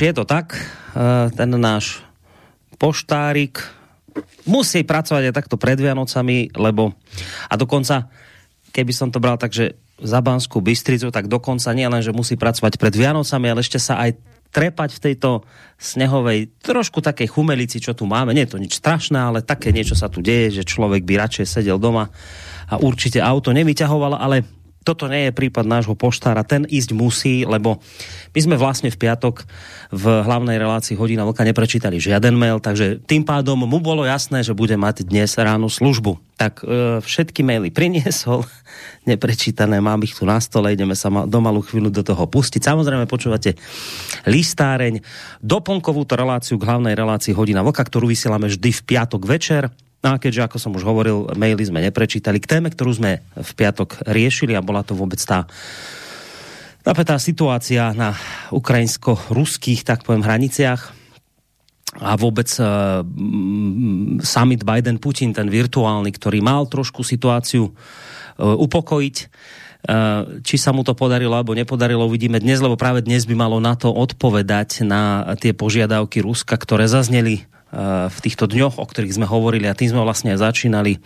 Je to tak, eh, ten náš poštárik musí pracovať aj takto pred Vianocami, lebo a dokonca, keby som to bral tak, že za Banskú Bystricu, tak dokonca nie len, že musí pracovať pred Vianocami, ale ešte sa aj trepať v tejto snehovej, trošku takej chumelici, čo tu máme. Nie je to nič strašné, ale také niečo sa tu deje, že človek by radšej sedel doma a určite auto nevyťahoval, ale toto nie je prípad nášho poštára, ten ísť musí, lebo my sme vlastne v piatok v hlavnej relácii Hodina Vlka neprečítali žiaden mail, takže tým pádom mu bolo jasné, že bude mať dnes ráno službu. Tak e, všetky maily priniesol, neprečítané, mám ich tu na stole, ideme sa ma, do malú chvíľu do toho pustiť. Samozrejme počúvate listáreň, doplnkovú reláciu k hlavnej relácii Hodina Vlka, ktorú vysielame vždy v piatok večer No a keďže, ako som už hovoril, maily sme neprečítali k téme, ktorú sme v piatok riešili a bola to vôbec tá napätá situácia na ukrajinsko-ruských, tak poviem, hraniciach a vôbec uh, summit Biden-Putin, ten virtuálny, ktorý mal trošku situáciu uh, upokojiť. Uh, či sa mu to podarilo alebo nepodarilo, uvidíme dnes, lebo práve dnes by malo na to odpovedať na tie požiadavky Ruska, ktoré zazneli v týchto dňoch, o ktorých sme hovorili a tým sme vlastne aj začínali eh,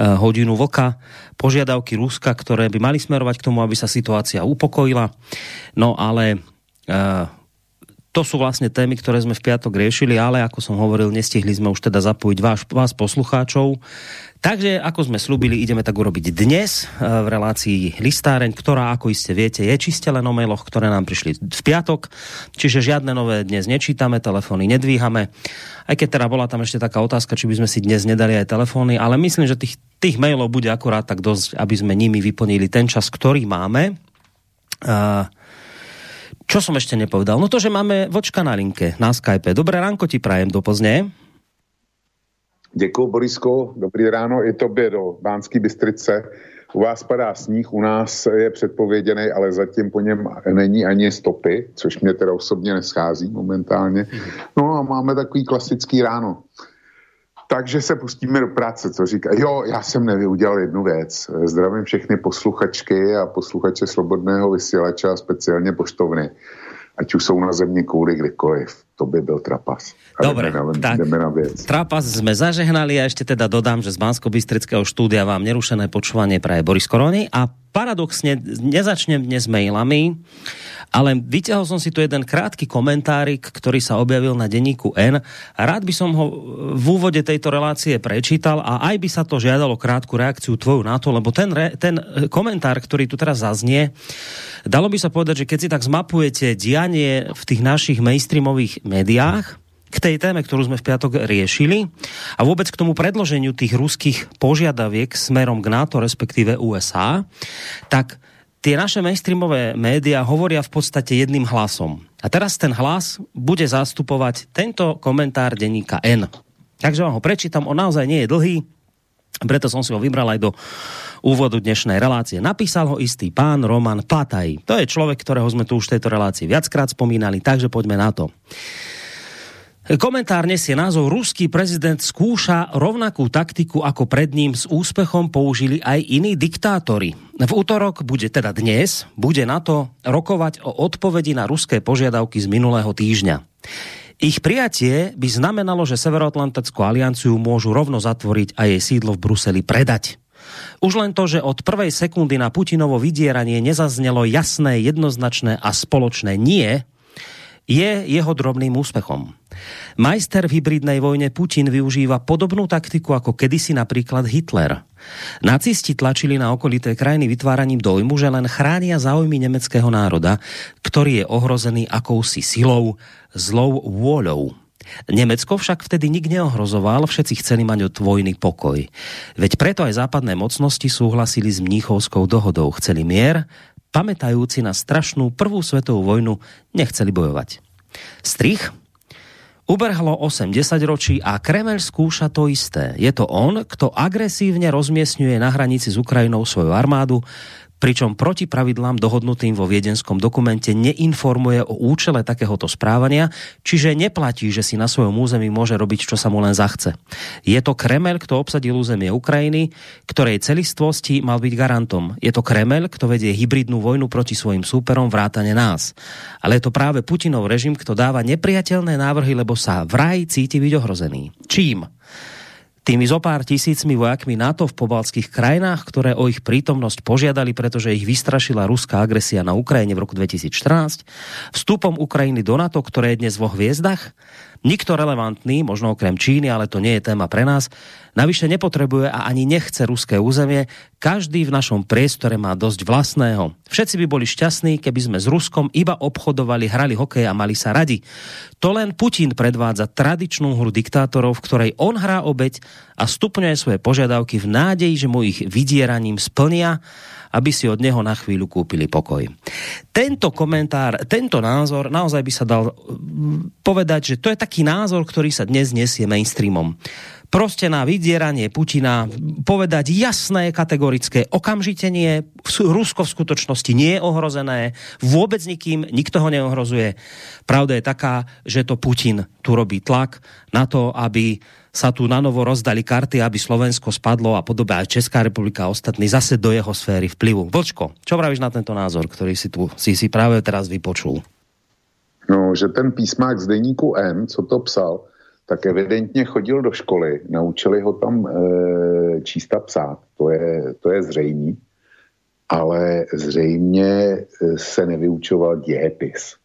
hodinu vlka, požiadavky Ruska, ktoré by mali smerovať k tomu, aby sa situácia upokojila. No ale eh, to sú vlastne témy, ktoré sme v piatok riešili, ale ako som hovoril, nestihli sme už teda zapojiť vás, vás poslucháčov. Takže, ako sme slúbili, ideme tak urobiť dnes eh, v relácii Listáreň, ktorá, ako iste viete, je čiste len o mailoch, ktoré nám prišli v piatok. Čiže žiadne nové dnes nečítame, telefóny nedvíhame. Aj keď teda bola tam ešte taká otázka, či by sme si dnes nedali aj telefóny, ale myslím, že tých, tých mailov bude akurát tak dosť, aby sme nimi vyplnili ten čas, ktorý máme. Uh, čo som ešte nepovedal? No to, že máme vočka na linke, na Skype. Dobré ránko ti prajem do Pozne. Děkuji, Borisko. Dobrý ráno i tobě do Bánské Bystrice. U vás padá sníh, u nás je předpověděný, ale zatím po něm není ani stopy, což mě teda osobně neschází momentálně. No a máme takový klasický ráno. Takže se pustíme do práce, co říká. Jo, já jsem nevyudělal jednu věc. Zdravím všechny posluchačky a posluchače Slobodného vysílače a speciálně poštovny. Ať už jsou na země kůry kdekoliv. To by byl trapas. Dobre, na, tak na trapas sme zažehnali a ešte teda dodám, že z bansko bystrického štúdia vám nerušené počúvanie praje Boris Korony a paradoxne nezačnem dnes mailami, ale vyťahol som si tu jeden krátky komentárik, ktorý sa objavil na denníku N. Rád by som ho v úvode tejto relácie prečítal a aj by sa to žiadalo krátku reakciu tvoju na to, lebo ten, re, ten komentár, ktorý tu teraz zaznie, dalo by sa povedať, že keď si tak zmapujete dianie v tých našich mainstreamových médiách, k tej téme, ktorú sme v piatok riešili a vôbec k tomu predloženiu tých ruských požiadaviek smerom k NATO, respektíve USA, tak tie naše mainstreamové médiá hovoria v podstate jedným hlasom. A teraz ten hlas bude zastupovať tento komentár denníka N. Takže vám ho prečítam, on naozaj nie je dlhý, preto som si ho vybral aj do úvodu dnešnej relácie. Napísal ho istý pán Roman Pataj. To je človek, ktorého sme tu už v tejto relácii viackrát spomínali, takže poďme na to. Komentár nesie názov Ruský prezident skúša rovnakú taktiku ako pred ním s úspechom použili aj iní diktátori. V útorok bude teda dnes, bude na to rokovať o odpovedi na ruské požiadavky z minulého týždňa. Ich prijatie by znamenalo, že Severoatlantickú alianciu môžu rovno zatvoriť a jej sídlo v Bruseli predať. Už len to, že od prvej sekundy na Putinovo vydieranie nezaznelo jasné, jednoznačné a spoločné nie, je jeho drobným úspechom. Majster v hybridnej vojne Putin využíva podobnú taktiku ako kedysi napríklad Hitler. Nacisti tlačili na okolité krajiny vytváraním dojmu, že len chránia záujmy nemeckého národa, ktorý je ohrozený akousi silou, zlou vôľou. Nemecko však vtedy nik neohrozoval, všetci chceli mať od vojny pokoj. Veď preto aj západné mocnosti súhlasili s Mníchovskou dohodou. Chceli mier, pamätajúci na strašnú prvú svetovú vojnu, nechceli bojovať. Strich? Uberhlo 8-10 ročí a Kreml skúša to isté. Je to on, kto agresívne rozmiestňuje na hranici s Ukrajinou svoju armádu, pričom proti pravidlám dohodnutým vo viedenskom dokumente neinformuje o účele takéhoto správania, čiže neplatí, že si na svojom území môže robiť, čo sa mu len zachce. Je to Kremel, kto obsadil územie Ukrajiny, ktorej celistvosti mal byť garantom. Je to Kremel, kto vedie hybridnú vojnu proti svojim súperom vrátane nás. Ale je to práve Putinov režim, kto dáva nepriateľné návrhy, lebo sa vraj cíti byť ohrozený. Čím? Tými zo pár tisícmi vojakmi NATO v pobalských krajinách, ktoré o ich prítomnosť požiadali, pretože ich vystrašila ruská agresia na Ukrajine v roku 2014, vstupom Ukrajiny do NATO, ktoré je dnes vo hviezdach, Nikto relevantný, možno okrem Číny, ale to nie je téma pre nás, navyše nepotrebuje a ani nechce ruské územie. Každý v našom priestore má dosť vlastného. Všetci by boli šťastní, keby sme s Ruskom iba obchodovali, hrali hokej a mali sa radi. To len Putin predvádza tradičnú hru diktátorov, v ktorej on hrá obeď a stupňuje svoje požiadavky v nádeji, že mu ich vydieraním splnia aby si od neho na chvíľu kúpili pokoj. Tento komentár, tento názor, naozaj by sa dal mm, povedať, že to je taký názor, ktorý sa dnes nesie mainstreamom proste na vydieranie Putina povedať jasné, kategorické okamžite nie. Rusko v skutočnosti nie je ohrozené, vôbec nikým, nikto ho neohrozuje. Pravda je taká, že to Putin tu robí tlak na to, aby sa tu na novo rozdali karty, aby Slovensko spadlo a podobne aj Česká republika a ostatní zase do jeho sféry vplyvu. Vlčko, čo pravíš na tento názor, ktorý si tu si, si práve teraz vypočul? No, že ten písmák z deníku M, co to psal, tak evidentně chodil do školy, naučili ho tam e, číst a psát, to je, to je zřejmý, ale zřejmě e, se nevyučoval dějepis.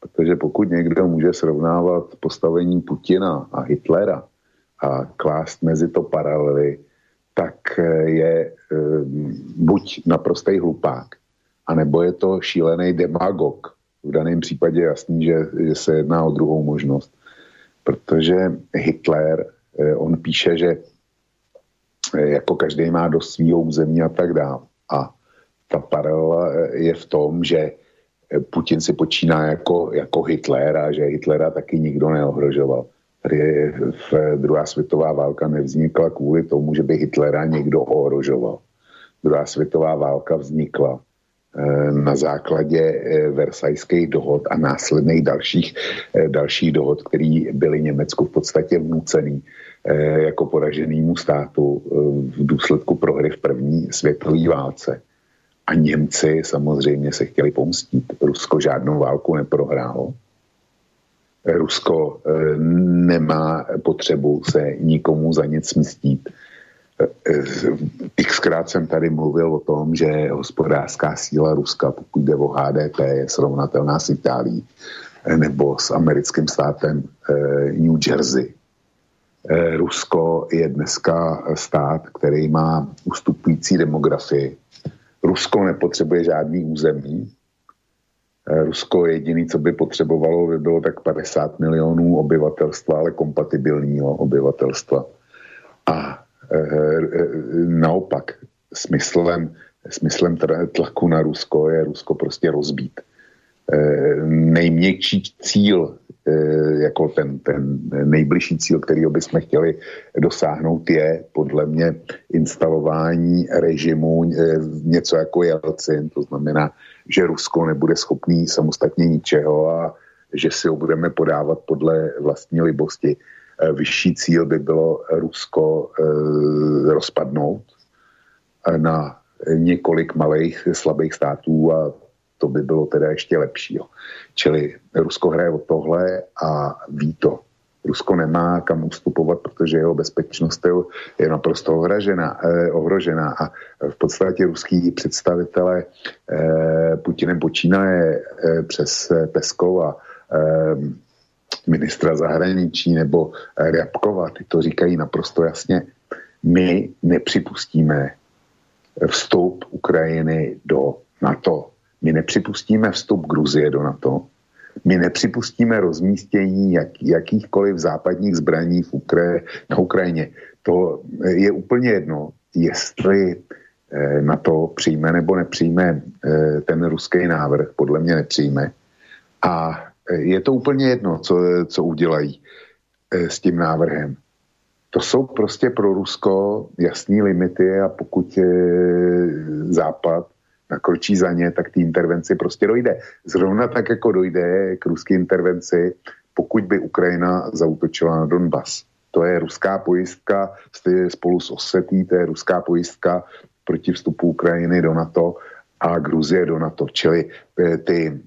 Protože pokud někdo může srovnávat postavení Putina a Hitlera, a klást mezi to paralely, tak eh, je e, buď naprostý hlupák, anebo je to šílený demagog. V daném případě jasný, že, že se jedná o druhou možnost. Protože Hitler, e, on píše, že e, jako každý má do svého území a tak dále. A ta paralela je v tom, že Putin si počíná jako, jako Hitler a že Hitlera taky nikdo neohrožoval kdy v druhá světová válka nevznikla kvůli tomu, že by Hitlera někdo ohrožoval. Druhá světová válka vznikla eh, na základě eh, versajských dohod a následných dalších, eh, dalších dohod, které byly Německu v podstatě vnucený jako poraženému státu v důsledku prohry v první světové válce. A Němci samozřejmě se chtěli pomstít. Rusko žádnou válku neprohrálo Rusko eh, nemá potřebu se nikomu za nic mstít. Eh, xkrát jsem tady mluvil o tom, že hospodářská síla Ruska, pokud jde o HDP, je srovnatelná s Itálií eh, nebo s americkým státem New Jersey. Rusko je dneska stát, který má ustupující demografii. Rusko nepotřebuje žádný území, Eh, Rusko jediný, co by potřebovalo, by bylo tak 50 milionů obyvatelstva, ale kompatibilního obyvatelstva. A naopak, smyslem, smyslem tlaku na Rusko je Rusko prostě rozbít. E, nejměkčí cíl, jako ten, ten nejbližší cíl, který bychom chtěli dosáhnout, je podle mě instalování režimu něco jako Jelcin, to znamená že Rusko nebude schopný samostatně ničeho a že si ho budeme podávat podle vlastní libosti. Eh, vyšší cíl by bylo Rusko eh, rozpadnout eh, na několik malých slabých států a to by bylo teda ještě lepší. Čili Rusko hraje o tohle a ví to. Rusko nemá kam ustupovat, protože jeho bezpečnost je naprosto ohrožená, eh, ohrožená a v podstatě ruský představitele eh, Putinem počínaje eh, přes Peskov a eh, ministra zahraničí nebo Ryabkova, ty to říkají naprosto jasně. My nepřipustíme vstup Ukrajiny do NATO. My nepřipustíme vstup Gruzie do NATO my nepřipustíme rozmístění jak, jakýchkoliv západních zbraní v Ukra- na Ukrajině. To je úplně jedno, jestli eh, na to přijme nebo nepřijme eh, ten ruský návrh, podle mě nepřijme. A je to úplně jedno, co, co udělají s tím návrhem. To jsou prostě pro Rusko jasní limity a pokud Západ nakročí za ně, tak ty intervenci prostě dojde. Zrovna tak, jako dojde k ruské intervenci, pokud by Ukrajina zautočila na Donbas. To je ruská pojistka spolu s Osetí, to je ruská pojistka proti vstupu Ukrajiny do NATO a Gruzie do NATO. Čili eh, ty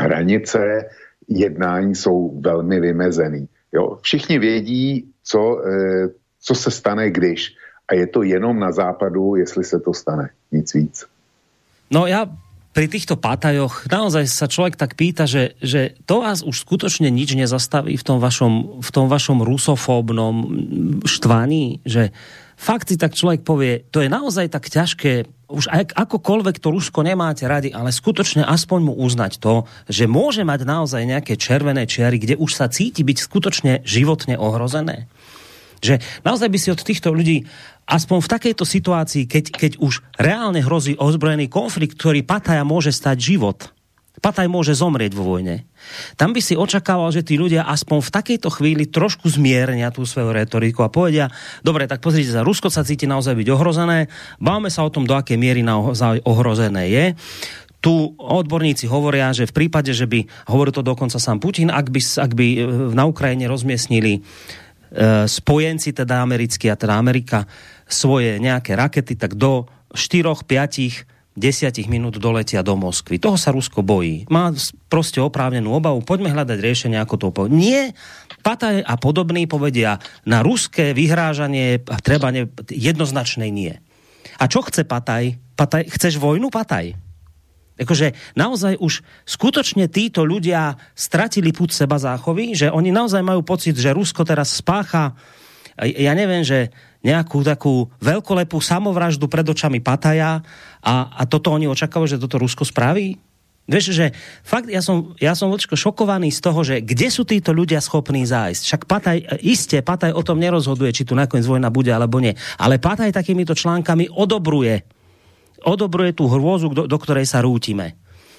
hranice jednání jsou velmi vymezený. Jo? Všichni vědí, co, eh, co se stane, když. A je to jenom na západu, jestli se to stane. Nic víc. No ja pri týchto pátajoch naozaj sa človek tak pýta, že, že to vás už skutočne nič nezastaví v tom vašom, v tom vašom rusofóbnom štvaní, že fakt si tak človek povie, to je naozaj tak ťažké, už ak, akokoľvek to Rusko nemáte radi, ale skutočne aspoň mu uznať to, že môže mať naozaj nejaké červené čiary, kde už sa cíti byť skutočne životne ohrozené. Že naozaj by si od týchto ľudí aspoň v takejto situácii, keď, keď už reálne hrozí ozbrojený konflikt, ktorý Pataja môže stať život, Pataj môže zomrieť vo vojne. Tam by si očakával, že tí ľudia aspoň v takejto chvíli trošku zmiernia tú svoju retoriku a povedia, dobre, tak pozrite sa, Rusko sa cíti naozaj byť ohrozené, báme sa o tom, do akej miery naozaj ohrozené je tu odborníci hovoria, že v prípade, že by, hovorí to dokonca sám Putin, ak by, ak by na Ukrajine rozmiestnili E, spojenci, teda americkí a teda Amerika, svoje nejaké rakety, tak do 4, 5, 10 minút doletia do Moskvy. Toho sa Rusko bojí. Má proste oprávnenú obavu. Poďme hľadať riešenie, ako to povedať. Nie, Pataj a podobný povedia na ruské vyhrážanie treba ne, jednoznačnej nie. A čo chce Pataj? Pataj chceš vojnu, Pataj? Akože naozaj už skutočne títo ľudia stratili púd seba záchovy, že oni naozaj majú pocit, že Rusko teraz spácha, ja neviem, že nejakú takú veľkolepú samovraždu pred očami Pataja a, a toto oni očakávajú, že toto Rusko spraví? Vieš, že fakt, ja som, ja som šokovaný z toho, že kde sú títo ľudia schopní zájsť. Však Pataj, iste, Pataj o tom nerozhoduje, či tu nakoniec vojna bude alebo nie. Ale Pataj takýmito článkami odobruje odobruje tú hrôzu, do, do ktorej sa rútime.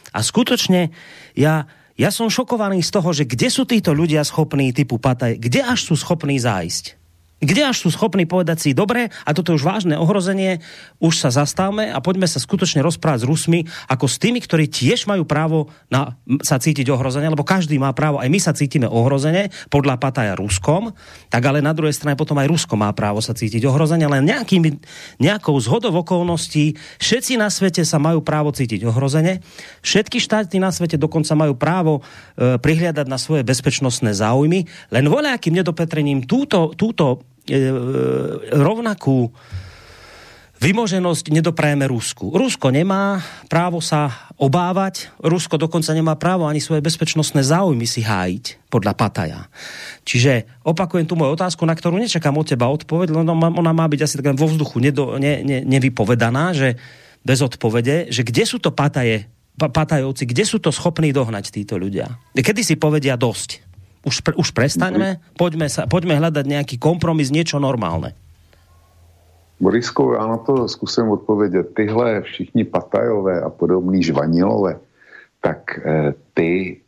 A skutočne ja, ja som šokovaný z toho, že kde sú títo ľudia schopní typu Pataj, kde až sú schopní zájsť kde až sú schopní povedať si, dobre, a toto je už vážne ohrozenie, už sa zastavme a poďme sa skutočne rozprávať s Rusmi, ako s tými, ktorí tiež majú právo na, sa cítiť ohrozenie, lebo každý má právo, aj my sa cítime ohrozenie, podľa Pataja Ruskom, tak ale na druhej strane potom aj Rusko má právo sa cítiť ohrozenie, len nejakým, nejakou zhodou okolností všetci na svete sa majú právo cítiť ohrozenie, všetky štáty na svete dokonca majú právo e, prihliadať na svoje bezpečnostné záujmy, len voľakým nedopetrením túto, túto rovnakú vymoženosť nedoprajeme Rusku. Rusko nemá právo sa obávať, Rusko dokonca nemá právo ani svoje bezpečnostné záujmy si hájiť, podľa Pataja. Čiže opakujem tu moju otázku, na ktorú nečakám od teba odpoveď, len ona má byť asi tak vo vzduchu nedo, ne, ne, nevypovedaná, že bez odpovede, že kde sú to Pataje, Patajovci, kde sú to schopní dohnať títo ľudia? Kedy si povedia dosť? Už, pre, už prestaňme, poďme, sa, poďme hľadať nejaký kompromis, niečo normálne. Borisko, já na to zkusím odpovědět. Tyhle všichni patajové a podobný žvanilové, tak eh, ty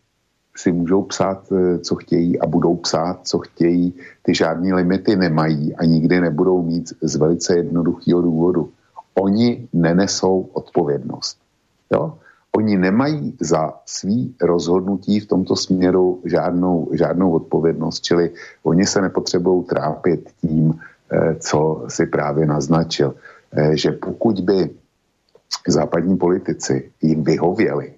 si můžou psát, eh, co chtějí a budou psát, co chtějí. Ty žádné limity nemají a nikdy nebudou mít z velice jednoduchého důvodu. Oni nenesou odpovědnost. Jo? Oni nemají za svý rozhodnutí v tomto směru žádnou, žádnou odpovědnost, čili oni se nepotřebují trápit tím, eh, co si právě naznačil. Eh, že pokud by západní politici jim vyhověli,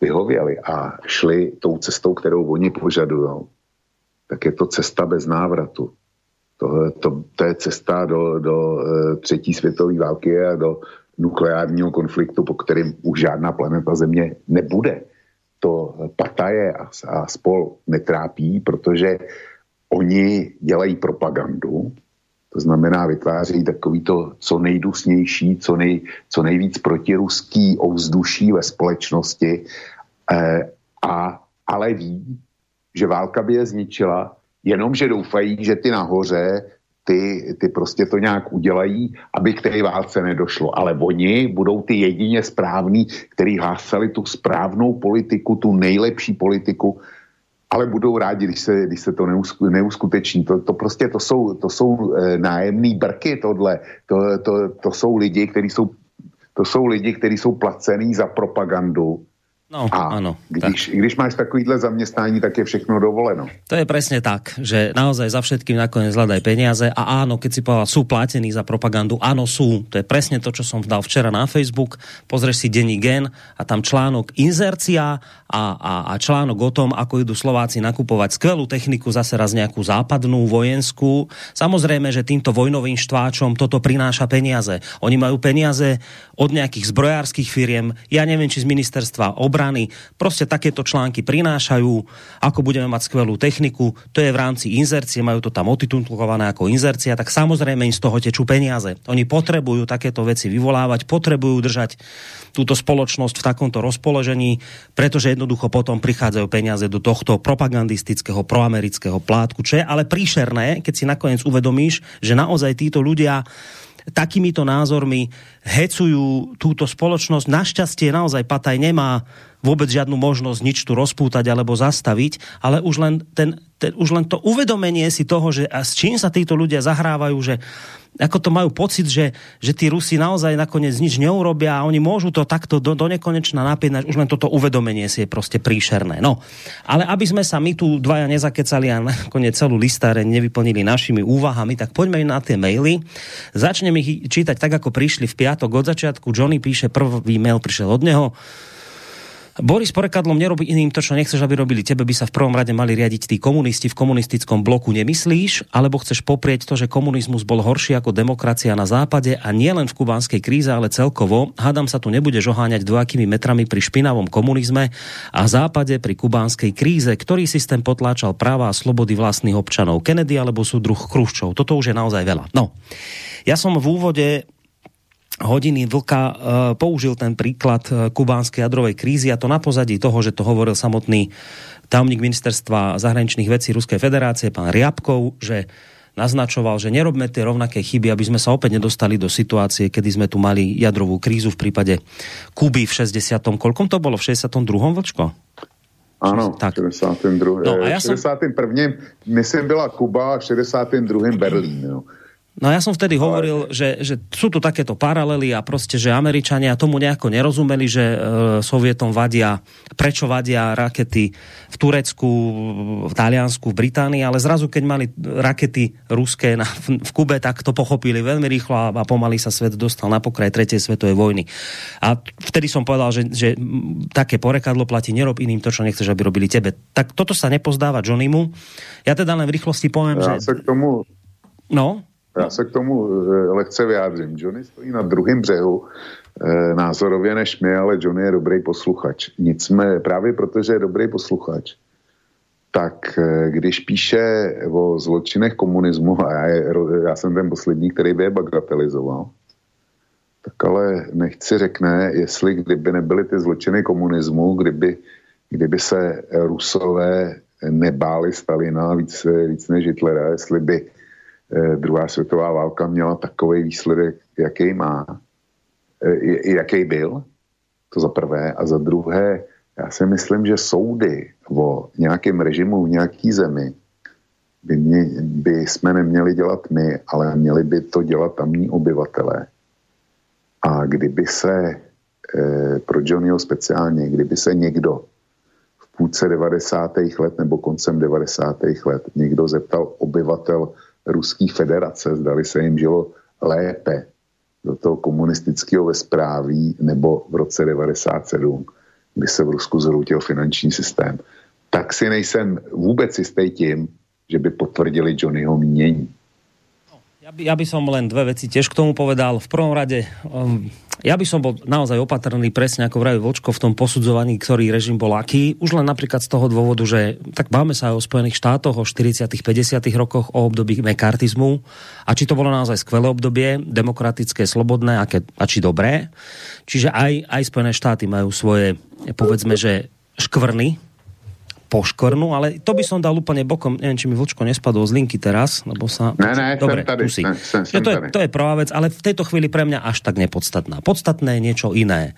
vyhověli a šli tou cestou, kterou oni požadují, tak je to cesta bez návratu. To, to, to je cesta do, do eh, třetí světové války a do, nukleárního konfliktu, po kterým už žádná planeta Země nebude. To Pataje a, a spol netrápí, protože oni dělají propagandu, to znamená vytváří takový to co nejdusnější, co, nej, co nejvíc protiruský ovzduší ve společnosti, eh, a, ale ví, že válka by je zničila, jenomže doufají, že ty nahoře ty, ty prostě to nějak udělají, aby k té válce nedošlo. Ale oni budou ty jedině správní, který hlásali tu správnou politiku, tu nejlepší politiku, ale budou rádi, když se, když se to neuskuteční. To, to prostě to jsou, to jsou e, nájemný brky tohle. To, to, to jsou lidi, kteří jsou to jsou lidi, kteří jsou placený za propagandu No, a áno. Když, když máš takovýhle zaměstnání, tak je všechno dovoleno. To je presne tak, že naozaj za všetkým nakoniec hľadaj peniaze a áno, keď si povedal, sú platení za propagandu, áno sú. To je presne to, čo som dal včera na Facebook. Pozrieš si denní gen a tam článok inzercia a, a, a článok o tom, ako idú Slováci nakupovať skvelú techniku, zase raz nejakú západnú, vojenskú. Samozrejme, že týmto vojnovým štváčom toto prináša peniaze. Oni majú peniaze od nejakých zbrojárskych firiem, ja neviem, či z ministerstva obrany, obrany. Proste takéto články prinášajú, ako budeme mať skvelú techniku, to je v rámci inzercie, majú to tam otitulkované ako inzercia, tak samozrejme im z toho tečú peniaze. Oni potrebujú takéto veci vyvolávať, potrebujú držať túto spoločnosť v takomto rozpoložení, pretože jednoducho potom prichádzajú peniaze do tohto propagandistického, proamerického plátku, čo je ale príšerné, keď si nakoniec uvedomíš, že naozaj títo ľudia takýmito názormi hecujú túto spoločnosť. Našťastie naozaj Pataj nemá vôbec žiadnu možnosť nič tu rozpútať alebo zastaviť, ale už len, ten, ten, už len to uvedomenie si toho, že a s čím sa títo ľudia zahrávajú, že ako to majú pocit, že, že tí Rusi naozaj nakoniec nič neurobia a oni môžu to takto do, do nekonečna napínať, už len toto uvedomenie si je proste príšerné. No, ale aby sme sa my tu dvaja nezakecali a nakoniec celú listáre nevyplnili našimi úvahami, tak poďme na tie maily. Začnem ich čítať tak, ako prišli v piatok od začiatku. Johnny píše, prvý mail prišiel od neho. Boris Porekadlom nerobí iným to, čo nechceš, aby robili tebe, by sa v prvom rade mali riadiť tí komunisti v komunistickom bloku. Nemyslíš? Alebo chceš poprieť to, že komunizmus bol horší ako demokracia na západe a nielen v kubánskej kríze, ale celkovo? Hádam sa tu nebude oháňať dvojakými metrami pri špinavom komunizme a západe pri kubánskej kríze, ktorý systém potláčal práva a slobody vlastných občanov. Kennedy alebo sú druh Kruščov. Toto už je naozaj veľa. No, ja som v úvode hodiny vlka e, použil ten príklad e, kubánskej jadrovej krízy a to na pozadí toho, že to hovoril samotný tajomník ministerstva zahraničných vecí Ruskej federácie, pán Riabkov, že naznačoval, že nerobme tie rovnaké chyby, aby sme sa opäť nedostali do situácie, kedy sme tu mali jadrovú krízu v prípade Kuby v 60. Koľkom to bolo? V 62. vlčko? Ano, tak. 62. No, a ja 61. Som... myslím byla Kuba, v 62. Berlín. Jo. No ja som vtedy hovoril, že, že sú tu takéto paralely a proste, že Američania tomu nejako nerozumeli, že e, Sovietom vadia, prečo vadia rakety v Turecku, v Taliansku, v Británii, ale zrazu, keď mali rakety ruské na, v, v Kube, tak to pochopili veľmi rýchlo a, a pomaly sa svet dostal na pokraj tretej svetovej vojny. A vtedy som povedal, že, že také porekadlo platí, nerob iným to, čo nechceš, aby robili tebe. Tak toto sa nepozdáva Johnnymu. Ja teda len v rýchlosti poviem, ja že... Sa k tomu... No? Já se k tomu eh, lehce vyjádřím. Johnny stojí na druhém břehu eh, názorově než my, ale Johnny je dobrý posluchač. Nicméně právě protože je dobrý posluchač, tak eh, když píše o zločinech komunismu, a já, je, já jsem ten poslední, který by je bagatelizoval, tak ale nechci řekne, jestli kdyby nebyly ty zločiny komunismu, kdyby, kdyby se Rusové nebáli Stalina víc, víc než Hitlera, jestli by druhá světová válka měla takový výsledek, jaký má, eh, jaký byl, to za prvé. A za druhé, já si myslím, že soudy o nějakém režimu v nějaký zemi by, mě, by jsme neměli dělat my, ale měli by to dělat tamní obyvatelé. A kdyby se e, pro Johnnyho speciálně, kdyby se někdo v půlce 90. let nebo koncem 90. let někdo zeptal obyvatel Ruské federace, zdali se jim žilo lépe do toho komunistického bezpráví nebo v roce 97, kdy se v Rusku zhroutil finanční systém, tak si nejsem vůbec jistý tím, že by potvrdili Johnnyho mínění. Ja by, som len dve veci tiež k tomu povedal. V prvom rade, um, ja by som bol naozaj opatrný, presne ako vraví Vočko, v tom posudzovaní, ktorý režim bol aký. Už len napríklad z toho dôvodu, že tak máme sa aj o Spojených štátoch, o 40 50 rokoch, o období mekartizmu. A či to bolo naozaj skvelé obdobie, demokratické, slobodné, aké, a či dobré. Čiže aj, aj Spojené štáty majú svoje, povedzme, že škvrny, poškvrnu, ale to by som dal úplne bokom, neviem, či mi Vlčko nespadol z linky teraz, lebo sa... Ne, ne, Dobre, jsem tady, tu si. ne, jsem, jsem to, je, to je prvá vec, ale v tejto chvíli pre mňa až tak nepodstatná. Podstatné je niečo iné.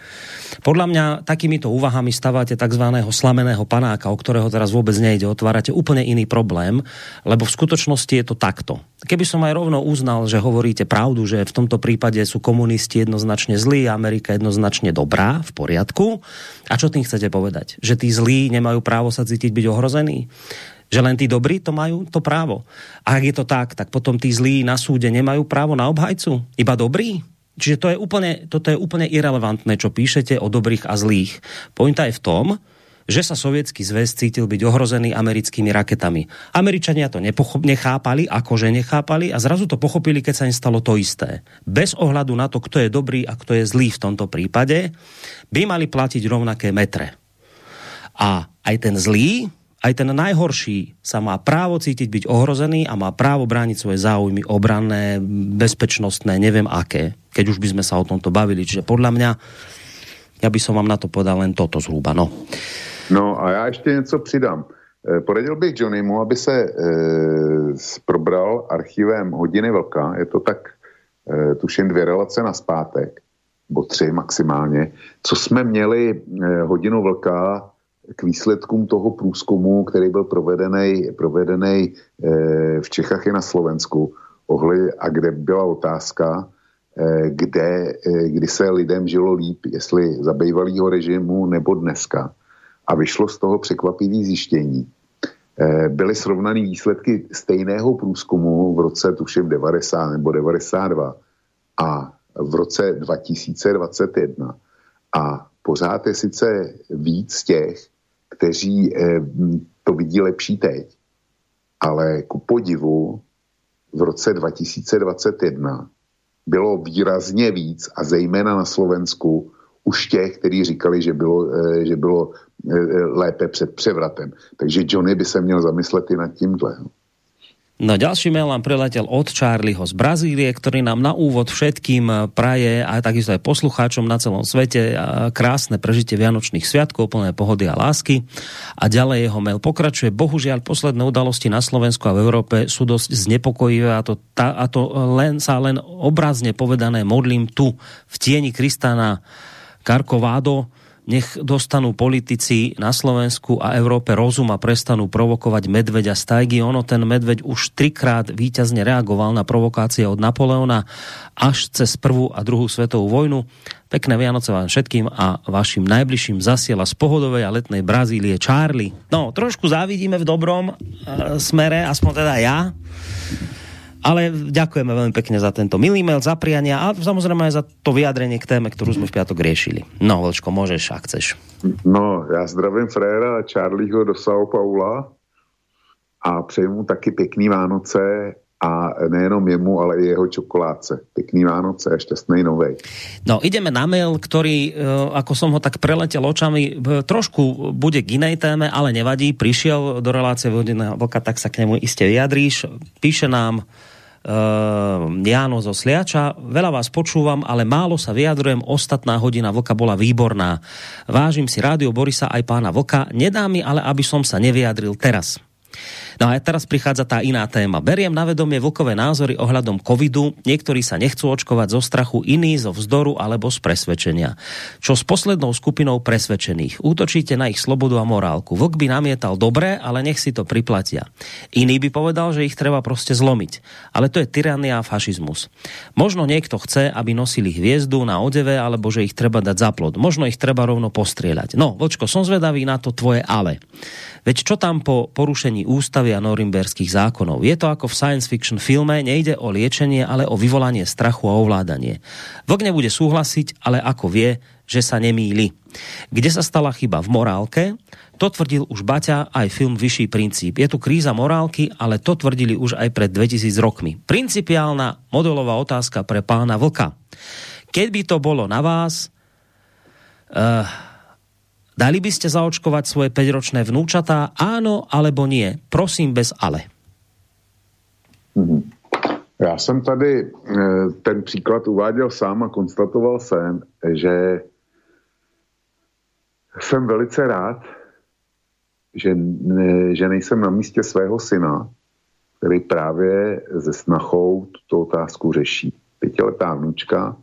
Podľa mňa takýmito úvahami stávate tzv. slameného panáka, o ktorého teraz vôbec nejde, otvárate úplne iný problém, lebo v skutočnosti je to takto. Keby som aj rovno uznal, že hovoríte pravdu, že v tomto prípade sú komunisti jednoznačne zlí, Amerika jednoznačne dobrá, v poriadku. A čo tým chcete povedať? Že tí zlí nemajú právo sa cítiť byť ohrození? Že len tí dobrí to majú to právo. A ak je to tak, tak potom tí zlí na súde nemajú právo na obhajcu? Iba dobrí? Čiže to je úplne, toto je úplne irrelevantné, čo píšete o dobrých a zlých. Pointa je v tom, že sa sovietský zväz cítil byť ohrozený americkými raketami. Američania to nechápali, akože nechápali a zrazu to pochopili, keď sa im stalo to isté. Bez ohľadu na to, kto je dobrý a kto je zlý v tomto prípade, by mali platiť rovnaké metre. A aj ten zlý, aj ten najhorší sa má právo cítiť byť ohrozený a má právo brániť svoje záujmy obranné, bezpečnostné, neviem aké, keď už by sme sa o tomto bavili. Čiže podľa mňa, ja by som vám na to podal len toto zhruba. No, no a já ještě něco přidám. Eh, poradil bych Johnnymu, aby se e, probral archivem Hodiny Vlka, je to tak e, tuším dvě relace na zpátek, nebo tři maximálně, co jsme měli e, Hodinu Vlka k výsledkům toho průzkumu, který byl provedený, provedený v Čechách i na Slovensku, ohli, a kde byla otázka, kde, kdy se lidem žilo líp, jestli za bývalého režimu nebo dneska. A vyšlo z toho překvapivý zjištění. Byly srovnané výsledky stejného průzkumu v roce tuším 90 nebo 92 a v roce 2021. A pořád je sice víc těch, kteří to vidí lepší teď, ale ku podivu v roce 2021 bylo výrazně víc a zejména na Slovensku už těch, kteří říkali, že bylo, že bylo lépe před převratem. Takže Johnny by se měl zamyslet i nad tímhle. No ďalší mail nám priletel od Charlieho z Brazílie, ktorý nám na úvod všetkým praje a takisto aj poslucháčom na celom svete krásne prežitie Vianočných sviatkov, plné pohody a lásky. A ďalej jeho mail pokračuje. Bohužiaľ, posledné udalosti na Slovensku a v Európe sú dosť znepokojivé a to, ta, a to len, sa len obrazne povedané modlím tu v tieni Kristana Karkovádo, nech dostanú politici na Slovensku a Európe rozum a prestanú provokovať medveďa z tajgy. Ono ten medveď už trikrát víťazne reagoval na provokácie od Napoleona až cez prvú a druhú svetovú vojnu. Pekné Vianoce vám všetkým a vašim najbližším zasiela z pohodovej a letnej Brazílie Charlie. No, trošku závidíme v dobrom e, smere, aspoň teda ja. Ale ďakujeme veľmi pekne za tento milý mail, za priania a samozrejme aj za to vyjadrenie k téme, ktorú sme v piatok riešili. No, Vlčko, môžeš, ak chceš. No, já zdravím Fréra a Charlieho do São Paula a přeju mu taky pěkný Vánoce a nejenom jemu, ale i jeho čokoládce. Pekný Vánoce a šťastný novej. No, ideme na mail, ktorý, ako som ho tak preletel očami, trošku bude k inej téme, ale nevadí. Prišiel do relácie Vodina Vlka, tak sa k nemu iste vyjadríš. Píše nám uh, Jáno zo Sliača. Veľa vás počúvam, ale málo sa vyjadrujem. Ostatná hodina Vlka bola výborná. Vážim si rádio Borisa aj pána Vlka. Nedá mi ale, aby som sa nevyjadril teraz. No a teraz prichádza tá iná téma. Beriem na vedomie vlkové názory ohľadom covidu. Niektorí sa nechcú očkovať zo strachu, iní zo vzdoru alebo z presvedčenia. Čo s poslednou skupinou presvedčených? Útočíte na ich slobodu a morálku. Vlk by namietal dobre, ale nech si to priplatia. Iný by povedal, že ich treba proste zlomiť. Ale to je tyrania a fašizmus. Možno niekto chce, aby nosili hviezdu na odeve, alebo že ich treba dať za plod. Možno ich treba rovno postrieľať. No, Vlčko, som zvedavý na to tvoje ale. Veď čo tam po porušení ústavy a norimberských zákonov? Je to ako v science fiction filme, nejde o liečenie, ale o vyvolanie strachu a ovládanie. Vlk nebude súhlasiť, ale ako vie, že sa nemýli. Kde sa stala chyba? V morálke? To tvrdil už Baťa aj film Vyšší princíp. Je tu kríza morálky, ale to tvrdili už aj pred 2000 rokmi. Principiálna modelová otázka pre pána Vlka. Keď by to bolo na vás, uh, Dali by ste zaočkovať svoje 5-ročné vnúčatá? Áno alebo nie? Prosím bez ale. Mm-hmm. Já jsem tady ten příklad uváděl sám a konstatoval jsem, že jsem velice rád, že, ne, že nejsem na místě svého syna, který právě ze snachou tuto otázku řeší. Pětiletá vnučka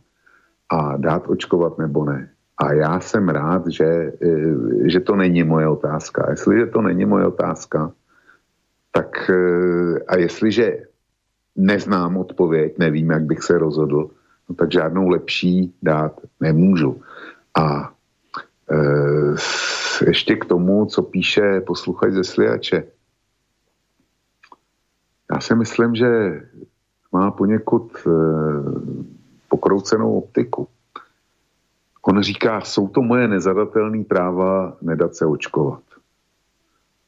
a dát očkovat nebo ne. A já jsem rád, že, eh, že to není moje otázka. Jestliže to není moje otázka, tak eh, a jestliže neznám odpověď, nevím, jak bych se rozhodl, no tak žádnou lepší dát nemůžu. A e, ještě k tomu, co píše posluchač ze Sliače. Já si myslím, že má poněkud e, pokroucenou optiku. On říká, jsou to moje nezadatelné práva nedat se očkovat.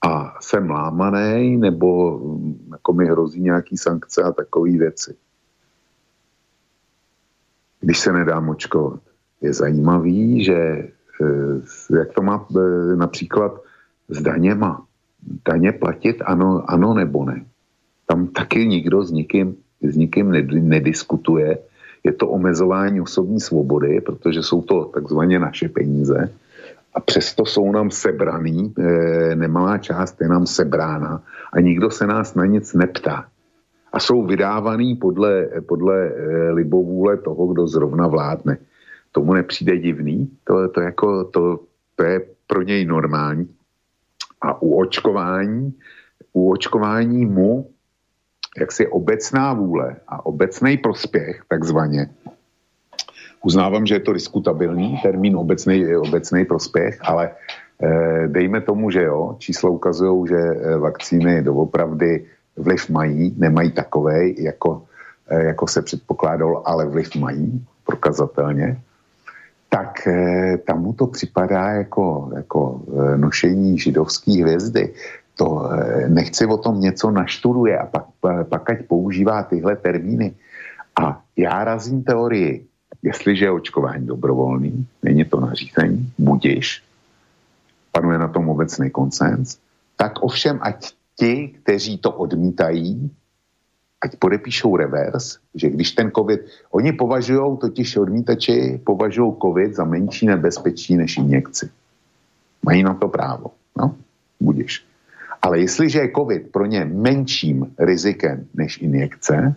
A jsem lámaný, nebo mm, jako mi hrozí nějaký sankce a takové věci. Když se nedám očkovat. Je zajímavý, že eh, jak to má eh, například s daněma. Daně platit ano, ano nebo ne. Tam taky nikdo s nikým, s nikým nediskutuje, je to omezování osobní svobody, protože jsou to takzvaně naše peníze a přesto jsou nám sebraný, e, nemalá část je nám sebrána a nikdo se nás na nic neptá. A jsou vydávaný podle, podle e, libovůle toho, kdo zrovna vládne. Tomu nepřijde divný, to, to, jako, to, to je pro něj normální. A u očkování, u očkování mu jaksi obecná vůle a obecný prospěch, takzvaně, uznávám, že je to diskutabilní termín obecný, obecný prospěch, ale e, dejme tomu, že jo, čísla ukazují, že eh, vakcíny doopravdy vliv mají, nemají takovej, jako, e, jako se předpokládalo, ale vliv mají, prokazatelně, tak e, tam mu to připadá jako, jako nošení židovské hvězdy to eh, nechci o tom něco naštuduje a pak, eh, pak ať používá tyhle termíny. A já razím teorii, jestliže je očkování dobrovolný, není to nařízení, budiš, panuje na tom obecný konsens, tak ovšem ať ti, kteří to odmítají, ať podepíšou revers, že když ten covid, oni považují, totiž odmítači, považují covid za menší nebezpečí než injekci. Mají na to právo. No, budiš. Ale jestliže je COVID pro ně menším rizikem než injekce,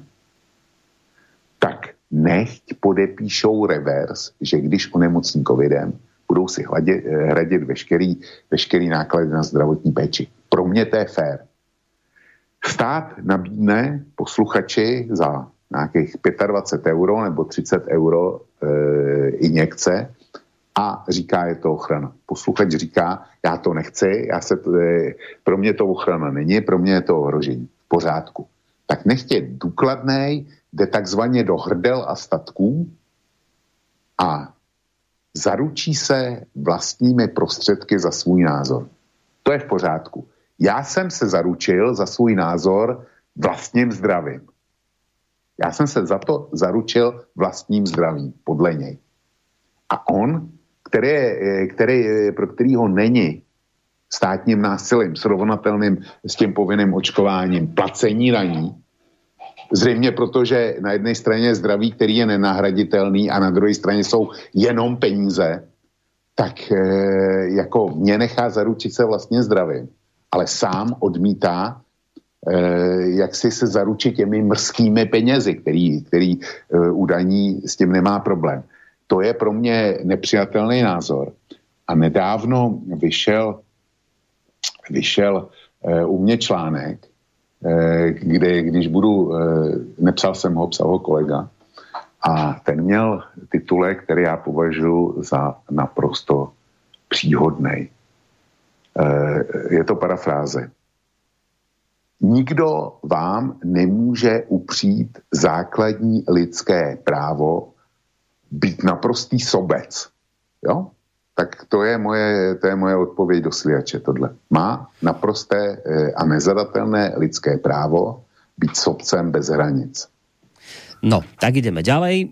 tak nechť podepíšou revers, že když onemocní covidem, budou si hladit, hradit veškerý, veškerý náklady na zdravotní péči. Pro mě to je fér. Stát nabídne posluchači za nějakých 25 euro nebo 30 euro e, injekce a říká, je to ochrana. Posluchač říká, já to nechci, já se, pro mě to ochrana není, pro mě je to ohrožení. V pořádku. Tak nechtě důkladnej, jde takzvaně do hrdel a statků a zaručí se vlastními prostředky za svůj názor. To je v pořádku. Já jsem se zaručil za svůj názor vlastním zdravím. Já jsem se za to zaručil vlastním zdravím, podle něj. A on které, eh, které, eh, pro kterýho není státním násilím srovnatelným s tím povinným očkováním placení daní, zřejmě protože na jedné straně zdraví, který je nenahraditelný a na druhé straně jsou jenom peníze, tak e, jako mě nechá zaručit se vlastně zdravím, ale sám odmítá e, jak si se zaručit těmi mrzkými penězi, který, který e, údajní s tím nemá problém. To je pro mě nepřijatelný názor. A nedávno vyšel, vyšel e, u mě článek, e, kde, když budu, e, nepsal jsem ho, psal ho kolega, a ten měl titulek, který já považuji za naprosto příhodný. Je to parafráze. Nikdo vám nemůže upřít základní lidské právo být naprostý sobec. Jo? Tak to je moje, to je moje odpověď do sliače tohle. Má naprosté eh, a nezadatelné lidské právo být sobcem bez hranic. No, tak ideme ďalej.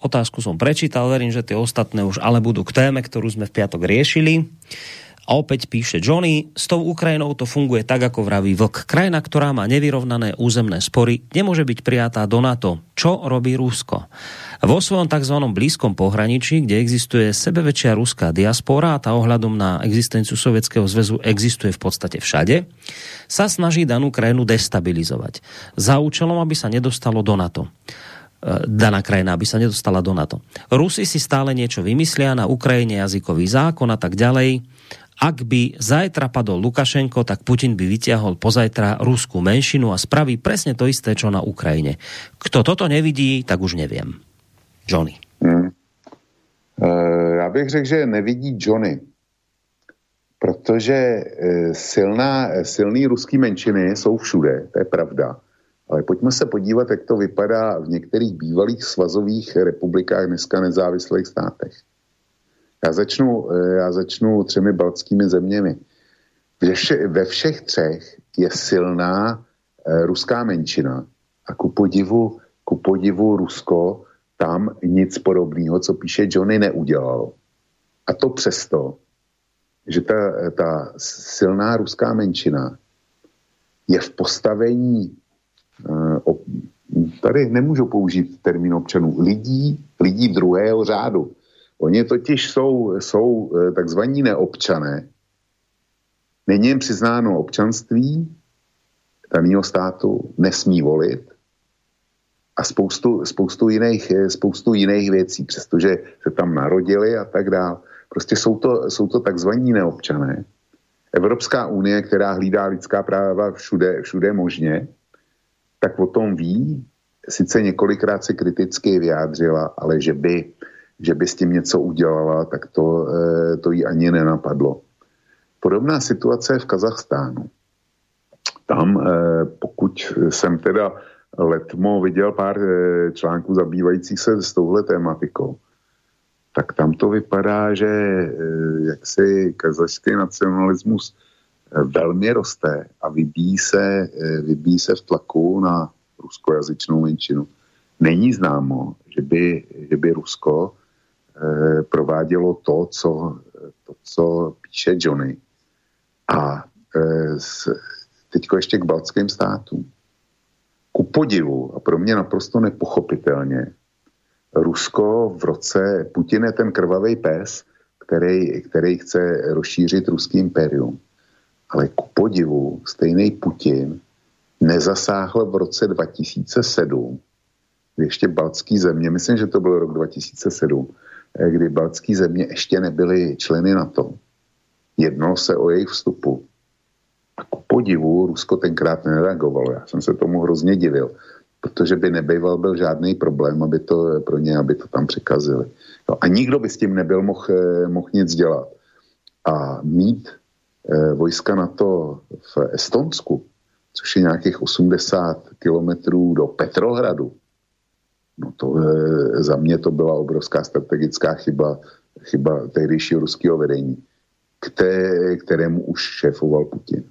Otázku som prečítal, verím, že tie ostatné už ale budú k téme, ktorú sme v piatok riešili. A opäť píše Johnny, s tou Ukrajinou to funguje tak, ako vraví vlk. Krajina, ktorá má nevyrovnané územné spory, nemôže byť prijatá do NATO. Čo robí Rusko? Vo svojom tzv. blízkom pohraničí, kde existuje sebeväčšia ruská diaspora a tá ohľadom na existenciu Sovietskeho zväzu existuje v podstate všade, sa snaží danú krajinu destabilizovať. Za účelom, aby sa nedostalo do NATO e, daná krajina, aby sa nedostala do NATO. Rusi si stále niečo vymyslia na Ukrajine jazykový zákon a tak ďalej ak by zajtra padol Lukašenko, tak Putin by vyťahol pozajtra ruskú menšinu a spraví presne to isté, čo na Ukrajine. Kto toto nevidí, tak už neviem. Johnny. Hmm. Uh, já bych řekl, že nevidí Johnny, protože uh, silná, silný ruský menšiny jsou všude, to je pravda. Ale pojďme se podívat, jak to vypadá v některých bývalých svazových republikách, dneska nezávislých státech. Já začnu, eh, já začnu třemi baltskými zeměmi. Ve, vše, ve všech třech je silná e, ruská menšina a ku podivu, ku podivu Rusko tam nic podobného, co píše Johnny, neudělalo. A to přesto, že ta, ta silná ruská menšina je v postavení, e, tady nemůžu použít termín občanů, lidí, lidí druhého řádu. Oni totiž jsou, jsou eh, takzvaní neobčané. Není jim přiznáno občanství daného státu, nesmí volit a spoustu, spoustu, jiných, eh, spoustu jiných věcí, přestože se tam narodili a tak dále. Prostě jsou to, jsou to takzvaní neobčané. Evropská unie, která hlídá lidská práva všude, všude možně, tak o tom ví, sice několikrát se kriticky vyjádřila, ale že by že by s tím něco udělala, tak to, eh, to jí ani nenapadlo. Podobná situace je v Kazachstánu. Tam, eh, pokud jsem teda letmo viděl pár eh, článků zabývajících se s touhle tématikou, tak tam to vypadá, že jaksi kazašský nacionalismus velmi roste a vybíjí se, vybíjí se v tlaku na ruskojazyčnou menšinu. Není známo, že by, že by Rusko provádělo to, co, to, co píše Johnny. A eh, teďko ještě k baltským státům. Ku podivu a pro mě naprosto nepochopitelně, Rusko v roce, Putin je ten krvavý pes, který, který chce rozšířit ruský imperium. Ale ku podivu stejný Putin nezasáhl v roce 2007, ještě baltský země, myslím, že to byl rok 2007, Eh, kdy baltské země ještě nebyly členy NATO. Jednalo se o jejich vstupu. A ku podivu Rusko tenkrát nereagovalo. Já jsem se tomu hrozně divil, protože by nebýval byl žádný problém aby to, pro ně, aby to tam překazili. No a nikdo by s tím nebyl mohl eh, moh nic dělat. A mít eh, vojska NATO v Estonsku, což je nějakých 80 kilometrů do Petrohradu, No to e, za mě to byla obrovská strategická chyba, chyba tehdejšího ruského vedení, které, kterému už šéfoval Putin.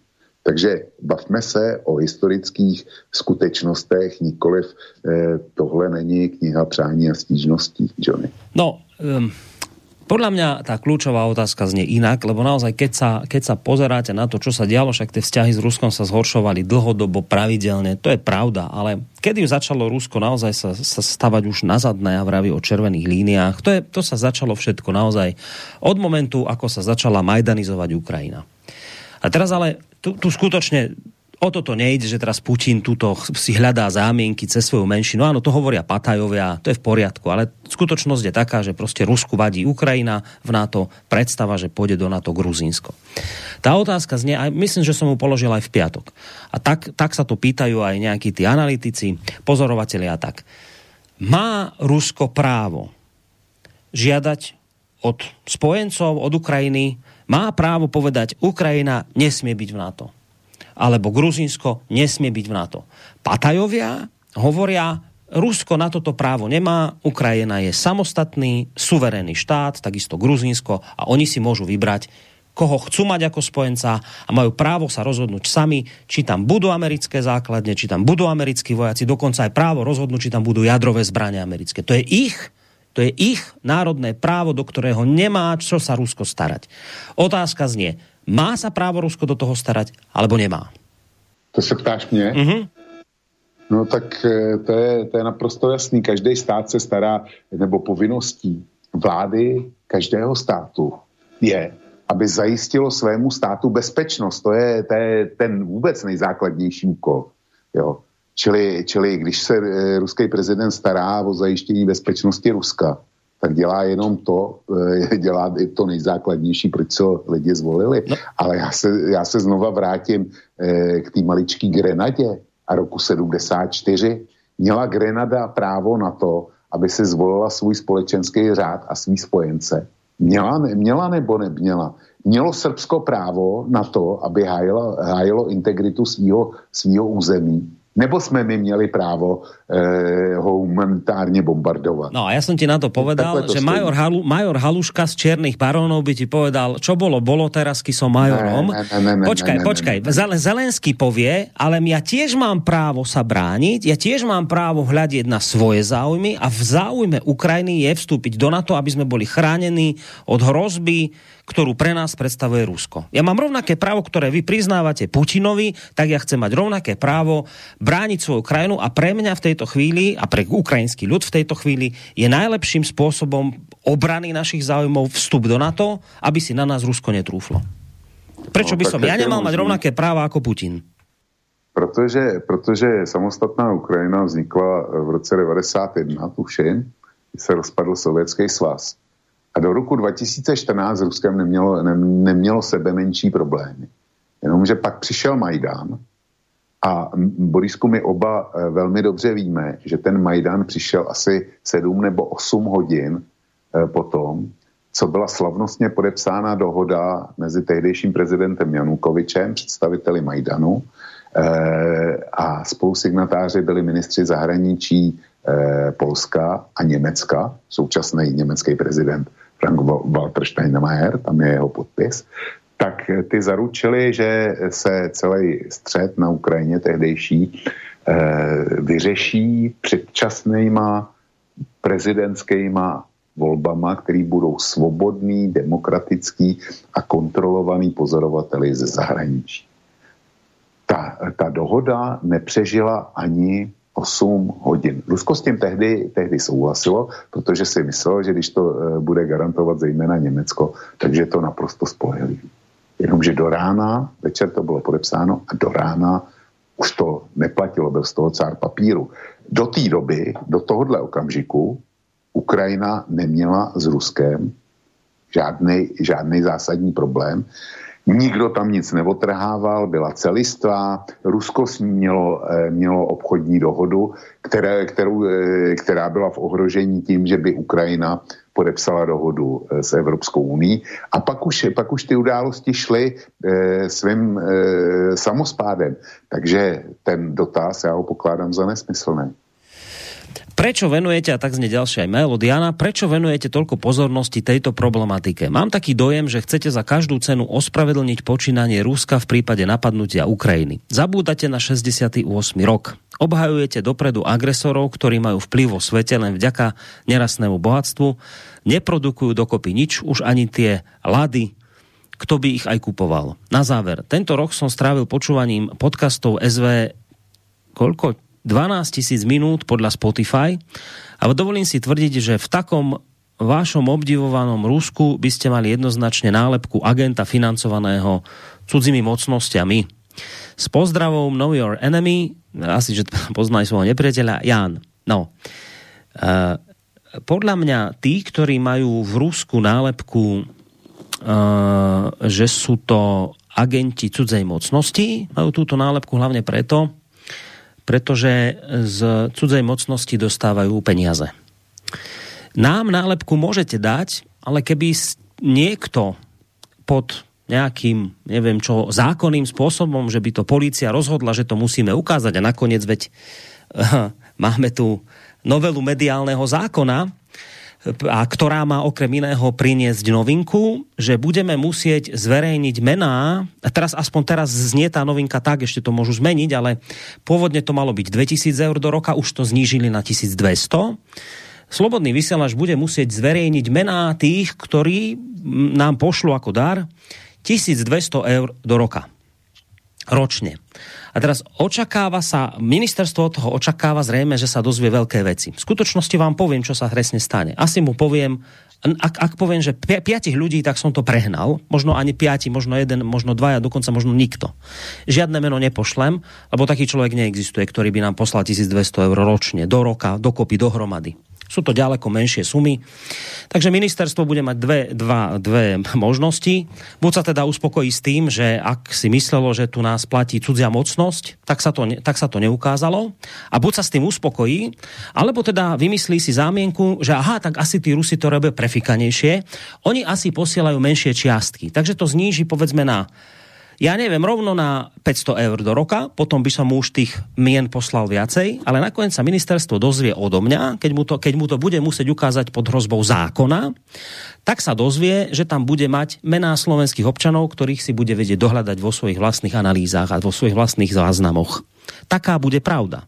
Takže bavme se o historických skutečnostech, nikoliv e, tohle není kniha přání a stížností, Johnny. No, um, podľa mňa tá kľúčová otázka znie inak, lebo naozaj, keď sa, keď sa pozeráte na to, čo sa dialo, však tie vzťahy s Ruskom sa zhoršovali dlhodobo, pravidelne, to je pravda, ale kedy začalo Rusko naozaj sa, sa stavať už na zadné a vraví o červených líniách, to, je, to sa začalo všetko naozaj od momentu, ako sa začala majdanizovať Ukrajina. A teraz ale tu, tu skutočne o toto nejde, že teraz Putin tuto si hľadá zámienky cez svoju menšinu. Áno, to hovoria Patajovia, to je v poriadku, ale skutočnosť je taká, že proste Rusku vadí Ukrajina v NATO, predstava, že pôjde do NATO Gruzínsko. Tá otázka znie, aj myslím, že som mu položil aj v piatok. A tak, tak sa to pýtajú aj nejakí tí analytici, pozorovatelia a tak. Má Rusko právo žiadať od spojencov, od Ukrajiny, má právo povedať, Ukrajina nesmie byť v NATO alebo Gruzinsko nesmie byť v NATO. Patajovia hovoria, Rusko na toto právo nemá, Ukrajina je samostatný, suverénny štát, takisto Gruzinsko a oni si môžu vybrať, koho chcú mať ako spojenca a majú právo sa rozhodnúť sami, či tam budú americké základne, či tam budú americkí vojaci, dokonca aj právo rozhodnúť, či tam budú jadrové zbranie americké. To je ich to je ich národné právo, do ktorého nemá čo sa Rusko starať. Otázka znie, Má sa právo Rusko do toho starať, alebo nemá? To se ptáš mě? Mm-hmm. No tak eh, to je, to je naprosto jasný. Každý stát se stará, nebo povinností vlády každého státu je, aby zajistilo svému státu bezpečnost. To je, to je ten vůbec nejzákladnější úkol. Jo. Čili, čili když se e, ruský prezident stará o zajištění bezpečnosti Ruska, tak dělá jenom to, e, dělá to nejzákladnější, proč co lidi zvolili. No. Ale já se, já se znova vrátím e, k té maličké Grenadě a roku 74. Měla Grenada právo na to, aby si zvolila svůj společenský řád a svý spojence. Měla, měla nebo neměla? Mělo Srbsko právo na to, aby hájilo, hájilo integritu svého území Nebo jsme my měli právo e, ho humanitárně bombardovat? No a ja som ti na to povedal, to že major, Halu, major Haluška z Čiernych barónov by ti povedal, čo bolo, bolo teraz, som majorom. Ne, ne, ne, ne, počkaj, ne, ne, počkaj. Ne, ne. Zelenský povie, ale ja tiež mám právo sa brániť, ja tiež mám právo hľadiť na svoje záujmy a v záujme Ukrajiny je vstúpiť do NATO, aby sme boli chránení od hrozby, ktorú pre nás predstavuje Rusko. Ja mám rovnaké právo, ktoré vy priznávate Putinovi, tak ja chcem mať rovnaké právo brániť svoju krajinu a pre mňa v tejto chvíli a pre ukrajinský ľud v tejto chvíli je najlepším spôsobom obrany našich záujmov vstup do NATO, aby si na nás Rusko netrúflo. Prečo no, by som ja nemal mať rovnaké práva ako Putin? Protože, protože samostatná Ukrajina vznikla v roce 91, tuším, se rozpadl Sovětský svaz. A do roku 2014 Ruskem nemělo, ne, nemělo sebe menší problémy. Jenomže pak přišel Majdan a Borisku, my oba eh, velmi dobře víme, že ten Majdan přišel asi 7 nebo 8 hodin eh, potom, co byla slavnostně podepsána dohoda mezi tehdejším prezidentem Janukovičem, představiteli Majdanu, eh, a spolusignatáři byli ministři zahraničí Polska a Německa, současný německý prezident Frank Walter Steinmeier, tam je jeho podpis, tak ty zaručili, že se celý střed na Ukrajině tehdejší eh, vyřeší předčasnýma prezidentskýma volbama, které budou svobodný, demokratický a kontrolovaný pozorovateli ze zahraničí. Ta, ta dohoda nepřežila ani 8 hodin. Rusko s tím tehdy, tehdy souhlasilo, protože si myslelo, že když to e, bude garantovat zejména Německo, takže to naprosto spolehlivý. Jenomže do rána, večer to bylo podepsáno a do rána už to neplatilo, byl z toho cár papíru. Do té doby, do tohohle okamžiku, Ukrajina neměla s Ruskem žádný, žádný zásadní problém. Nikdo tam nic neotrhával, byla celistvá. Rusko s ní mělo, eh, mělo obchodní dohodu, které, kterou, eh, která byla v ohrožení tím, že by Ukrajina podepsala dohodu eh, s Evropskou uní. A pak už, pak už ty události šly e, svým e, samospádem. Takže ten dotaz já ho pokládám za nesmyslný. Prečo venujete, a tak zne ďalšia aj mail od Jana, prečo venujete toľko pozornosti tejto problematike? Mám taký dojem, že chcete za každú cenu ospravedlniť počínanie Ruska v prípade napadnutia Ukrajiny. Zabúdate na 68. rok. Obhajujete dopredu agresorov, ktorí majú vplyv vo svete len vďaka nerastnému bohatstvu. Neprodukujú dokopy nič, už ani tie lady, kto by ich aj kupoval. Na záver, tento rok som strávil počúvaním podcastov SV koľko? 12 tisíc minút podľa Spotify a dovolím si tvrdiť, že v takom vašom obdivovanom Rusku by ste mali jednoznačne nálepku agenta financovaného cudzími mocnosťami. S pozdravom Know Your Enemy, asi, že poznaj svojho nepriateľa, Jan. No, uh, podľa mňa tí, ktorí majú v Rusku nálepku, uh, že sú to agenti cudzej mocnosti, majú túto nálepku hlavne preto, pretože z cudzej mocnosti dostávajú peniaze. Nám nálepku môžete dať, ale keby niekto pod nejakým, neviem čo, zákonným spôsobom, že by to policia rozhodla, že to musíme ukázať a nakoniec veď máme tu novelu mediálneho zákona, a ktorá má okrem iného priniesť novinku, že budeme musieť zverejniť mená, a teraz aspoň teraz znie tá novinka tak, ešte to môžu zmeniť, ale pôvodne to malo byť 2000 eur do roka, už to znížili na 1200. Slobodný vysielač bude musieť zverejniť mená tých, ktorí nám pošlu ako dar 1200 eur do roka. Ročne. A teraz očakáva sa, ministerstvo od toho očakáva zrejme, že sa dozvie veľké veci. V skutočnosti vám poviem, čo sa presne stane. Asi mu poviem, ak, ak poviem, že pi piatich ľudí, tak som to prehnal. Možno ani piati, možno jeden, možno dvaja, dokonca možno nikto. Žiadne meno nepošlem, lebo taký človek neexistuje, ktorý by nám poslal 1200 eur ročne, do roka, dokopy, dohromady. Sú to ďaleko menšie sumy. Takže ministerstvo bude mať dve, dva, dve možnosti. Buď sa teda uspokojí s tým, že ak si myslelo, že tu nás platí cudzia mocnosť, tak sa to, tak sa to neukázalo. A buď sa s tým uspokojí, alebo teda vymyslí si zámienku, že aha, tak asi tí Rusi to robia prefikanejšie. Oni asi posielajú menšie čiastky. Takže to zníži povedzme na ja neviem, rovno na 500 eur do roka, potom by som mu už tých mien poslal viacej, ale nakoniec sa ministerstvo dozvie odo mňa, keď mu to, keď mu to bude musieť ukázať pod hrozbou zákona, tak sa dozvie, že tam bude mať mená slovenských občanov, ktorých si bude vedieť dohľadať vo svojich vlastných analýzach a vo svojich vlastných záznamoch. Taká bude pravda.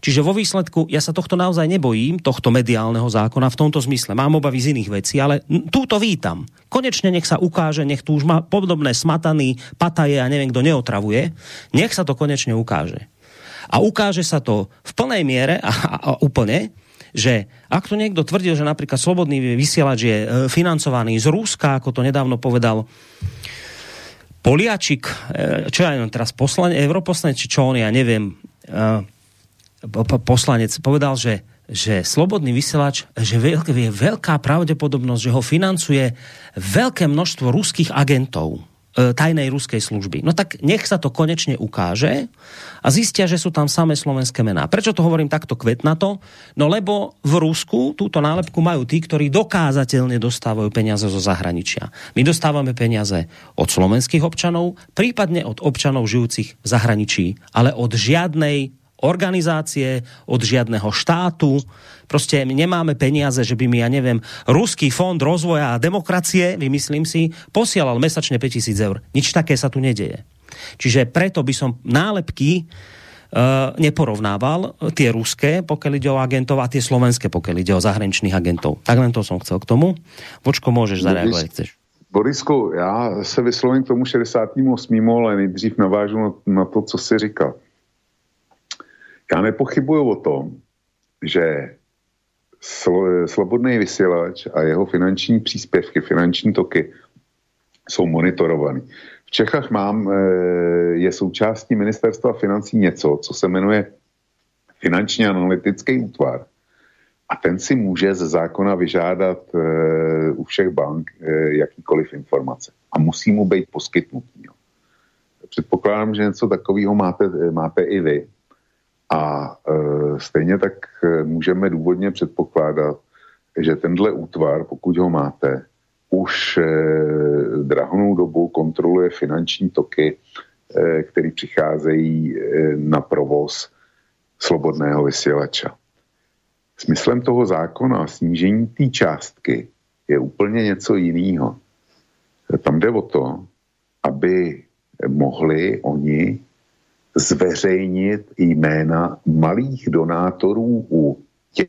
Čiže vo výsledku ja sa tohto naozaj nebojím, tohto mediálneho zákona v tomto zmysle. Mám obavy z iných vecí, ale túto vítam. Konečne nech sa ukáže, nech tu už má podobné smataný, pataje a neviem kto neotravuje. Nech sa to konečne ukáže. A ukáže sa to v plnej miere a, a, a úplne, že ak to niekto tvrdil, že napríklad slobodný vysielač je e, financovaný z Ruska, ako to nedávno povedal Poliačik, e, čo ja neviem teraz, poslanec, europoslanec, či čo on, ja neviem, e, poslanec povedal, že, že slobodný vysielač, že je veľká pravdepodobnosť, že ho financuje veľké množstvo ruských agentov e, tajnej ruskej služby. No tak nech sa to konečne ukáže a zistia, že sú tam samé slovenské mená. Prečo to hovorím takto kvetnato? No lebo v Rusku túto nálepku majú tí, ktorí dokázateľne dostávajú peniaze zo zahraničia. My dostávame peniaze od slovenských občanov, prípadne od občanov žijúcich v zahraničí, ale od žiadnej organizácie, od žiadneho štátu. Proste my nemáme peniaze, že by mi, ja neviem, Ruský fond rozvoja a demokracie, vymyslím si, posielal mesačne 5000 eur. Nič také sa tu nedeje. Čiže preto by som nálepky Uh, neporovnával tie ruské, pokiaľ ide o agentov, a tie slovenské, pokiaľ ide o zahraničných agentov. Tak len to som chcel k tomu. Vočko, môžeš zareagovať, chceš. Borisku, já se vyslovím k tomu 68. ale nejdřív navážu na, na to, co si říkal. Já nepochybuju o tom, že slobodný vysílač a jeho finanční příspěvky, finanční toky jsou monitorovaný. V Čechách mám, eh, je součástí ministerstva financí něco, co se jmenuje finančně analytický útvar. A ten si může ze zákona vyžádat e, u všech bank e, jakýkoliv informace. A musí mu být poskytnutý. Předpokládám, že něco takového máte, máte i vy. A e, stejně tak e, můžeme důvodně předpokládat, že tenhle útvar, pokud ho máte, už e, drahnou dobu kontroluje finanční toky, e, které přicházejí e, na provoz slobodného vysílača. Smyslem toho zákona snížení té částky je úplně něco jiného. Tam jde o to, aby mohli oni zveřejnit jména malých donátorů u těch,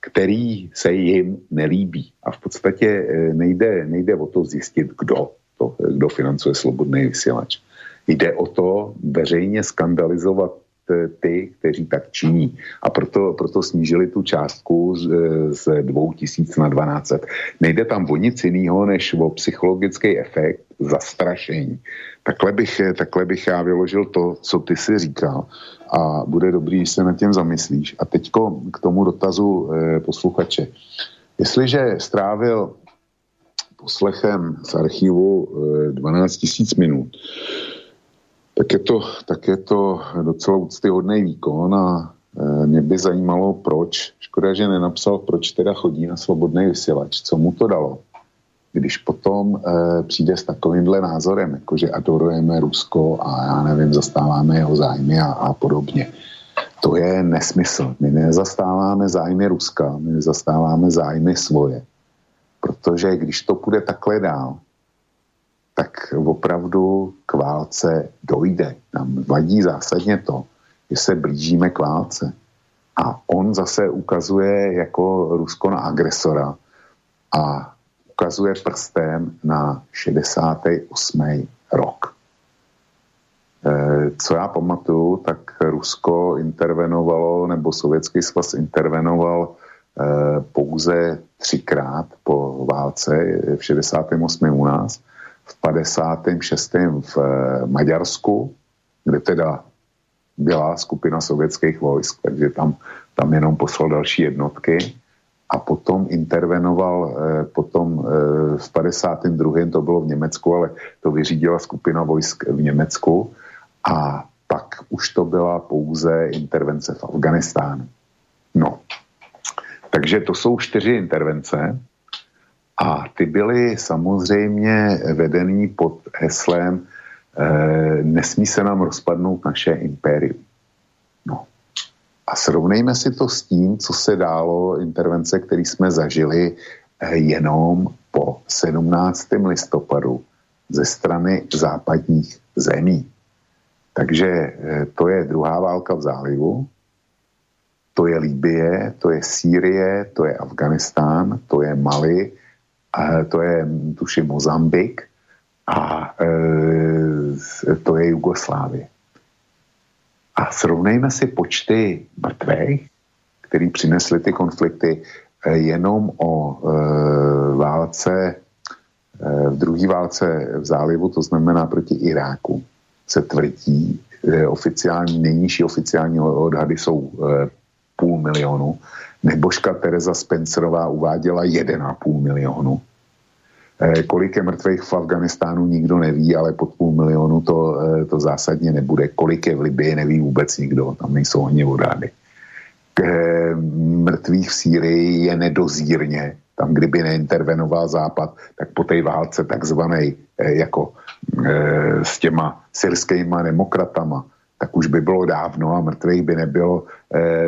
který se jim nelíbí. A v podstatě eh, nejde, nejde o to zjistit, kdo, to, kdo financuje slobodný vysílač. Jde o to veřejně skandalizovat eh, ty, kteří tak činí. A proto, proto snížili tu částku z, eh, z 2000 na 1200. Nejde tam o nic jiného, než o psychologický efekt zastrašení. Takhle bych, takhle bych já vyložil to, co ty si říkal a bude dobrý, když se nad tím zamyslíš. A teďko k tomu dotazu eh, posluchače. Jestliže strávil poslechem z archivu eh, 12 000 minut, tak je to, tak je to docela úctyhodný výkon a eh, mě by zajímalo, proč. Škoda, že nenapsal, proč teda chodí na svobodný vysílač, co mu to dalo když potom e, přijde s takovýmhle názorem, že adorujeme Rusko a já nevím, zastáváme jeho zájmy a, a podobně. To je nesmysl. My nezastáváme zájmy Ruska, my nezastáváme zájmy svoje. Protože když to půjde takhle dál, tak opravdu k válce dojde. Nám vadí zásadně to, že se blížíme k válce. A on zase ukazuje jako Rusko na agresora a ukazuje prstem na 68. rok. Co já pamatuju, tak Rusko intervenovalo, nebo Sovětský svaz intervenoval pouze třikrát po válce v 68. u nás, v 56. v Maďarsku, kde teda byla skupina sovětských vojsk, takže tam, tam jenom poslal další jednotky a potom intervenoval, eh, potom eh, v 52. to bylo v Německu, ale to vyřídila skupina vojsk v Německu a pak už to byla pouze intervence v Afganistánu. No, takže to jsou čtyři intervence a ty byly samozřejmě vedený pod heslem Eh, nesmí se nám rozpadnout naše impérium. A srovnejme si to s tím, co se dálo intervence, který jsme zažili eh, jenom po 17. listopadu ze strany západních zemí. Takže eh, to je druhá válka v zálivu, to je Líbie, to je Sýrie, to je Afganistán, to je Mali, to je, tuším, Mozambik a to je Jugoslávie. A srovnejme si počty mrtvých, který přinesly ty konflikty e, jenom o e, válce, e, v druhé válce v zálivu, to znamená proti Iráku, se tvrdí, e, oficiální, nejnižší oficiální odhady jsou e, půl milionu. Nebožka Teresa Spencerová uváděla 1,5 milionu. Eh, kolik je mrtvých v Afganistánu, nikdo neví, ale pod půl milionu to, eh, to zásadně nebude. Kolik je v Libii, neví vůbec nikdo, tam nejsou ani vodády. Eh, mrtvých v Sýrii je nedozírně. Tam, kdyby neintervenoval Západ, tak po té válce takzvanej jako s těma syrskýma demokratama, tak už by bylo dávno a mrtvých by nebylo,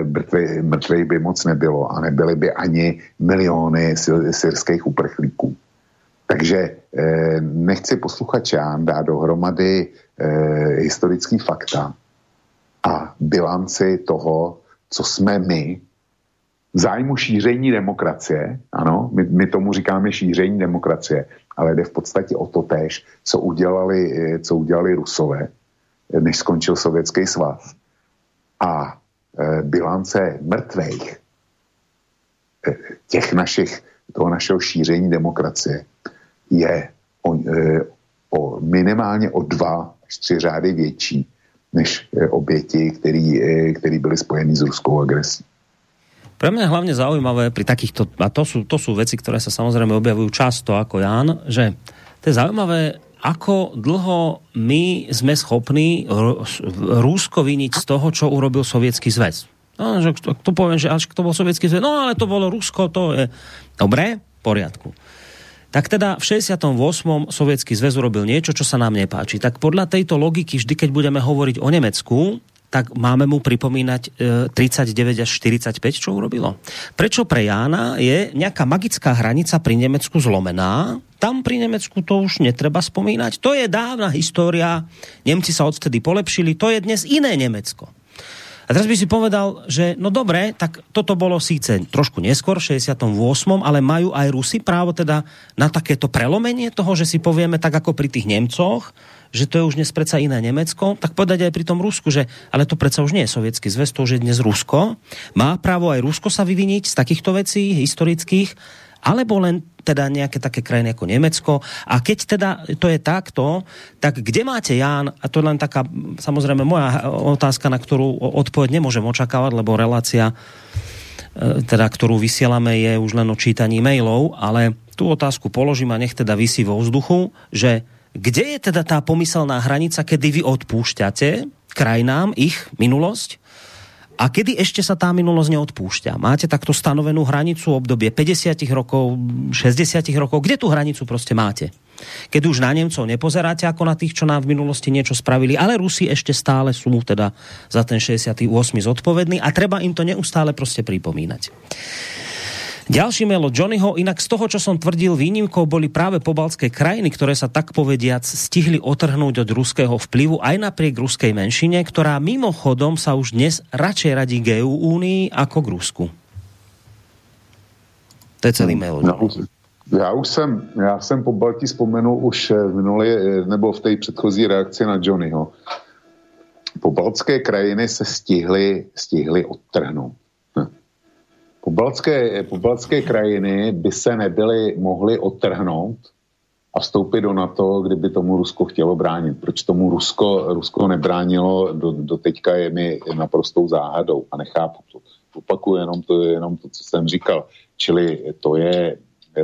mrtvých, mrtvých by moc nebylo a nebyly by ani miliony syrských uprchlíků. Takže eh, nechci posluchačám dát dohromady eh, historický fakta a bilanci toho, co jsme my v zájmu šíření demokracie, ano, my, my tomu říkáme šíření demokracie, ale jde v podstatě o to též, co udělali, eh, co udělali Rusové, než skončil Sovětský svaz. A e, bilance mrtvých těch našich, toho našeho šíření demokracie je o, e, o minimálně o dva až tři řády větší než e, oběti, který, e, který byly spojeny s ruskou agresí. Pre mňa hlavne zaujímavé pri takýchto, a to sú, to sú veci, ktoré sa samozrejme objavujú často ako Jan, že to je zaujímavé, ako dlho my sme schopní Rúsko viniť z toho, čo urobil Sovietský zväz. No, že to poviem, že až to bol Sovietský zväz, no ale to bolo Rusko, to je... Dobre, v poriadku tak teda v 68. Sovietský zväz urobil niečo, čo sa nám nepáči. Tak podľa tejto logiky, vždy keď budeme hovoriť o Nemecku, tak máme mu pripomínať e, 39 až 45, čo urobilo. Prečo pre Jána je nejaká magická hranica pri Nemecku zlomená? Tam pri Nemecku to už netreba spomínať. To je dávna história. Nemci sa odtedy polepšili. To je dnes iné Nemecko. A teraz by si povedal, že no dobre, tak toto bolo síce trošku neskôr, 68., ale majú aj Rusy právo teda na takéto prelomenie toho, že si povieme tak ako pri tých Nemcoch, že to je už dnes predsa iné Nemecko, tak povedať aj pri tom Rusku, že ale to predsa už nie je sovietský zväz, to už je dnes Rusko. Má právo aj Rusko sa vyviniť z takýchto vecí historických alebo len teda nejaké také krajiny ako Nemecko. A keď teda to je takto, tak kde máte Ján, a to je len taká samozrejme moja otázka, na ktorú odpoveď nemôžem očakávať, lebo relácia e, teda, ktorú vysielame, je už len o čítaní mailov, ale tú otázku položím a nech teda vysí vo vzduchu, že kde je teda tá pomyselná hranica, kedy vy odpúšťate krajinám ich minulosť a kedy ešte sa tá minulosť neodpúšťa? Máte takto stanovenú hranicu obdobie 50 rokov, 60 rokov? Kde tú hranicu proste máte? Keď už na Nemcov nepozeráte ako na tých, čo nám v minulosti niečo spravili, ale Rusi ešte stále sú teda za ten 68 zodpovední a treba im to neustále proste pripomínať. Ďalší mail od Johnnyho, inak z toho, čo som tvrdil, výnimkou boli práve pobaltské krajiny, ktoré sa tak povediac stihli otrhnúť od ruského vplyvu aj napriek ruskej menšine, ktorá mimochodom sa už dnes radšej radí k EU únii ako k Rusku. To je celý mail. No, Já už jsem, já jsem po Balti vzpomenul už v minulé, nebo v té předchozí reakci na Johnnyho. Pobaltské krajiny se stihly, stihly odtrhnout. Pobaltské, pobaltské krajiny by se nebyly mohly odtrhnout a vstoupit do NATO, kdyby tomu Rusko chtělo bránit. Proč tomu Rusko, Rusko nebránilo, do, do teďka je mi naprostou záhadou a nechápu to. Opakuju jenom to, jenom to, co jsem říkal. Čili to je,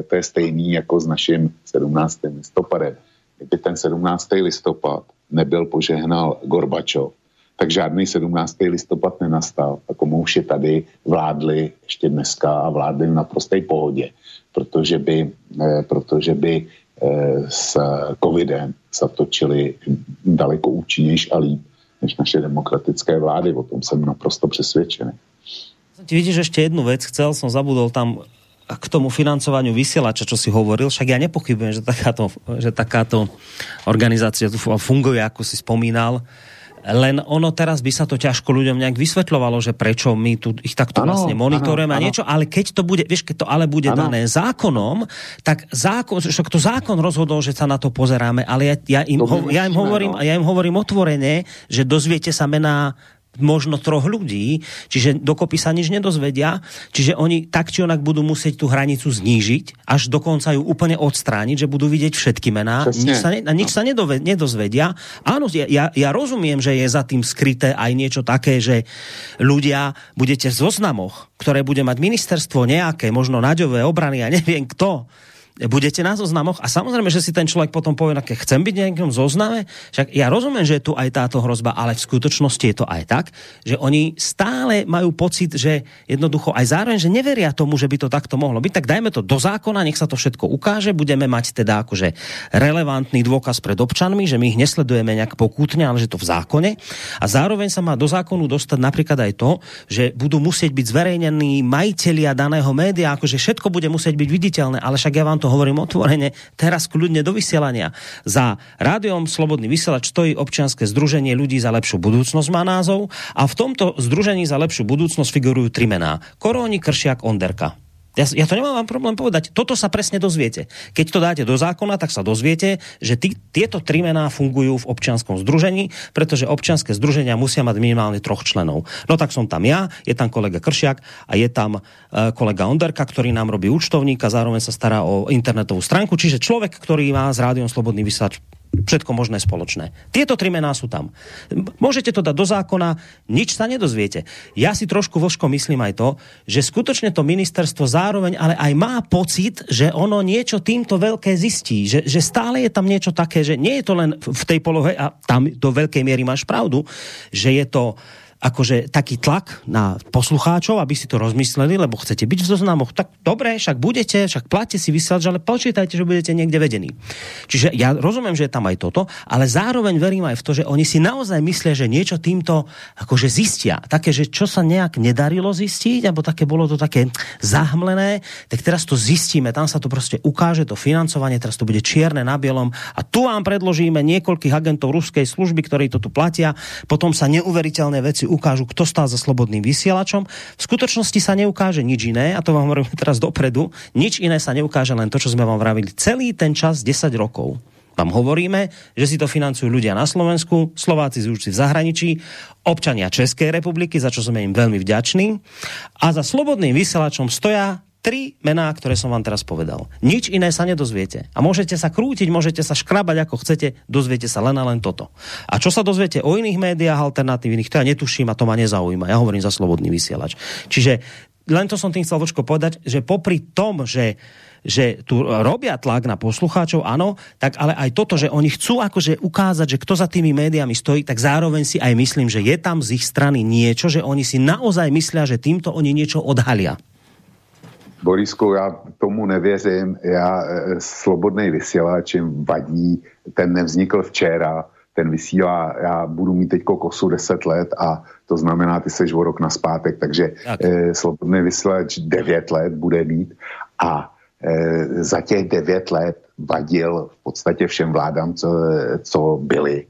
to je stejný jako s naším 17. listopadem. Kdyby ten 17. listopad nebyl požehnal Gorbačov, tak žádný 17. listopad nenastal a komouši tady vládli ještě dneska a vládli v naprosté pohodě, protože by, eh, protože by Eh, s covidem zatočili daleko účinnější a líp než naše demokratické vlády. O tom jsem naprosto přesvědčený. Ti vidíš ešte jednu vec, chcel som, zabudol tam k tomu financovaniu vysielača, čo si hovoril, však ja nepochybujem, že takáto, že takáto organizácia tu funguje, ako si spomínal, len ono teraz by sa to ťažko ľuďom nejak vysvetľovalo, že prečo my tu ich takto ano, vlastne monitorujeme ano, a niečo, ale keď to bude, vieš, keď to ale bude ano. dané zákonom, tak zákon, však to zákon rozhodol, že sa na to pozeráme, ale ja, ja, im, ho, ja, im hovorím, no. ja im hovorím otvorene, že dozviete sa mená možno troch ľudí, čiže dokopy sa nič nedozvedia, čiže oni tak či onak budú musieť tú hranicu znížiť, až dokonca ju úplne odstrániť, že budú vidieť všetky mená, nič sa, ne, nič sa nedove, nedozvedia. Áno, ja, ja rozumiem, že je za tým skryté aj niečo také, že ľudia budete v zoznamoch, ktoré bude mať ministerstvo nejaké, možno naďové obrany, ja neviem kto, budete na zoznamoch? A samozrejme, že si ten človek potom povie, že chcem byť nejakom zozname, však ja rozumiem, že je tu aj táto hrozba, ale v skutočnosti je to aj tak, že oni stále majú pocit, že jednoducho aj zároveň, že neveria tomu, že by to takto mohlo byť, tak dajme to do zákona, nech sa to všetko ukáže, budeme mať teda akože relevantný dôkaz pred občanmi, že my ich nesledujeme nejak pokútne, ale že to v zákone. A zároveň sa má do zákonu dostať napríklad aj to, že budú musieť byť zverejnení majiteľia daného média, akože všetko bude musieť byť viditeľné, ale však ja vám to to hovorím otvorene, teraz kľudne do vysielania. Za rádiom Slobodný vysielač stojí občianske združenie ľudí za lepšiu budúcnosť má názov a v tomto združení za lepšiu budúcnosť figurujú tri mená. Koróni, Kršiak, Onderka. Ja, ja to nemám vám problém povedať. Toto sa presne dozviete. Keď to dáte do zákona, tak sa dozviete, že tí, tieto tri mená fungujú v občianskom združení, pretože občianske združenia musia mať minimálne troch členov. No tak som tam ja, je tam kolega Kršiak a je tam uh, kolega Onderka, ktorý nám robí účtovník a zároveň sa stará o internetovú stránku, čiže človek, ktorý má s rádiom Slobodný vysielač všetko možné spoločné. Tieto tri mená sú tam. Môžete to dať do zákona, nič sa nedozviete. Ja si trošku voško myslím aj to, že skutočne to ministerstvo zároveň ale aj má pocit, že ono niečo týmto veľké zistí, že, že stále je tam niečo také, že nie je to len v tej polohe, a tam do veľkej miery máš pravdu, že je to akože taký tlak na poslucháčov, aby si to rozmysleli, lebo chcete byť v zoznamoch, tak dobre, však budete, však platte si vysielač, ale počítajte, že budete niekde vedení. Čiže ja rozumiem, že je tam aj toto, ale zároveň verím aj v to, že oni si naozaj myslia, že niečo týmto akože zistia. Také, že čo sa nejak nedarilo zistiť, alebo také bolo to také zahmlené, tak teraz to zistíme, tam sa to proste ukáže, to financovanie, teraz to bude čierne na bielom a tu vám predložíme niekoľkých agentov ruskej služby, ktorí to tu platia, potom sa neuveriteľné veci ukážu, kto stál za slobodným vysielačom. V skutočnosti sa neukáže nič iné, a to vám hovorím teraz dopredu, nič iné sa neukáže, len to, čo sme vám vravili celý ten čas 10 rokov vám hovoríme, že si to financujú ľudia na Slovensku, Slováci z v zahraničí, občania Českej republiky, za čo sme im veľmi vďační. A za slobodným vysielačom stoja tri mená, ktoré som vám teraz povedal. Nič iné sa nedozviete. A môžete sa krútiť, môžete sa škrabať ako chcete, dozviete sa len a len toto. A čo sa dozviete o iných médiách alternatívnych, to ja netuším a to ma nezaujíma. Ja hovorím za slobodný vysielač. Čiže len to som tým chcel vočko povedať, že popri tom, že že tu robia tlak na poslucháčov, áno, tak ale aj toto, že oni chcú akože ukázať, že kto za tými médiami stojí, tak zároveň si aj myslím, že je tam z ich strany niečo, že oni si naozaj myslia, že týmto oni niečo odhalia. Borisku, já tomu nevěřím. Já e, slobodný vysílač jim vadí, ten nevznikl včera, ten vysílá, já budu mít teď kosu 10 let a to znamená, ty seš o rok na zpátek, takže e, slobodný vysílač 9 let bude mít. A e, za těch 9 let vadil v podstatě všem vládám, co, co byly.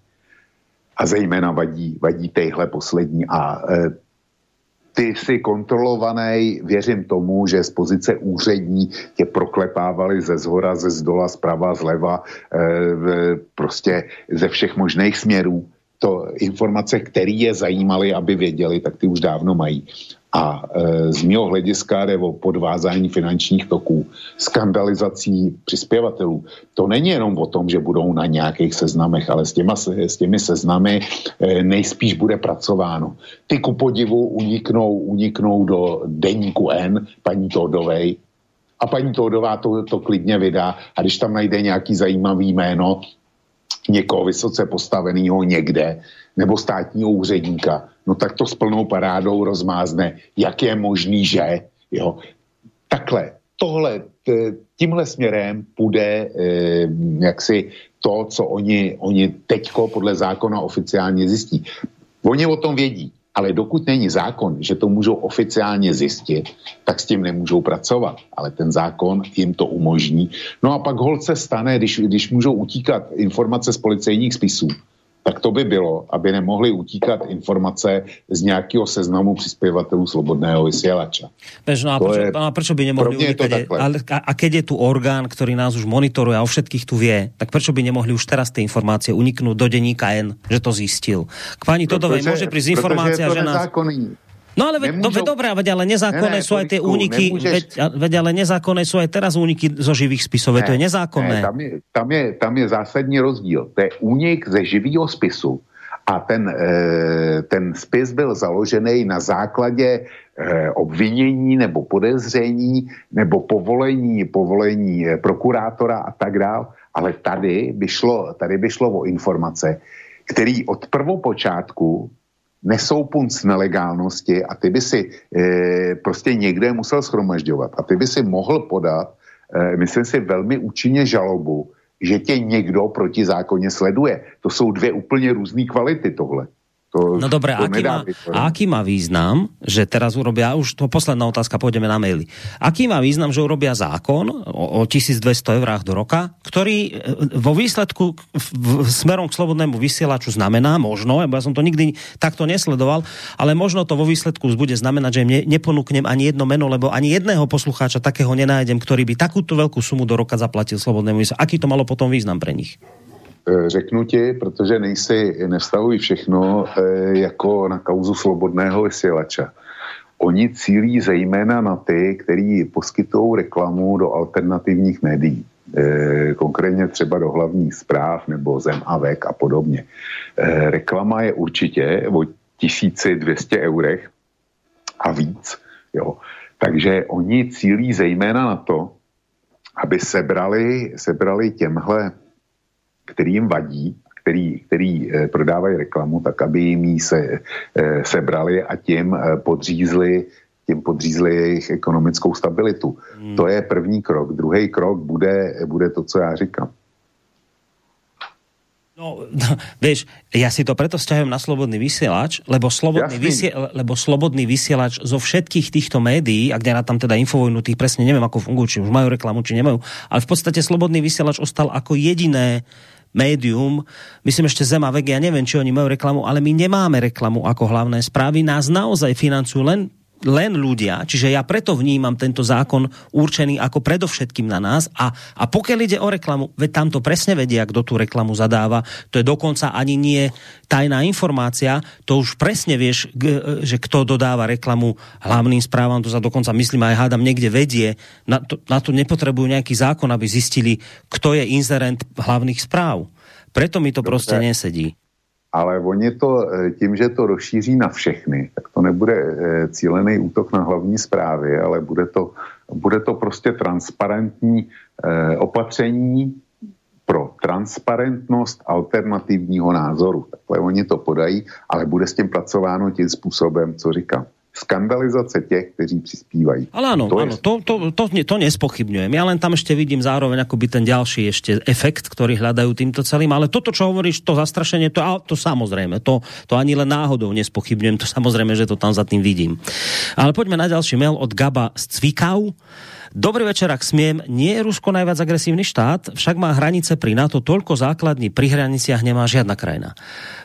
A zejména vadí, vadí téhle poslední. A e, ty jsi kontrolovaný, věřím tomu, že z pozice úřední tě proklepávali ze zhora, ze zdola, zprava, zleva, e, prostě ze všech možných směrů. To informace, které je zajímaly, aby věděli, tak ty už dávno mají. A e, z mého hlediska jde o podvázání finančních toků, skandalizací přispěvatelů. To není jenom o tom, že budou na nějakých seznamech, ale s, těma, s těmi seznamy e, nejspíš bude pracováno. Ty ku podivu uniknou, uniknou do deníku N paní Todovej, a paní Todová to, to klidně vydá a když tam najde nějaký zajímavý jméno někoho vysoce postaveného někde, nebo státního úředníka, no tak to s plnou parádou rozmázne, jak je možný, že, jo. Takhle, tohle, tímhle směrem půjde eh, jaksi to, co oni, oni teďko podle zákona oficiálně zjistí. Oni o tom vědí, ale dokud není zákon, že to můžou oficiálně zjistit, tak s tím nemůžou pracovat. Ale ten zákon jim to umožní. No a pak holce stane, když, když můžou utíkat informace z policejních spisů, tak to by bylo, aby nemohli utíkat informace z nějakého seznamu přispěvatelů slobodného vysielača. Bež, no a, prečo, je, a prečo by nemohli? Ale, a, a keď je tu orgán, ktorý nás už monitoruje a o všetkých tu vie, tak prečo by nemohli už teraz tie informácie uniknúť do denníka N, že to zistil? K pani Todovej môže prísť informácia, že nás... No ale veď, Nemôžu... dobré, veď ale nezákonné ne, ne, sú aj tie úniky, nemôžeš... veď, veď ale nezákonné sú aj teraz úniky zo živých spisov, ne, to je nezákonné. Ne, tam, je, tam, je, tam je zásadní rozdíl. To je únik ze živého spisu a ten, e, ten spis byl založený na základě e, obvinění nebo podezření nebo povolení, povolení e, prokurátora a tak dále. Ale tady by šlo, tady by šlo o informace, který od prvopočátku nesou punc nelegálnosti a ty by si e, prostě někde musel schromažďovat a ty by si mohl podat, e, myslím si, velmi účinně žalobu, že tě někdo protizákonně sleduje. To jsou dvě úplně různé kvality tohle. To, no dobre, aký má, aký má význam, že teraz urobia, už to posledná otázka, pôjdeme na maily. Aký má význam, že urobia zákon o, o 1200 eurách do roka, ktorý e, vo výsledku v, smerom k slobodnému vysielaču znamená, možno, ja som to nikdy takto nesledoval, ale možno to vo výsledku bude znamenať, že im ne, neponúknem ani jedno meno, lebo ani jedného poslucháča takého nenájdem, ktorý by takúto veľkú sumu do roka zaplatil slobodnému vysielaču. Aký to malo potom význam pre nich? Eh, řeknu ti, protože nejsi, nevztahují všechno eh, jako na kauzu slobodného vysílača. Oni cílí zejména na ty, kteří poskytují reklamu do alternativních médií. Eh, konkrétně třeba do hlavních zpráv nebo Zem a Vek a podobně. Reklama je určitě o 1200 eurech a víc. Jo. Takže oni cílí zejména na to, aby sebrali, sebrali těmhle který jim vadí, který, který eh, prodávají reklamu, tak aby jim ji se, eh, sebrali a tím eh, podřízli tím podřízli jejich ekonomickou stabilitu. Hmm. To je první krok. Druhý krok bude, bude to, co já říkám. No, no, vieš, ja si to preto vzťahujem na slobodný vysielač, lebo slobodný, vysie, lebo slobodný vysielač zo všetkých týchto médií, ak ja tam teda infovojnu, tých presne neviem, ako fungujú, či už majú reklamu, či nemajú, ale v podstate slobodný vysielač ostal ako jediné médium, myslím ešte Zema Vek, ja neviem, či oni majú reklamu, ale my nemáme reklamu ako hlavné správy, nás naozaj financujú len len ľudia, čiže ja preto vnímam tento zákon určený ako predovšetkým na nás a, a pokiaľ ide o reklamu, veď tam to presne vedia, kto tú reklamu zadáva, to je dokonca ani nie tajná informácia, to už presne vieš, že kto dodáva reklamu hlavným správam, to sa dokonca myslím aj hádam niekde vedie, na to, na to nepotrebujú nejaký zákon, aby zistili, kto je inzerent hlavných správ. Preto mi to Dobre. proste nesedí ale oni to, eh, tím, že to rozšíří na všechny, tak to nebude eh, cílený útok na hlavní zprávy, ale bude to, bude to prostě transparentní eh, opatření pro transparentnost alternativního názoru. Takhle oni to podají, ale bude s tím pracováno tím způsobem, co říkám skandalizace těch, kteří přispívají. Ale áno, to, áno, to, to, to, to nespochybňujem. Ja len tam ešte vidím zároveň akoby ten ďalší ešte efekt, ktorý hľadajú týmto celým, ale toto, čo hovoríš, to zastrašenie, to, to samozrejme, to, to ani len náhodou nespochybňujem, to samozrejme, že to tam za tým vidím. Ale poďme na ďalší mail od Gaba z Cvikau. Dobrý večer, ak smiem. Nie je Rusko najviac agresívny štát, však má hranice pri NATO toľko základní, pri hraniciach nemá žiadna krajina.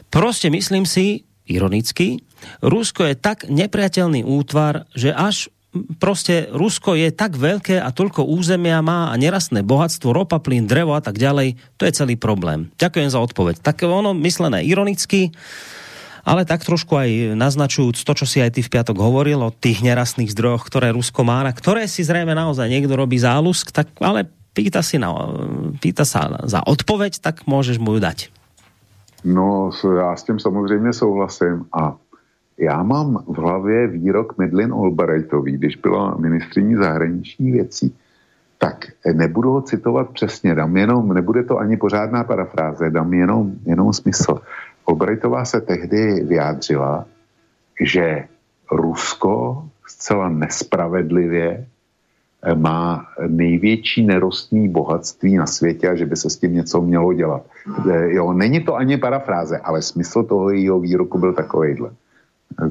Proste myslím si, ironicky, Rusko je tak nepriateľný útvar, že až proste Rusko je tak veľké a toľko územia má a nerastné bohatstvo, ropa, plyn, drevo a tak ďalej, to je celý problém. Ďakujem za odpoveď. Tak ono myslené ironicky, ale tak trošku aj naznačujúc to, čo si aj ty v piatok hovoril o tých nerastných zdrojoch, ktoré Rusko má, na ktoré si zrejme naozaj niekto robí zálusk, tak ale pýta, si na, pýta sa za odpoveď, tak môžeš mu ju dať. No, já s tím samozřejmě souhlasím a já mám v hlavě výrok Medlin Albrightový, když byla ministriní zahraničních věcí, tak nebudu ho citovat přesně, dám jenom, nebude to ani pořádná parafráze, dám jenom, jenom smysl. Albrightová se tehdy vyjádřila, že Rusko zcela nespravedlivě eh, má největší nerostní bohatství na světě a že by se s tím něco mělo dělat. Eh, jo, není to ani parafráze, ale smysl toho jejího výroku byl takovýhle.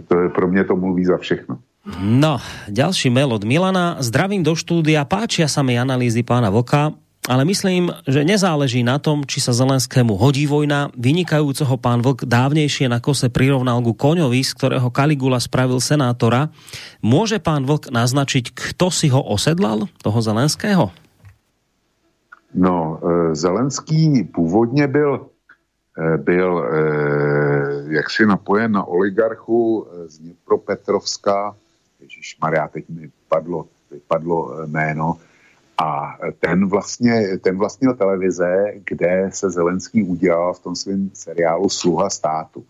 To je, pro mě to mluví za všechno. No, ďalší mail od Milana. Zdravím do štúdia, páčia sa mi analýzy pána Voka, ale myslím, že nezáleží na tom, či sa Zelenskému hodí vojna. Vynikajúceho pán Vlk dávnejšie na kose prirovnal ku koňovi, z ktorého Kaligula spravil senátora. Môže pán Vlk naznačiť, kto si ho osedlal, toho Zelenského? No, e, Zelenský původně byl byl eh, jaksi napojen na oligarchu eh, z Dnipropetrovska, Ježíš Maria, teď mi padlo, padlo jméno, a ten vlastně, ten vlastnil televize, kde se Zelenský udělal v tom svém seriálu Sluha státu.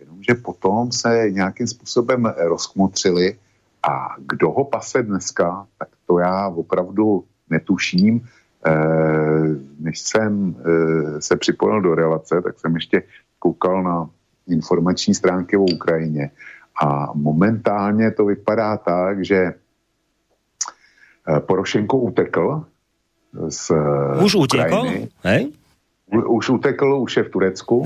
Jenomže potom se nějakým způsobem rozkmotřili a kdo ho pase dneska, tak to já opravdu netuším. Eh, než jsem eh, se připojil do relace, tak jsem ještě koukal na informační stránky o Ukrajině a momentálně to vypadá tak, že eh, Porošenko utekl z Už utekl? Hej? Už utekl, už je v Turecku.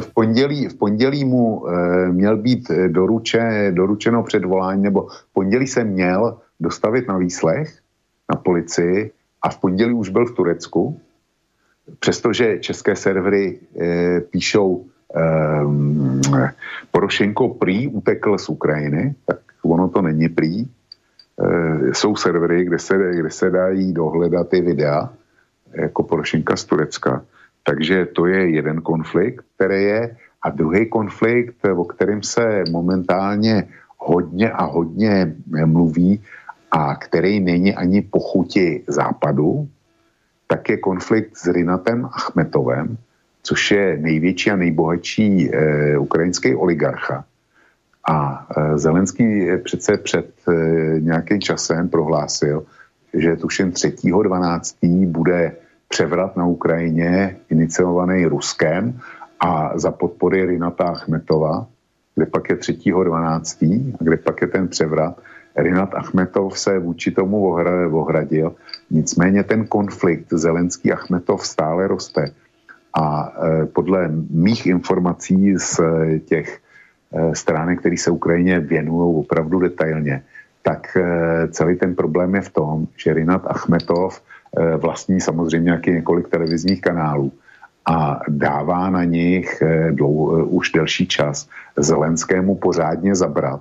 V pondělí, v pondělí mu měl být doruče, doručeno předvolání, nebo v pondělí se měl dostavit na výslech na policii a v pondělí už byl v Turecku, přestože české servery e, píšou e, Porošenko prý utekl z Ukrajiny, tak ono to není prý. E, jsou servery, kde se, kde se dají dohledat ty videa jako Porošenka z Turecka. Takže to je jeden konflikt, který je. A druhý konflikt, o kterém se momentálně hodně a hodně mluví, a který není ani po chuti západu, tak je konflikt s Rinatem Achmetovem, což je největší a nejbohatší e, ukrajinský oligarcha. A e, Zelenský přece před e, nějakým časem prohlásil, že tuším 3.12. bude převrat na Ukrajině iniciovaný Ruskem a za podpory Rinata Achmetova, kde pak je 3.12. a kde pak je ten převrat, Rinat Achmetov se vůči tomu ohradil, nicméně ten konflikt Zelenský-Achmetov stále roste. A e, podle mých informací z e, těch e, stránek, které se Ukrajině věnují opravdu detailně, tak celý ten problém je v tom, že Rinat Achmetov vlastní samozřejmě nějaký několik televizních kanálů a dává na nich dlou, už delší čas Zelenskému pořádně zabrat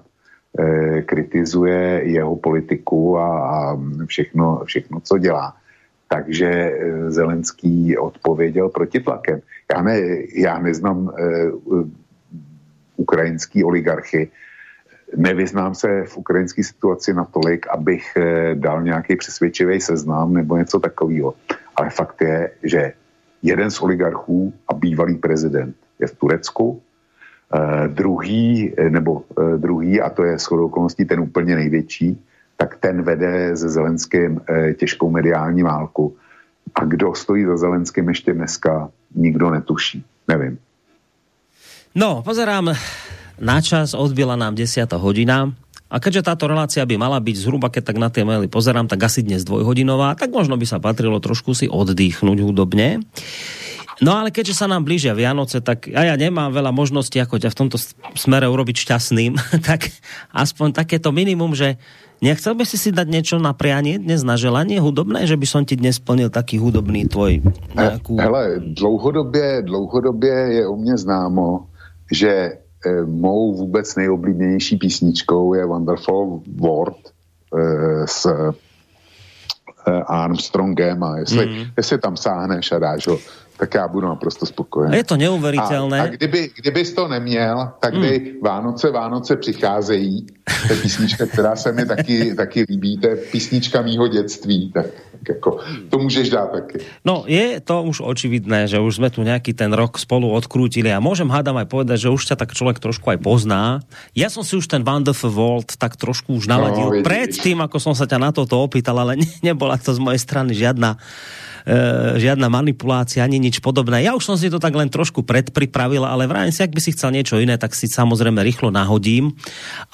kritizuje jeho politiku a, a všechno, všechno, co dělá. Takže eh, Zelenský odpověděl protitlakem. Já, ne, já neznám uh, ukrajinský oligarchy, nevyznám se v ukrajinské situaci natolik, abych uh, dal nějaký přesvědčivý seznam nebo něco takového. Ale fakt je, že jeden z oligarchů a bývalý prezident je v Turecku, druhý, eh, nebo uh, druhý, a to je shodou okolností ten úplně největší, tak ten vede se Zelenským těžkou mediální válku. A kdo stojí za Zelenským ještě dneska, nikdo netuší. Nevím. No, pozerám na čas, odbila nám 10. hodina. A keďže táto relácia by mala byť zhruba, keď tak na tie maily pozerám, tak asi dnes dvojhodinová, tak možno by sa patrilo trošku si oddychnúť hudobne. No ale keďže sa nám blížia Vianoce, tak a ja nemám veľa možností, ako ťa v tomto smere urobiť šťastným, tak aspoň takéto minimum, že nechcel by si si dať niečo na prianie dnes na želanie hudobné, že by som ti dnes splnil taký hudobný tvoj nejakú... Hele, dlouhodobě, dlouhodobě je u mě známo, že mou vůbec nejoblíbenější písničkou je Wonderful World e, s e, Armstrongem a jestli, mm. jestli tam sáhneš a dáš ho tak já budu naprosto spokojený. Je to neuvěřitelné. A, a kdyby, kdybys to neměl, tak by hmm. Vánoce, Vánoce přicházejí. To je písnička, která se mi taky, taky líbí. To je písnička mýho dětství. Tak, tak jako, to můžeš dát taky. No, je to už očividné, že už jsme tu nějaký ten rok spolu odkrútili a môžem hádam aj povedať, že už ťa tak človek trošku aj pozná. Ja som si už ten Wonderful World tak trošku už naladil no, pred tým, ako som sa ťa na toto opýtal, ale ne, nebola to z mojej strany žiadna žiadna manipulácia, ani nič podobné. Ja už som si to tak len trošku predpripravil, ale vrajím si, ak by si chcel niečo iné, tak si samozrejme rýchlo nahodím.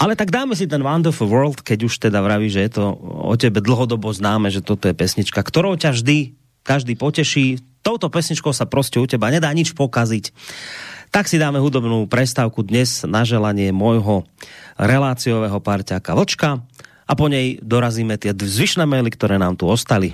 Ale tak dáme si ten Wonderful World, keď už teda vraví, že je to o tebe dlhodobo známe, že toto je pesnička, ktorou ťa vždy každý poteší. Touto pesničkou sa proste u teba nedá nič pokaziť. Tak si dáme hudobnú prestávku dnes na želanie môjho reláciového parťáka Vlčka a po nej dorazíme tie zvyšné maily, ktoré nám tu ostali.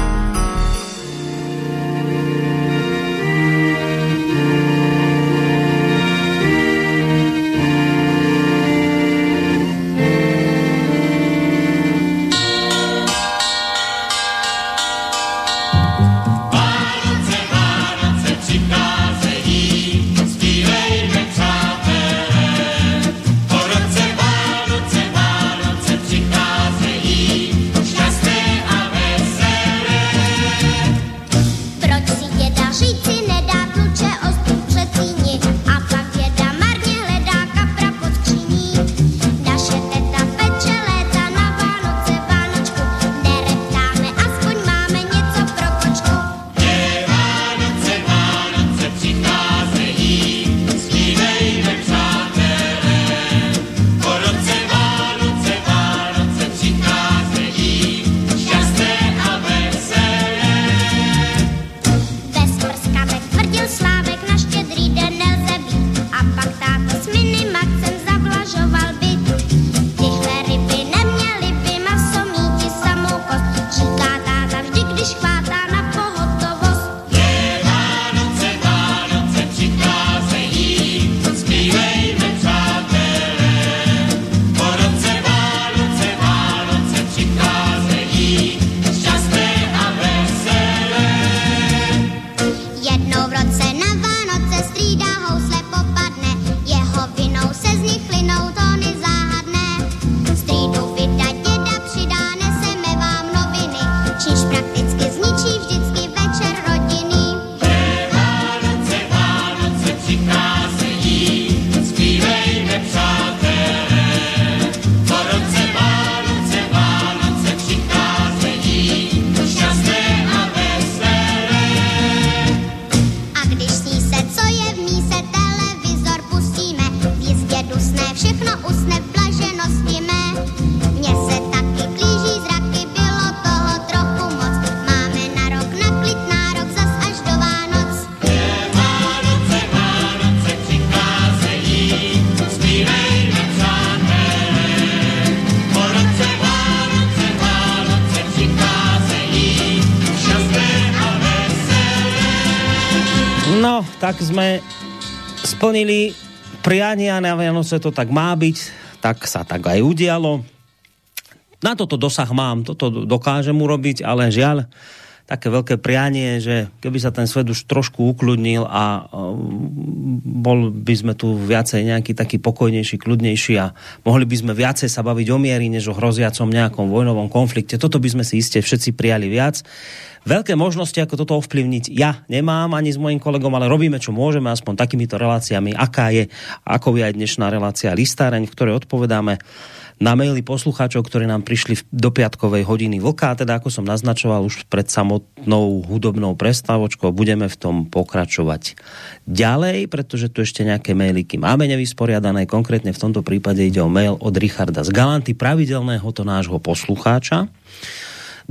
Tak sme splnili priania na Vianoce, to tak má byť, tak sa tak aj udialo. Na toto dosah mám, toto dokážem urobiť, ale žiaľ, také veľké prianie, že keby sa ten svet už trošku ukludnil a um, bol by sme tu viacej nejaký taký pokojnejší, kľudnejší a mohli by sme viacej sa baviť o miery, než o hroziacom nejakom vojnovom konflikte. Toto by sme si iste všetci prijali viac. Veľké možnosti, ako toto ovplyvniť, ja nemám ani s mojim kolegom, ale robíme, čo môžeme, aspoň takýmito reláciami, aká je, ako je aj dnešná relácia Listáreň, v ktorej odpovedáme na maily poslucháčov, ktorí nám prišli do piatkovej hodiny vlka, teda ako som naznačoval už pred samotnou hudobnou prestávočkou, budeme v tom pokračovať ďalej, pretože tu ešte nejaké mailiky máme nevysporiadané, konkrétne v tomto prípade ide o mail od Richarda z Galanty, pravidelného to nášho poslucháča.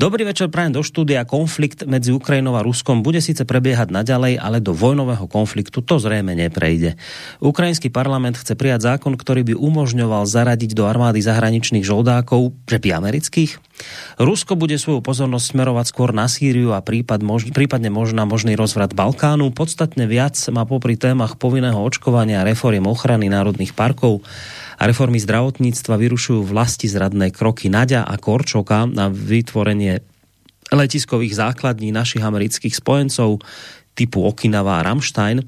Dobrý večer, prajem do štúdia. Konflikt medzi Ukrajinou a Ruskom bude síce prebiehať naďalej, ale do vojnového konfliktu to zrejme neprejde. Ukrajinský parlament chce prijať zákon, ktorý by umožňoval zaradiť do armády zahraničných žoldákov, že by amerických. Rusko bude svoju pozornosť smerovať skôr na Sýriu a prípad, mož, prípadne možná možný rozvrat Balkánu. Podstatne viac má popri témach povinného očkovania a reforiem ochrany národných parkov reformy zdravotníctva vyrušujú vlasti zradné kroky Nadia a Korčoka na vytvorenie letiskových základní našich amerických spojencov typu Okinawa a Ramstein,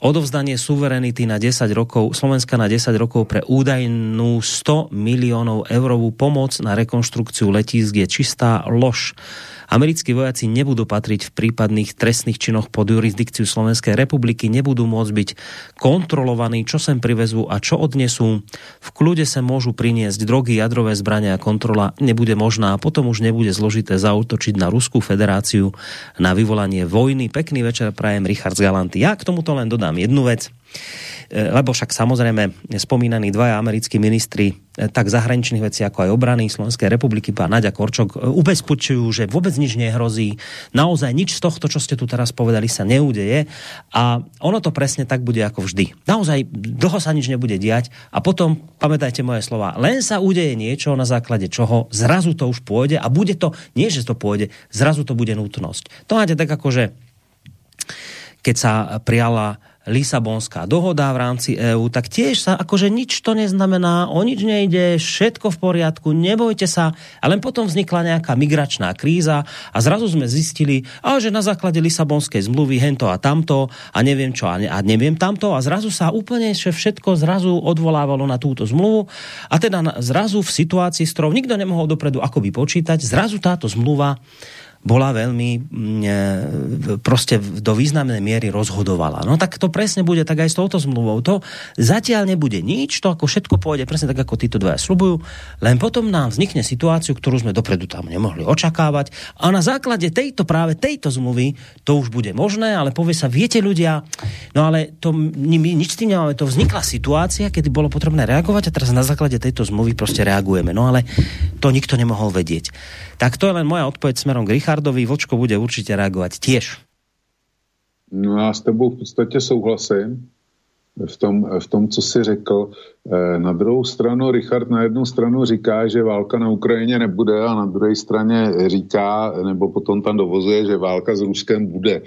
odovzdanie suverenity na 10 rokov, Slovenska na 10 rokov pre údajnú 100 miliónov eurovú pomoc na rekonštrukciu letísk je čistá lož. Americkí vojaci nebudú patriť v prípadných trestných činoch pod jurisdikciu Slovenskej republiky, nebudú môcť byť kontrolovaní, čo sem privezú a čo odnesú. V kľude sa môžu priniesť drogy, jadrové zbrania a kontrola nebude možná a potom už nebude zložité zautočiť na Ruskú federáciu na vyvolanie vojny. Pekný večer prajem Richard Galanty. Ja k tomuto len dodám jednu vec. E, lebo však samozrejme spomínaní dvaja americkí ministri e, tak zahraničných vecí ako aj obrany Slovenskej republiky, pán Naďa Korčok, e, ubezpečujú, že vôbec nič nehrozí, naozaj nič z tohto, čo ste tu teraz povedali, sa neudeje a ono to presne tak bude ako vždy. Naozaj dlho sa nič nebude diať a potom, pamätajte moje slova, len sa udeje niečo, na základe čoho zrazu to už pôjde a bude to, nie že to pôjde, zrazu to bude nutnosť. To máte tak ako, že keď sa prijala Lisabonská dohoda v rámci EÚ, tak tiež sa akože nič to neznamená, o nič nejde, všetko v poriadku, nebojte sa. A len potom vznikla nejaká migračná kríza a zrazu sme zistili, a že na základe Lisabonskej zmluvy hento a tamto a neviem čo a, ne, a neviem tamto a zrazu sa úplne všetko zrazu odvolávalo na túto zmluvu a teda zrazu v situácii, s ktorou nikto nemohol dopredu akoby počítať, zrazu táto zmluva bola veľmi mm, e, proste do významnej miery rozhodovala. No tak to presne bude tak aj s touto zmluvou. To zatiaľ nebude nič, to ako všetko pôjde presne tak, ako títo dvaja slubujú, len potom nám vznikne situáciu, ktorú sme dopredu tam nemohli očakávať a na základe tejto práve tejto zmluvy to už bude možné, ale povie sa, viete ľudia, no ale to my nič s tým nemáme, to vznikla situácia, kedy bolo potrebné reagovať a teraz na základe tejto zmluvy proste reagujeme. No ale to nikto nemohol vedieť. Tak to je len moja odpoveď smerom k Richardovi. Vočko bude určitě reagovat tiež. No já s tebou v podstatě souhlasím v tom, v tom, co jsi řekl. Eh, na druhou stranu Richard na jednu stranu říká, že válka na Ukrajině nebude a na druhé straně říká, nebo potom tam dovozuje, že válka s Ruskem bude.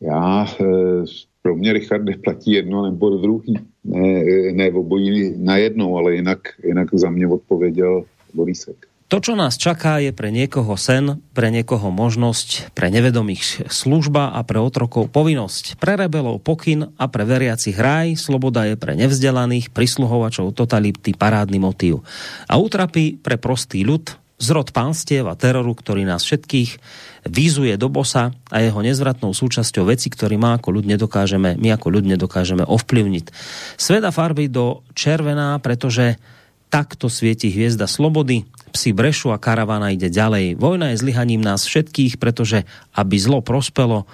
Já, eh, pro mě Richard neplatí jedno nebo druhý. Ne, ne obojí na jednou, ale jinak, jinak za mě odpověděl Borisek. To, čo nás čaká, je pre niekoho sen, pre niekoho možnosť, pre nevedomých služba a pre otrokov povinnosť. Pre rebelov pokyn a pre veriacich raj, sloboda je pre nevzdelaných, prisluhovačov totality parádny motív. A útrapy pre prostý ľud, zrod pánstiev a teroru, ktorý nás všetkých vízuje do bosa a jeho nezvratnou súčasťou veci, ktorý má ako ľud nedokážeme, my ako ľud nedokážeme ovplyvniť. Sveda farby do červená, pretože takto svieti hviezda slobody, psi brešu a karavana ide ďalej. Vojna je zlyhaním nás všetkých, pretože aby zlo prospelo,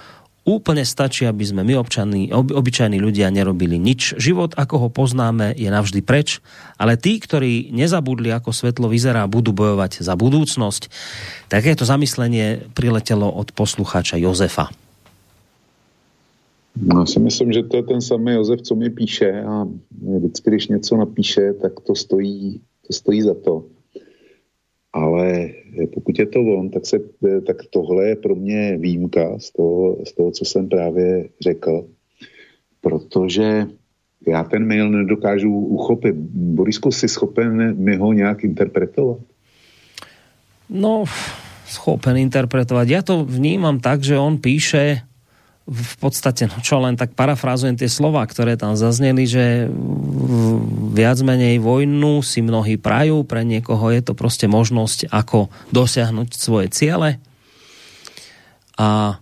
úplne stačí, aby sme my občaní, ob, obyčajní ľudia nerobili nič. Život, ako ho poznáme, je navždy preč, ale tí, ktorí nezabudli, ako svetlo vyzerá, budú bojovať za budúcnosť. Takéto zamyslenie priletelo od poslucháča Jozefa. No, já si myslím, že to je ten samý Josef, co mi píše a vždycky, když něco napíše, tak to stojí, to stojí za to. Ale pokud je to on, tak, se, tak tohle je pro mě výjimka z toho, z toho co jsem právě řekl. protože já ten mail nedokážu uchopit. Borisko, si schopen mi ho nějak interpretovat? No, schopen interpretovať. Ja to vnímam tak, že on píše v podstate, no čo len tak parafrázujem tie slova, ktoré tam zazneli, že viac menej vojnu si mnohí prajú, pre niekoho je to proste možnosť, ako dosiahnuť svoje ciele. A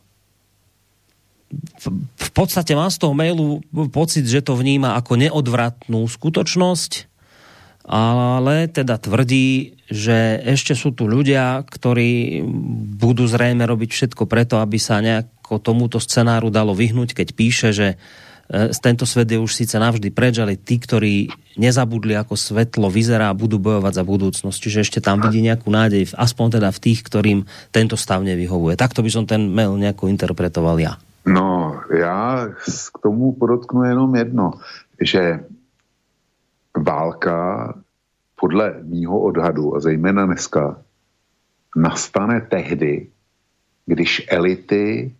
v podstate mám z toho mailu pocit, že to vníma ako neodvratnú skutočnosť, ale teda tvrdí, že ešte sú tu ľudia, ktorí budú zrejme robiť všetko preto, aby sa nejako tomuto scenáru dalo vyhnúť, keď píše, že e, tento svet je už síce navždy preč, ale tí, ktorí nezabudli, ako svetlo vyzerá, budú bojovať za budúcnosť. Čiže ešte tam vidí nejakú nádej, aspoň teda v tých, ktorým tento stav nevyhovuje. Takto by som ten mail nejako interpretoval ja. No, já k tomu podotknu jenom jedno, že válka podle mýho odhadu, a zejména dneska, nastane tehdy, když elity,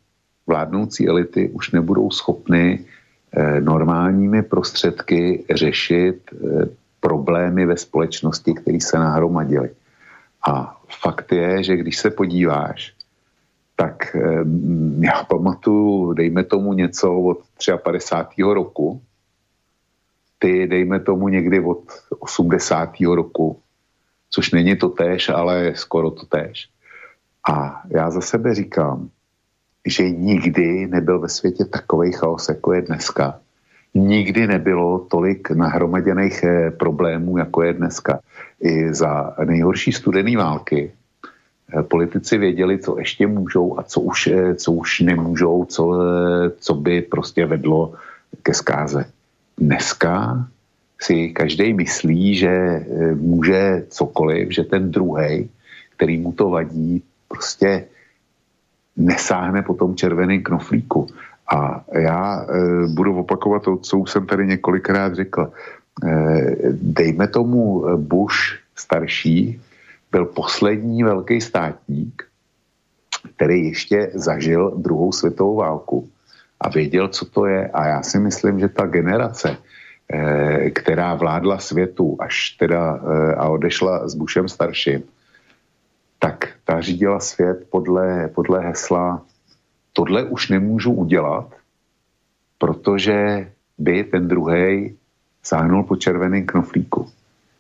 vládnoucí elity už nebudou schopny eh, normálními prostředky řešit eh, problémy ve společnosti, které se nahromadily. A fakt je, že když se podíváš, tak eh, já pamatuju, dejme tomu něco od 53. roku, ty, dejme tomu někdy od 80. roku, což není to též, ale skoro to též. A já za sebe říkám, že nikdy nebyl ve světě takový chaos, jako je dneska. Nikdy nebylo tolik nahromaděných eh, problémů, jako je dneska. I za nejhorší studený války eh, politici věděli, co ještě můžou a co už, eh, co už nemůžou, co, co by prostě vedlo ke zkáze. Dneska si každý myslí, že může cokoliv, že ten druhý, který mu to vadí, prostě nesáhne po tom červeném knoflíku. A já e, budu opakovat to, co už jsem tady několikrát řekl. E, dejme tomu Bush starší, byl poslední velký státník, který ještě zažil druhou světovou válku a věděl, co to je. A já si myslím, že ta generace, eh, která vládla světu až teda eh, a odešla s Bushem starším, tak ta řídila svět podle, podle hesla tohle už nemůžu udělat, protože by ten druhý sáhnul po červeném knoflíku.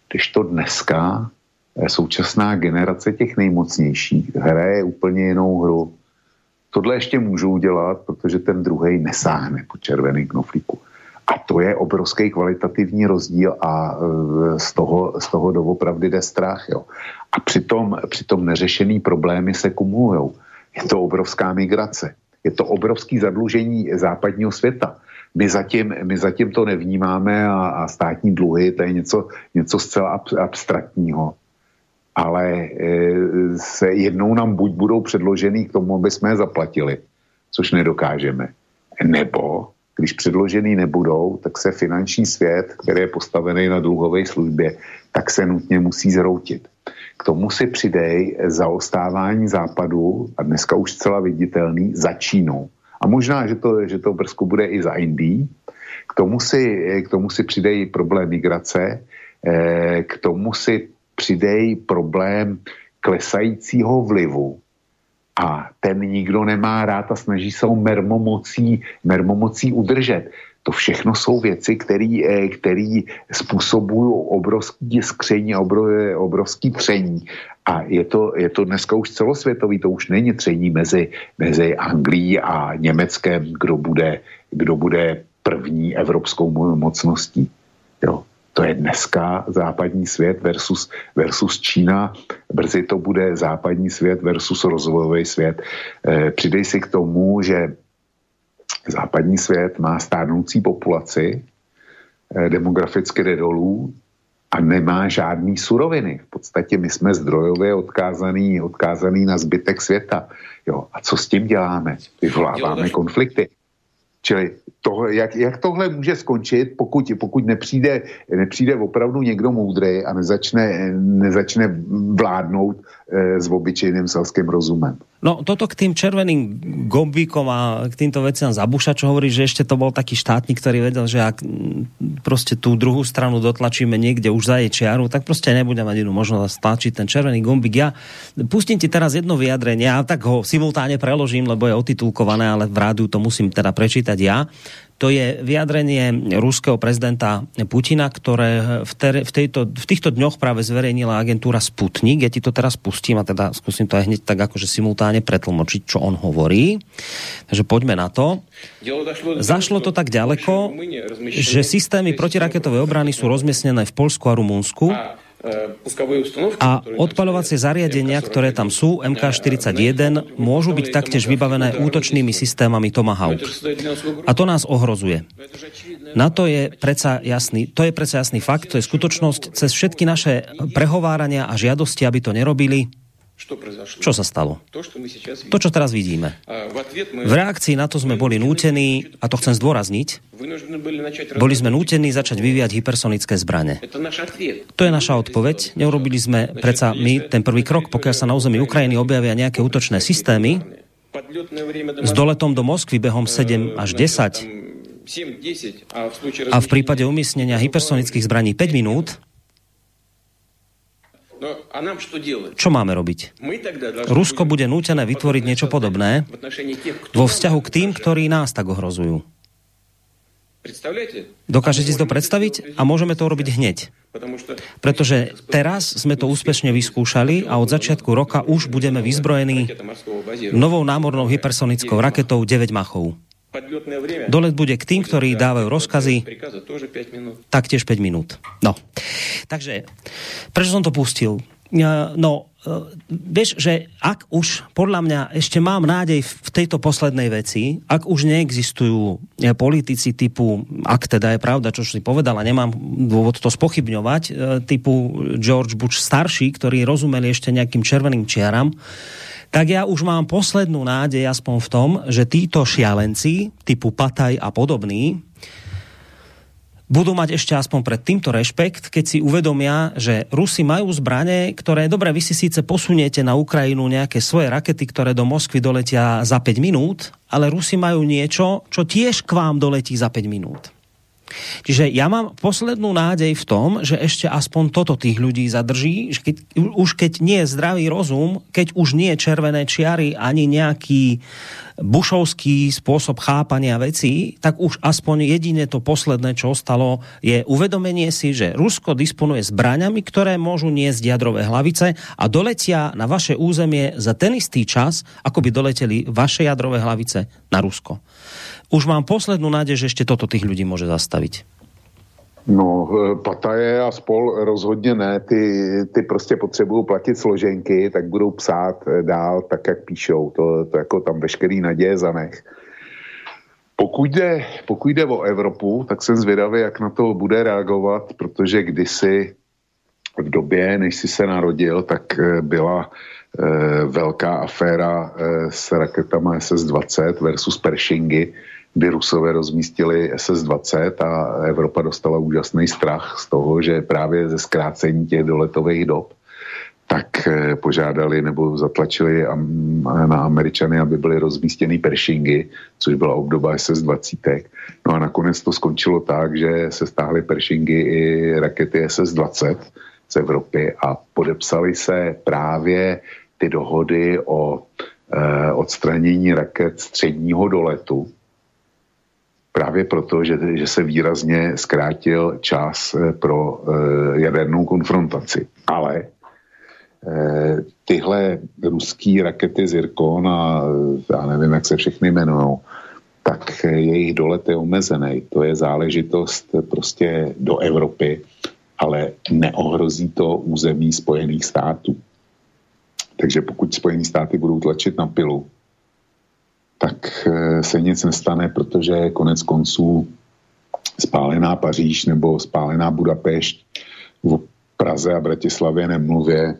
Když to dneska eh, současná generace těch nejmocnějších hraje úplně jinou hru tohle ještě můžu udělat, protože ten druhý nesáhne po červeném knoflíku. A to je obrovský kvalitativní rozdíl a e, z toho, z toho doopravdy jde strach. Jo. A přitom, přitom neřešený problémy se kumulují. Je to obrovská migrace. Je to obrovský zadlužení západního světa. My zatím, my zatím to nevnímáme a, a státní dluhy, to je něco, něco zcela abstraktního ale e, se jednou nám buď budou předložený k tomu, aby jsme je zaplatili, což nedokážeme, nebo když předložený nebudou, tak se finanční svět, který je postavený na dluhové službě, tak se nutně musí zroutit. K tomu si přidej zaostávání západu, a dneska už zcela viditelný, za Čínou. A možná, že to, že to brzko bude i za Indií. K tomu si, k tomu si přidej problém migrace, e, k tomu si přidej problém klesajícího vlivu a ten nikdo nemá rád a snaží se ho mermomocí, mermomocí udržet. To všechno jsou věci, které eh, způsobují obrovský skření, obrovský tření. A je to, je to dneska už celosvětový, to už není tření mezi, mezi Anglií a Německem, kdo bude, kdo bude první evropskou mocností. Jo. To je dneska západní svět versus, versus Čína. Brzy to bude západní svět versus rozvojový svět. E, přidej si k tomu, že západní svět má stárnoucí populaci, e, demograficky jde dolů a nemá žádný suroviny. V podstatě my jsme zdrojově odkázaný, odkázaný na zbytek světa. Jo, a co s tím děláme? Vyvoláváme konflikty. Čili to, jak, jak tohle může skončit, pokud, pokud nepřijde, nepřijde opravdu někdo moudrý a nezačne, nezačne vládnout e, s obyčejným selským rozumem. No toto k tým červeným gombíkom a k týmto veciam Zabuša, čo hovorí, že ešte to bol taký štátnik, ktorý vedel, že ak proste tú druhú stranu dotlačíme niekde už za jej čiaru, tak proste nebude mať inú možnosť stlačiť ten červený gombík. Ja pustím ti teraz jedno vyjadrenie, a tak ho simultáne preložím, lebo je otitulkované, ale v rádiu to musím teda prečítať ja. To je vyjadrenie ruského prezidenta Putina, ktoré v, ter, v, tejto, v týchto dňoch práve zverejnila agentúra Sputnik. Ja ti to teraz pustím a teda skúsim to aj hneď tak akože simultáne pretlmočiť, čo on hovorí. Takže poďme na to. Zašlo to tak ďaleko, že systémy protiraketovej obrany sú rozmiestnené v Polsku a Rumunsku E, a odpaľovacie zariadenia, ktoré tam sú, MK41, môžu byť taktiež vybavené útočnými systémami Tomahawk. A to nás ohrozuje. Na to je predsa jasný, to je predsa jasný fakt, to je skutočnosť, cez všetky naše prehovárania a žiadosti, aby to nerobili, čo sa stalo? To, čo teraz vidíme. V reakcii na to sme boli nútení, a to chcem zdôrazniť, boli sme nútení začať vyvíjať hypersonické zbrane. To je naša odpoveď. Neurobili sme predsa my ten prvý krok, pokiaľ sa na území Ukrajiny objavia nejaké útočné systémy, s doletom do Moskvy behom 7 až 10 a v prípade umiestnenia hypersonických zbraní 5 minút, čo máme robiť? Rusko bude nútené vytvoriť niečo podobné vo vzťahu k tým, ktorí nás tak ohrozujú. Dokážete si to predstaviť? A môžeme to urobiť hneď. Pretože teraz sme to úspešne vyskúšali a od začiatku roka už budeme vyzbrojení novou námornou hypersonickou raketou 9 machov. Dolet bude k tým, ktorí dávajú rozkazy, taktiež 5 minút. No. Takže, prečo som to pustil? No, vieš, že ak už, podľa mňa, ešte mám nádej v tejto poslednej veci, ak už neexistujú politici typu, ak teda je pravda, čo si povedala, nemám dôvod to spochybňovať, typu George Bush starší, ktorí rozumeli ešte nejakým červeným čiaram, tak ja už mám poslednú nádej aspoň v tom, že títo šialenci typu Pataj a podobní budú mať ešte aspoň pred týmto rešpekt, keď si uvedomia, že Rusi majú zbranie, ktoré, dobre, vy si síce posuniete na Ukrajinu nejaké svoje rakety, ktoré do Moskvy doletia za 5 minút, ale Rusi majú niečo, čo tiež k vám doletí za 5 minút. Čiže ja mám poslednú nádej v tom, že ešte aspoň toto tých ľudí zadrží, že keď, už keď nie je zdravý rozum, keď už nie je červené čiary ani nejaký bušovský spôsob chápania vecí, tak už aspoň jediné to posledné, čo ostalo, je uvedomenie si, že Rusko disponuje zbraňami, ktoré môžu niesť jadrové hlavice a doletia na vaše územie za ten istý čas, ako by doleteli vaše jadrové hlavice na Rusko už mám poslednú nádej, že ešte toto tých ľudí môže zastaviť. No, e, Pataje a spol rozhodně ne, ty, ty prostě potřebují platit složenky, tak budou psát e, dál tak, jak píšou, to, to jako tam veškerý naděje zanech. Pokud jde, pokud jde o Evropu, tak jsem zvědavý, jak na to bude reagovat, protože kdysi v době, než si se narodil, tak e, byla e, velká aféra e, s raketama SS-20 versus Pershingy, kdy Rusové rozmístili SS-20 a Evropa dostala úžasný strach z toho, že právě ze zkrácení těch doletových dob tak eh, požádali nebo zatlačili na Američany, aby byly rozmístěny Pershingy, což byla obdoba SS-20. No a nakonec to skončilo tak, že se stáhly Pershingy i rakety SS-20 z Evropy a podepsali se právě ty dohody o eh, odstranění raket středního doletu, právě proto, že, že se výrazně zkrátil čas eh, pro eh, jadernou konfrontaci. Ale eh, tyhle ruský rakety Zirkon a já nevím, jak se všechny jmenují, tak jejich dolet je omezený. To je záležitost prostě do Evropy, ale neohrozí to území Spojených států. Takže pokud Spojené státy budou tlačit na pilu, tak eh, se nic nestane, protože konec konců spálená Paříž nebo spálená Budapešť. V Praze a Bratislavě nemluvě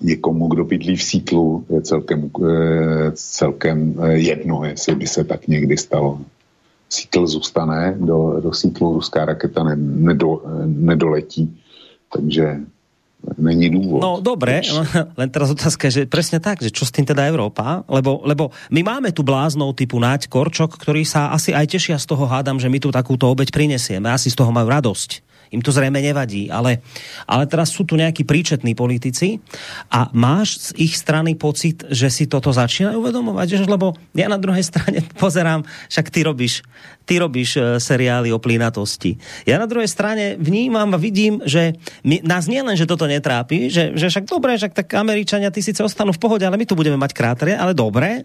někomu, kdo bydlí v sítlu, je celkem, eh, celkem eh, jedno, jestli by se tak někdy stalo. Sítl zůstane, do, do sítlu ruská raketa ne, nedo, nedoletí, takže Není důvod. No dobre, len teraz otázka, že presne tak, že čo s tým teda Európa, lebo, lebo my máme tu bláznov typu Náď Korčok, ktorí sa asi aj tešia z toho, hádam, že my tu takúto obeď prinesieme, asi z toho majú radosť im to zrejme nevadí, ale, ale teraz sú tu nejakí príčetní politici a máš z ich strany pocit, že si toto začínajú uvedomovať? Lebo ja na druhej strane pozerám, však ty robíš ty robíš e, seriály o plynatosti. Ja na druhej strane vnímam a vidím, že my, nás nie len, že toto netrápi, že, že však dobre, však tak Američania, ty síce ostanú v pohode, ale my tu budeme mať krátere, ale dobre.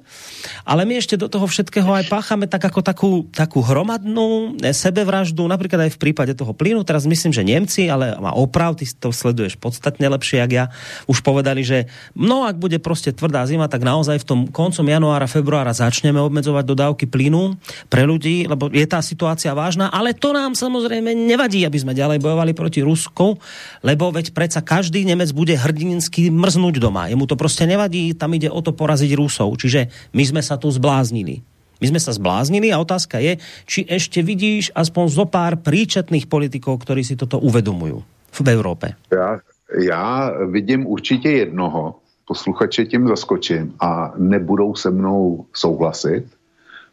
Ale my ešte do toho všetkého aj páchame tak ako takú, takú hromadnú sebevraždu, napríklad aj v prípade toho plynu. Teraz myslím, že Nemci, ale má oprav, ty to sleduješ podstatne lepšie, jak ja, už povedali, že no ak bude proste tvrdá zima, tak naozaj v tom koncom januára, februára začneme obmedzovať dodávky plynu pre ľudí, lebo je tá situácia vážna, ale to nám samozrejme nevadí, aby sme ďalej bojovali proti Rusku, lebo veď predsa každý Nemec bude hrdinsky mrznúť doma. Jemu to proste nevadí, tam ide o to poraziť Rusov. Čiže my sme sa tu zbláznili. My sme sa zbláznili a otázka je, či ešte vidíš aspoň zo pár príčetných politikov, ktorí si toto uvedomujú v Európe. Já, já vidím určitě jednoho, posluchače tím zaskočím a nebudou se mnou souhlasit,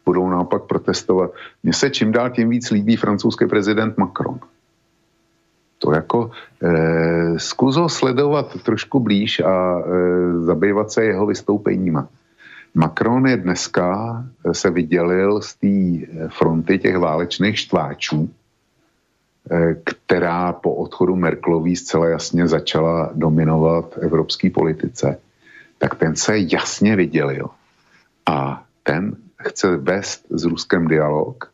budou naopak protestovat. Mně se čím dál tím víc líbí francouzský prezident Macron. To jako eh, zkus ho sledovat trošku blíž a eh, zabývat se jeho vystoupeníma. Macron je dneska eh, se vydělil z té eh, fronty těch válečných štváčů, eh, která po odchodu Merklový zcela jasně začala dominovat evropské politice, tak ten se jasně vydělil. A ten chce vést s Ruskem dialog.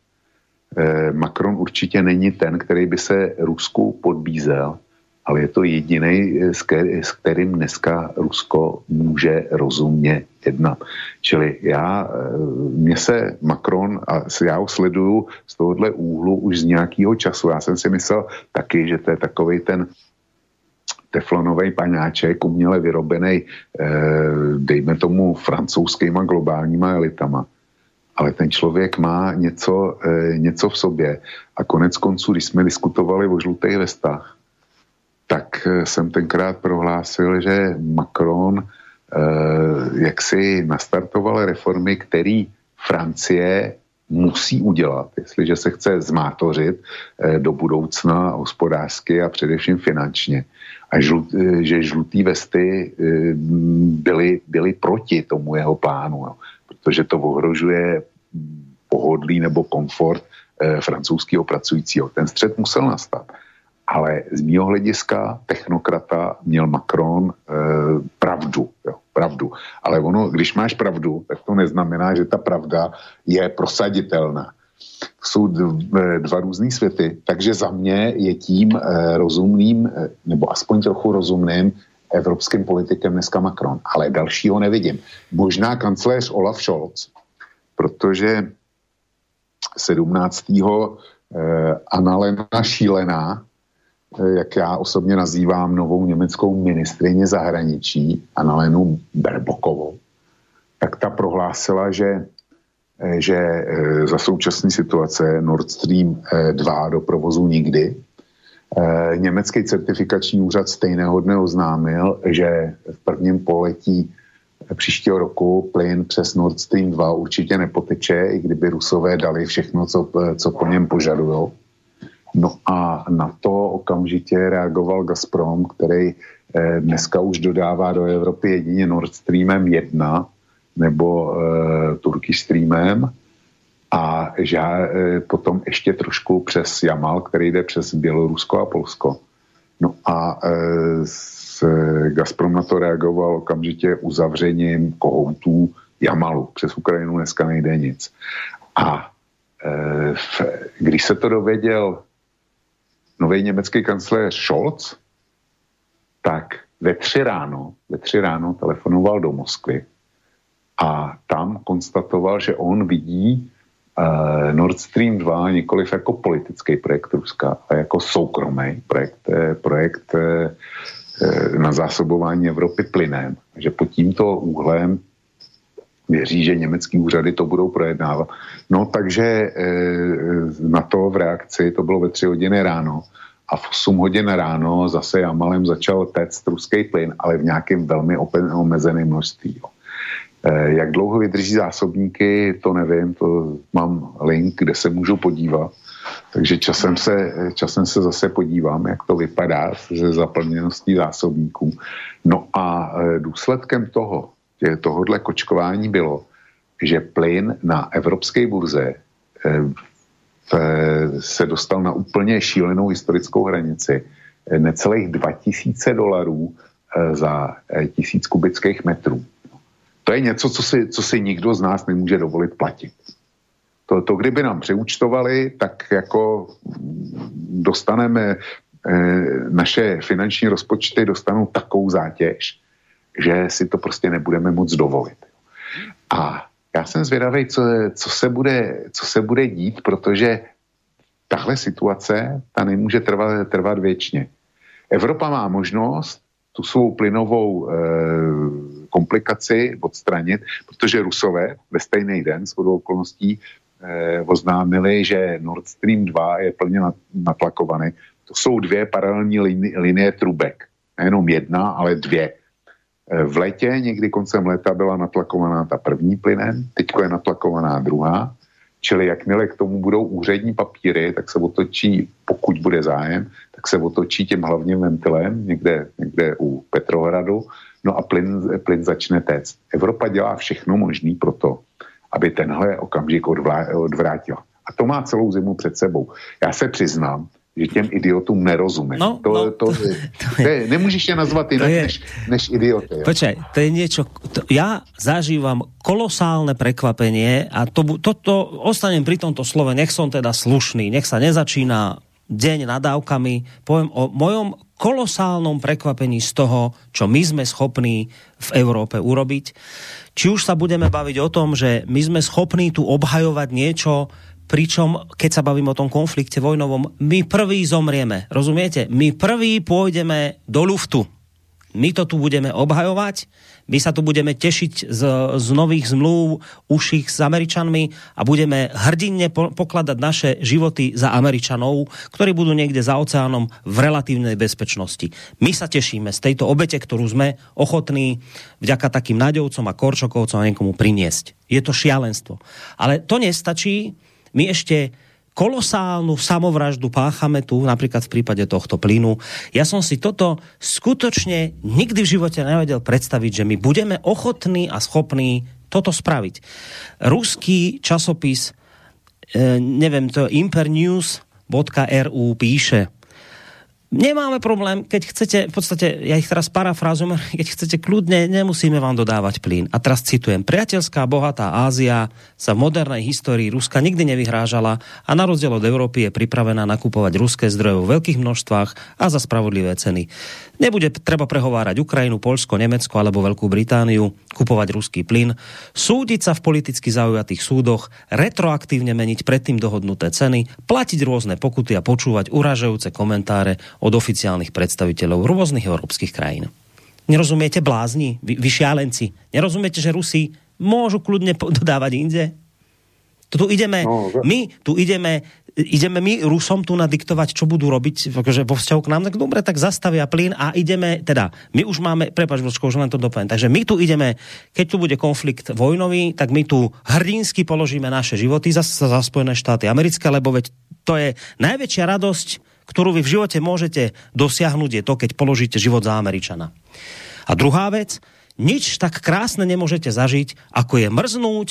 Macron určitě není ten, který by se Rusku podbízel, ale je to jediný, eh, s kterým dneska Rusko může rozumně jednat. Čili já, eh, mně se Macron, a já ho sleduju z tohohle úhlu už z nějakého času. Já jsem si myslel taky, že to je takový ten teflonový paňáček, uměle vyrobený, dejme tomu, francouzskýma globálníma elitama ale ten člověk má něco, něco v sobě. A konec konců, když jsme diskutovali o žlutých vestách, tak e, jsem tenkrát prohlásil, že Macron e, jak si nastartoval reformy, které Francie musí udělat, jestliže se chce zmátořit e, do budoucna hospodářsky a především finančně. A žlut, e, že žlutý vesty byly, byly proti tomu jeho plánu. Jo protože to ohrožuje pohodlí nebo komfort eh, francouzského pracujícího. Ten střed musel nastat. Ale z mého hlediska technokrata měl Macron eh, pravdu. Jo, pravdu. Ale ono, když máš pravdu, tak to neznamená, že ta pravda je prosaditelná. Jsou eh, dva různé světy, takže za mě je tím eh, rozumným, eh, nebo aspoň trochu rozumným evropským politikem dneska Macron, ale dalšího nevidím. Možná kancléř Olaf Scholz, protože 17. Eh, Annalena Šílená, jak já osobně nazývám novou německou ministrině zahraničí, Annalenu Berbokovou, tak ta prohlásila, že, eh, že eh, za současné situace Nord Stream 2 do provozu nikdy, Eh, německý certifikační úřad stejného dne oznámil, že v prvním poletí příštího roku plyn přes Nord Stream 2 určitě nepoteče, i kdyby Rusové dali všechno, co, co po něm požadují. No a na to okamžitě reagoval Gazprom, který eh, dneska už dodává do Evropy jedině Nord Streamem 1 nebo eh, Turkish Streamem a že e, potom ještě trošku přes Jamal, který jde přes Bělorusko a Polsko. No a e, Gazprom na to reagoval okamžitě uzavřením kohoutů Jamalu. Přes Ukrajinu dneska nejde nic. A e, když se to dověděl nový německý kancléř Scholz, tak ve tři ráno, ve tři ráno telefonoval do Moskvy a tam konstatoval, že on vidí uh, Nord Stream 2 nikoliv jako politický projekt Ruska, ale jako soukromý projekt, eh, projekt eh, na zásobování Evropy plynem. Že pod tímto úhlem věří, že německý úřady to budou projednávat. No takže na to v reakci, to bylo ve tři hodiny ráno, a v 8 hodin ráno zase Jamalem začal téct ruský plyn, ale v nějakém velmi omezeném množství. Jo. Eh, jak dlouho vydrží zásobníky, to nevím, to mám link, kde se můžu podívat. Takže časem se, časem se zase podívám, jak to vypadá se zaplněností zásobníků. No a důsledkem toho, tohohle kočkování bylo, že plyn na evropské burze eh, se dostal na úplně šílenou historickou hranici necelých 2000 dolarů za tisíc kubických metrů. To je něco, co si, co si nikdo z nás nemůže dovolit platit. To, to kdyby nám přeúčtovali, tak jako dostaneme, eh, naše finanční rozpočty dostanou takovou zátěž, že si to prostě nebudeme moc dovolit. A já jsem zvědavý, co, co, se bude, co se bude dít, protože tahle situace, ta nemůže trvat, trvat věčně. Evropa má možnost tu svou plynovou e, komplikaci odstranit, protože Rusové ve stejný den s okolností e, oznámili, že Nord Stream 2 je plně natlakovaný. To jsou dvě paralelní linie, linie trubek. Nejenom jedna, ale dvě. E, v létě, někdy koncem léta byla natlakovaná ta první plynen, teď je natlakovaná druhá Čili jakmile k tomu budou úřední papíry, tak se otočí, pokud bude zájem, tak se otočí tím hlavním ventilem někde, někde u Petrohradu, no a plyn, plyn začne téct. Evropa dělá všechno možné pro to, aby tenhle okamžik odvrátila. A to má celou zimu před sebou. Já se přiznám, že těm idiotům nerozumím. No, to, no, to, to, to, je, nemůžeš je nazvat jinak je, než, než idioty. Počkaj, to je niečo, to, ja zažívam kolosálne prekvapenie a to, to, to ostanem pri tomto slove, nech som teda slušný, nech sa nezačína deň nadávkami, poviem o mojom kolosálnom prekvapení z toho, čo my sme schopní v Európe urobiť. Či už sa budeme baviť o tom, že my sme schopní tu obhajovať niečo, Pričom, keď sa bavím o tom konflikte vojnovom, my prví zomrieme. Rozumiete? My prví pôjdeme do luftu. My to tu budeme obhajovať, my sa tu budeme tešiť z, z nových zmluv uších s Američanmi a budeme hrdinne po, pokladať naše životy za Američanov, ktorí budú niekde za oceánom v relatívnej bezpečnosti. My sa tešíme z tejto obete, ktorú sme ochotní vďaka takým nádejovcom a korčokovcom a niekomu priniesť. Je to šialenstvo. Ale to nestačí, my ešte kolosálnu samovraždu páchame tu, napríklad v prípade tohto plynu. Ja som si toto skutočne nikdy v živote nevedel predstaviť, že my budeme ochotní a schopní toto spraviť. Ruský časopis, e, neviem, to impernews.ru píše, Nemáme problém, keď chcete, v podstate, ja ich teraz parafrázujem, keď chcete kľudne, nemusíme vám dodávať plyn. A teraz citujem, priateľská bohatá Ázia sa v modernej histórii Ruska nikdy nevyhrážala a na rozdiel od Európy je pripravená nakupovať ruské zdroje vo veľkých množstvách a za spravodlivé ceny. Nebude treba prehovárať Ukrajinu, Polsko, Nemecko alebo Veľkú Britániu, kupovať ruský plyn, súdiť sa v politicky zaujatých súdoch, retroaktívne meniť predtým dohodnuté ceny, platiť rôzne pokuty a počúvať uražajúce komentáre od oficiálnych predstaviteľov rôznych európskych krajín. Nerozumiete blázni, vy, vy šialenci? Nerozumiete, že Rusi môžu kľudne dodávať inde? Tu ideme, no, my tu ideme ideme my Rusom tu nadiktovať, čo budú robiť akože vo vzťahu k nám, tak dobre, tak zastavia plyn a ideme, teda, my už máme, prepač, Vočko, už len to dopoviem, takže my tu ideme, keď tu bude konflikt vojnový, tak my tu hrdinsky položíme naše životy za, za Spojené štáty americké, lebo veď to je najväčšia radosť, ktorú vy v živote môžete dosiahnuť, je to, keď položíte život za Američana. A druhá vec, nič tak krásne nemôžete zažiť, ako je mrznúť,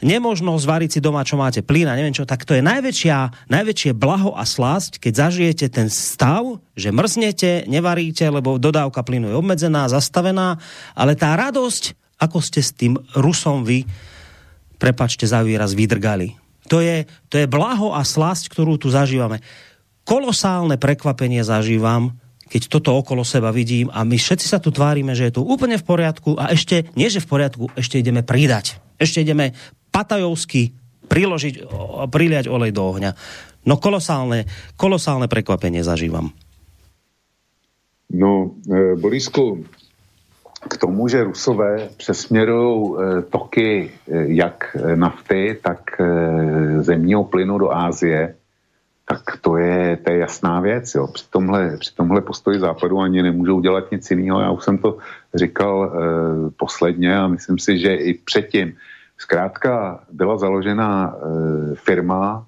nemožno zvariť si doma, čo máte plyn a neviem čo, tak to je najväčšia, najväčšie blaho a slásť, keď zažijete ten stav, že mrznete, nevaríte, lebo dodávka plynu je obmedzená, zastavená, ale tá radosť, ako ste s tým Rusom vy, prepačte za výraz, vydrgali. To je, to je blaho a slásť, ktorú tu zažívame. Kolosálne prekvapenie zažívam, keď toto okolo seba vidím a my všetci sa tu tvárime, že je to úplne v poriadku a ešte, nie že v poriadku, ešte ideme pridať. Ešte ideme patajovsky priložiť, priliať olej do ohňa. No kolosálne, kolosálne prekvapenie zažívam. No, e, Borisku, k tomu, že Rusové přesměrují e, toky e, jak nafty, tak e, zemního plynu do Ázie, tak to je, to je jasná věc. Jo. Při, tomhle, při tomhle postoji západu ani nemůžou dělat nic jiného. Já už jsem to říkal e, posledně a myslím si, že i předtím. Zkrátka byla založena e, firma,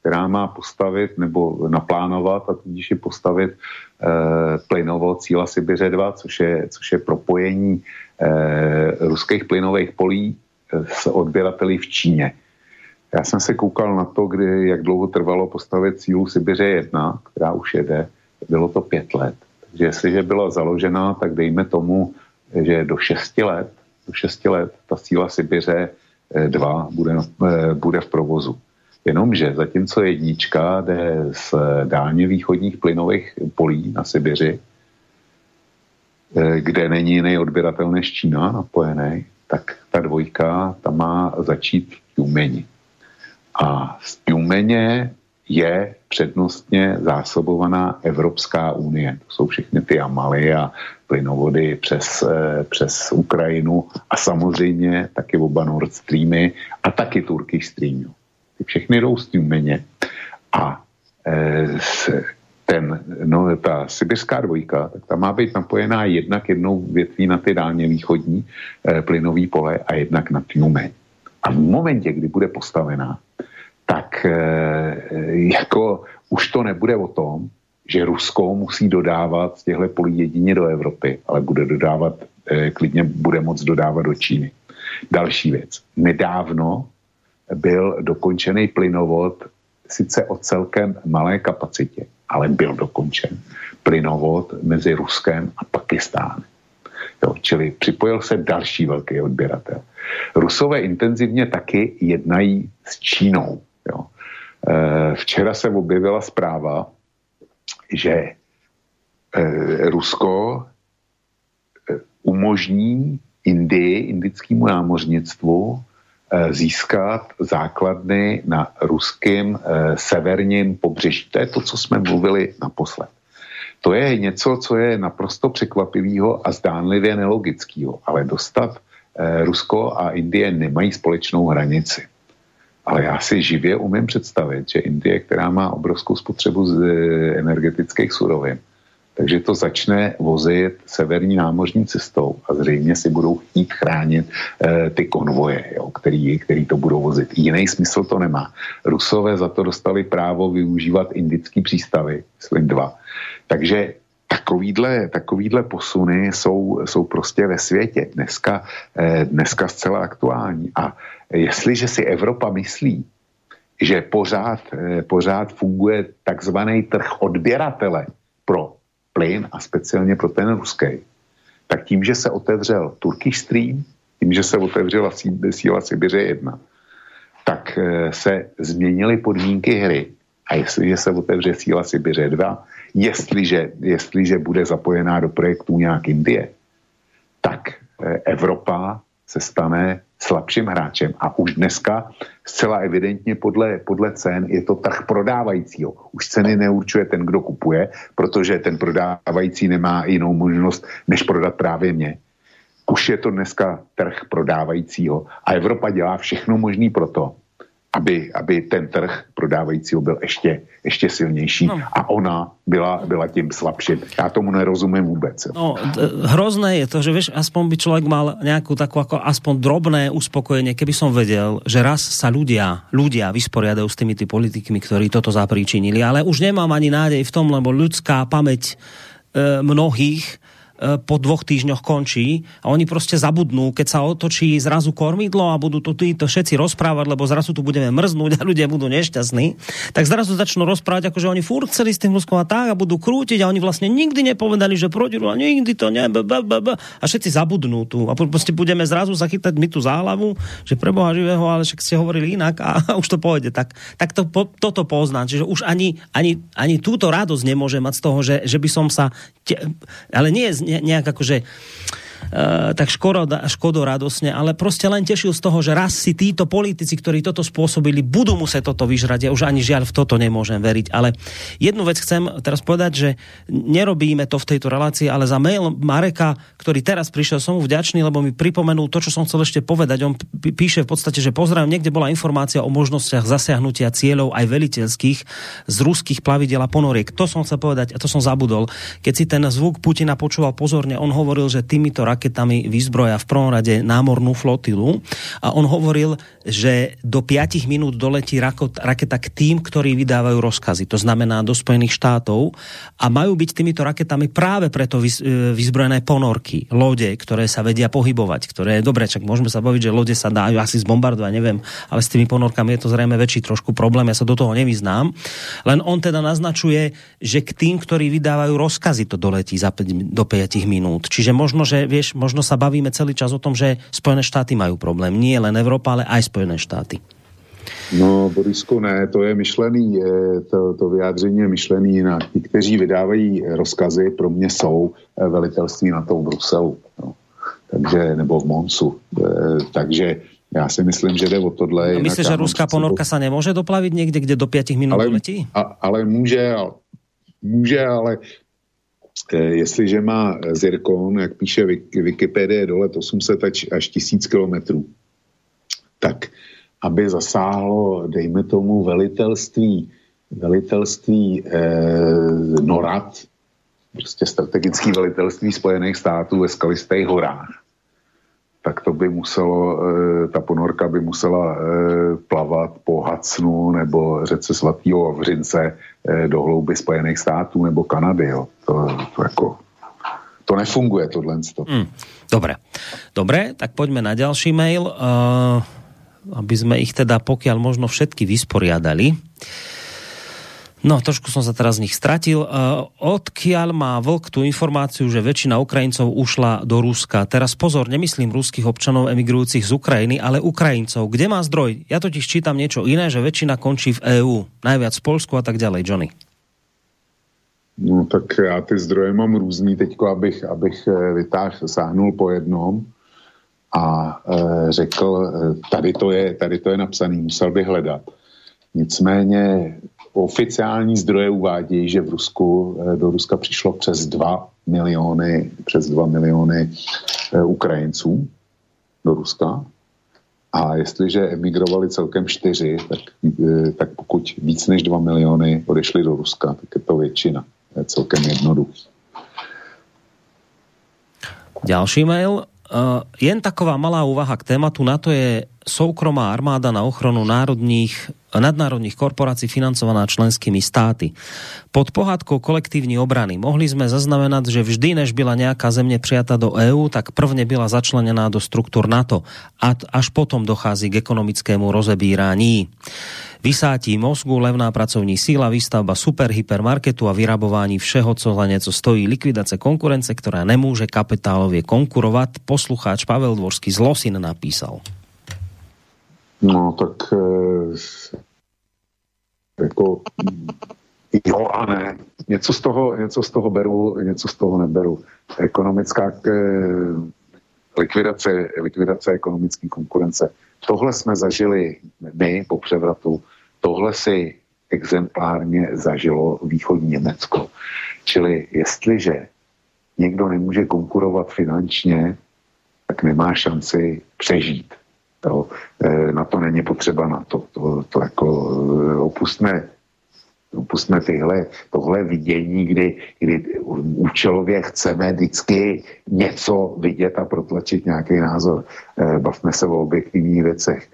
která má postavit nebo naplánovat a tudíž je postavit e, plynovod Cíla Sibiře 2, což je, což je propojení e, ruských plynových polí s odběrateli v Číně. Já jsem se koukal na to, kdy, jak dlouho trvalo postavit sílu Sibiře 1, která už jede. Bylo to pět let. Takže jestliže byla založena, tak dejme tomu, že do šesti let, do šesti let ta síla Sibiře 2 bude, eh, bude v provozu. Jenomže zatímco jednička jde z dálně východních plynových polí na Sibiři, eh, kde není jiný odběratel než Čína napojený, tak ta dvojka tam má začít v Tjumeni. A z Tjumeně je přednostně zásobovaná Evropská unie. To jsou všechny ty Amaly a plynovody přes, eh, přes Ukrajinu a samozřejmě taky oba Nord Streamy a taky Turkish Stream. Ty všechny jdou z Tjumeně. A e, ten, no, ta sibirská dvojka, tak ta má být napojená jednak jednou větví na ty dálně východní e, plynový pole a jednak na Tjumeň. A v momentě, kdy bude postavená, tak e, jako už to nebude o tom, že Rusko musí dodávat z těchto polí jedině do Evropy, ale bude dodávat, e, klidně bude moc dodávat do Číny. Další věc. Nedávno byl dokončený plynovod sice o celkem malé kapacitě, ale byl dokončen plynovod mezi Ruskem a Pakistánem. Jo, čili připojil se další velký odběratel. Rusové intenzivně taky jednají s Čínou. Jo. E, včera se objevila zpráva, že e, Rusko e, umožní Indii, indickému námořnictvu, získat základny na ruském severním pobřeží. To je to, co jsme mluvili naposled. To je něco, co je naprosto překvapivého a zdánlivě nelogického, ale dostat Rusko a Indie nemají společnou hranici. Ale já si živě umím představit, že Indie, která má obrovskou spotřebu z eh, energetických surovin, takže to začne vozit severní námořní cestou a zřejmě si budou chtít chránit e, ty konvoje, jo, který, který to budou vozit. Jiný smysl to nemá. Rusové za to dostali právo využívat indický přístavy, myslím dva. Takže takovýhle, takovýhle posuny jsou, jsou prostě ve světě. Dneska, e, dneska zcela aktuální. A jestliže si Evropa myslí, že pořád, eh, pořád funguje takzvaný trh odběratele pro plyn a speciálně pro ten ruský, tak tím, že se otevřel Turkish Stream, tím, že se otevřela síla Sibiře 1, tak eh, se změnily podmínky hry. A jestliže se otevře síla Sibiře 2, jestliže, jestliže bude zapojená do projektů nějak Indie, tak eh, Evropa se stane slabším hráčem. A už dneska zcela evidentně podle, podle cen je to trh prodávajícího. Už ceny neurčuje ten, kdo kupuje, protože ten prodávající nemá jinou možnost, než prodat právě mě. Už je to dneska trh prodávajícího a Evropa dělá všechno možné pro to, aby, aby ten trh prodávajícího byl ještě, ještě silnější no. a ona byla, byla tím slabším. Já tomu nerozumím vůbec. No, hrozné je to, že vieš, aspoň by člověk mal nějakou takú ako aspoň drobné uspokojenie, keby som vedel, že raz sa ľudia, ľudia vysporiadajú s tými tí politikmi, ktorí toto zapríčinili, ale už nemám ani nádej v tom, lebo ľudská pamäť e, mnohých po dvoch týždňoch končí a oni prostě zabudnú, keď sa otočí zrazu kormidlo a budú to títo všetci rozprávať, lebo zrazu tu budeme mrznúť a ľudia budú nešťastní, tak zrazu začnú rozprávať, ako že oni furt chceli s tým Ruskom a tak a budú krútiť a oni vlastne nikdy nepovedali, že proti a nikdy to ne, b, b, b, b, a všetci zabudnú tu a prostě budeme zrazu zachytať my tu záhlavu, že pre Boha živého, ale však ste hovorili inak a, a už to pôjde. Tak, tak to, po, toto poznám. Čiže už ani, ani, ani túto radosť nemôžem mať z toho, že, že by som sa, te, ale nie nejak akože tak škoda, škodo radosne, ale proste len tešil z toho, že raz si títo politici, ktorí toto spôsobili, budú musieť toto vyžrať. Ja už ani žiaľ v toto nemôžem veriť. Ale jednu vec chcem teraz povedať, že nerobíme to v tejto relácii, ale za mail Mareka, ktorý teraz prišiel, som mu vďačný, lebo mi pripomenul to, čo som chcel ešte povedať. On píše v podstate, že pozdravujem, niekde bola informácia o možnostiach zasiahnutia cieľov aj veliteľských z ruských plavidel a ponoriek. To som chcel povedať a to som zabudol. Keď si ten zvuk Putina počúval pozorne, on hovoril, že týmito raketami vyzbroja v prvom rade námornú flotilu a on hovoril, že do 5 minút doletí raketa k tým, ktorí vydávajú rozkazy, to znamená do Spojených štátov a majú byť týmito raketami práve preto e, vyzbrojené ponorky, lode, ktoré sa vedia pohybovať, ktoré, dobre, čak môžeme sa baviť, že lode sa dajú asi zbombardovať, neviem, ale s tými ponorkami je to zrejme väčší trošku problém, ja sa do toho nevyznám. Len on teda naznačuje, že k tým, ktorí vydávajú rozkazy, to doletí za 5, do 5 minút. Čiže možno, že vieš, možno sa bavíme celý čas o tom, že Spojené štáty majú problém. Nie len Európa, ale aj Spojené štáty. No, Borisku, ne, to je myšlený, to, to vyjádření je myšlený jinak. Ti, kteří vydávají rozkazy, pro mě jsou eh, velitelství na to v Bruselu, no. takže, nebo v Monsu. Eh, takže já si myslím, že jde o tohle. No, myslíš, že ruská ponorka sa nemůže doplavit někde, kde do 5 minut ale, letí? A, ale může, může, ale jestliže má Zirkon, jak píše Wikipedie, dole 800 až, až 1000 kilometrů, tak aby zasáhlo, dejme tomu, velitelství, velitelství eh, NORAD, prostě strategický velitelství Spojených států ve skalistých horách, tak to by muselo, eh, ta ponorka by musela eh, plavat po Hacnu nebo řece svatého Vavřince eh, do hlouby Spojených států nebo Kanady. Jo. To, to jako to nefunguje tohle. Mm, dobre. Dobre, tak poďme na ďalší mail. Uh, aby sme ich teda pokiaľ možno všetky vysporiadali. No, trošku som sa teraz z nich stratil. Uh, odkiaľ má Vlk tú informáciu, že väčšina Ukrajincov ušla do Ruska? Teraz pozor, nemyslím ruských občanov emigrujúcich z Ukrajiny, ale Ukrajincov. Kde má zdroj? Ja totiž čítam niečo iné, že väčšina končí v EÚ. Najviac v Polsku a tak ďalej. Johnny. No tak já ty zdroje mám různý teďko, abych, abych eh, vytáhl, sáhnul po jednom a e, řekl, e, tady to, je, tady to je napsaný, musel bych hledat. Nicméně oficiální zdroje uvádějí, že v Rusku, e, do Ruska přišlo přes 2 miliony, přes 2 miliony e, Ukrajinců do Ruska. A jestliže emigrovali celkem čtyři, tak, e, tak pokud víc než 2 miliony odešli do Ruska, tak je to většina. Je celkem jednoduchý. Ďalší mail. Uh, jen taková malá úvaha k tématu. NATO je soukromá armáda na ochranu národných, nadnárodných korporácií financovaná členskými státy. Pod pohádkou kolektívní obrany mohli sme zaznamenať, že vždy, než byla nejaká země přijata do EÚ, tak prvne byla začlenená do struktur NATO a až potom dochází k ekonomickému rozebírání. Vysátí mozgu, levná pracovní síla, výstavba super hypermarketu a vyrabování všeho, co za něco stojí, likvidace konkurence, ktorá nemůže kapitálově konkurovat. Poslucháč Pavel Dvorský z Losin napísal. No tak e, jako jo a ne. Něco z toho, něco z toho beru, něco z toho neberu. Ekonomická e, likvidace, likvidace ekonomické konkurence. Tohle jsme zažili my po převratu Tohle si exemplárně zažilo východní Německo. Čili jestliže někdo nemůže konkurovat finančně, tak nemá šanci přežít. To, e, na to není potřeba na to. To, to jako e, opustme, opustme tyhle, tohle vidění, kdy, kdy účelově chceme vždycky něco vidět a protlačit nějaký názor. E, bavme se o objektivních věcech.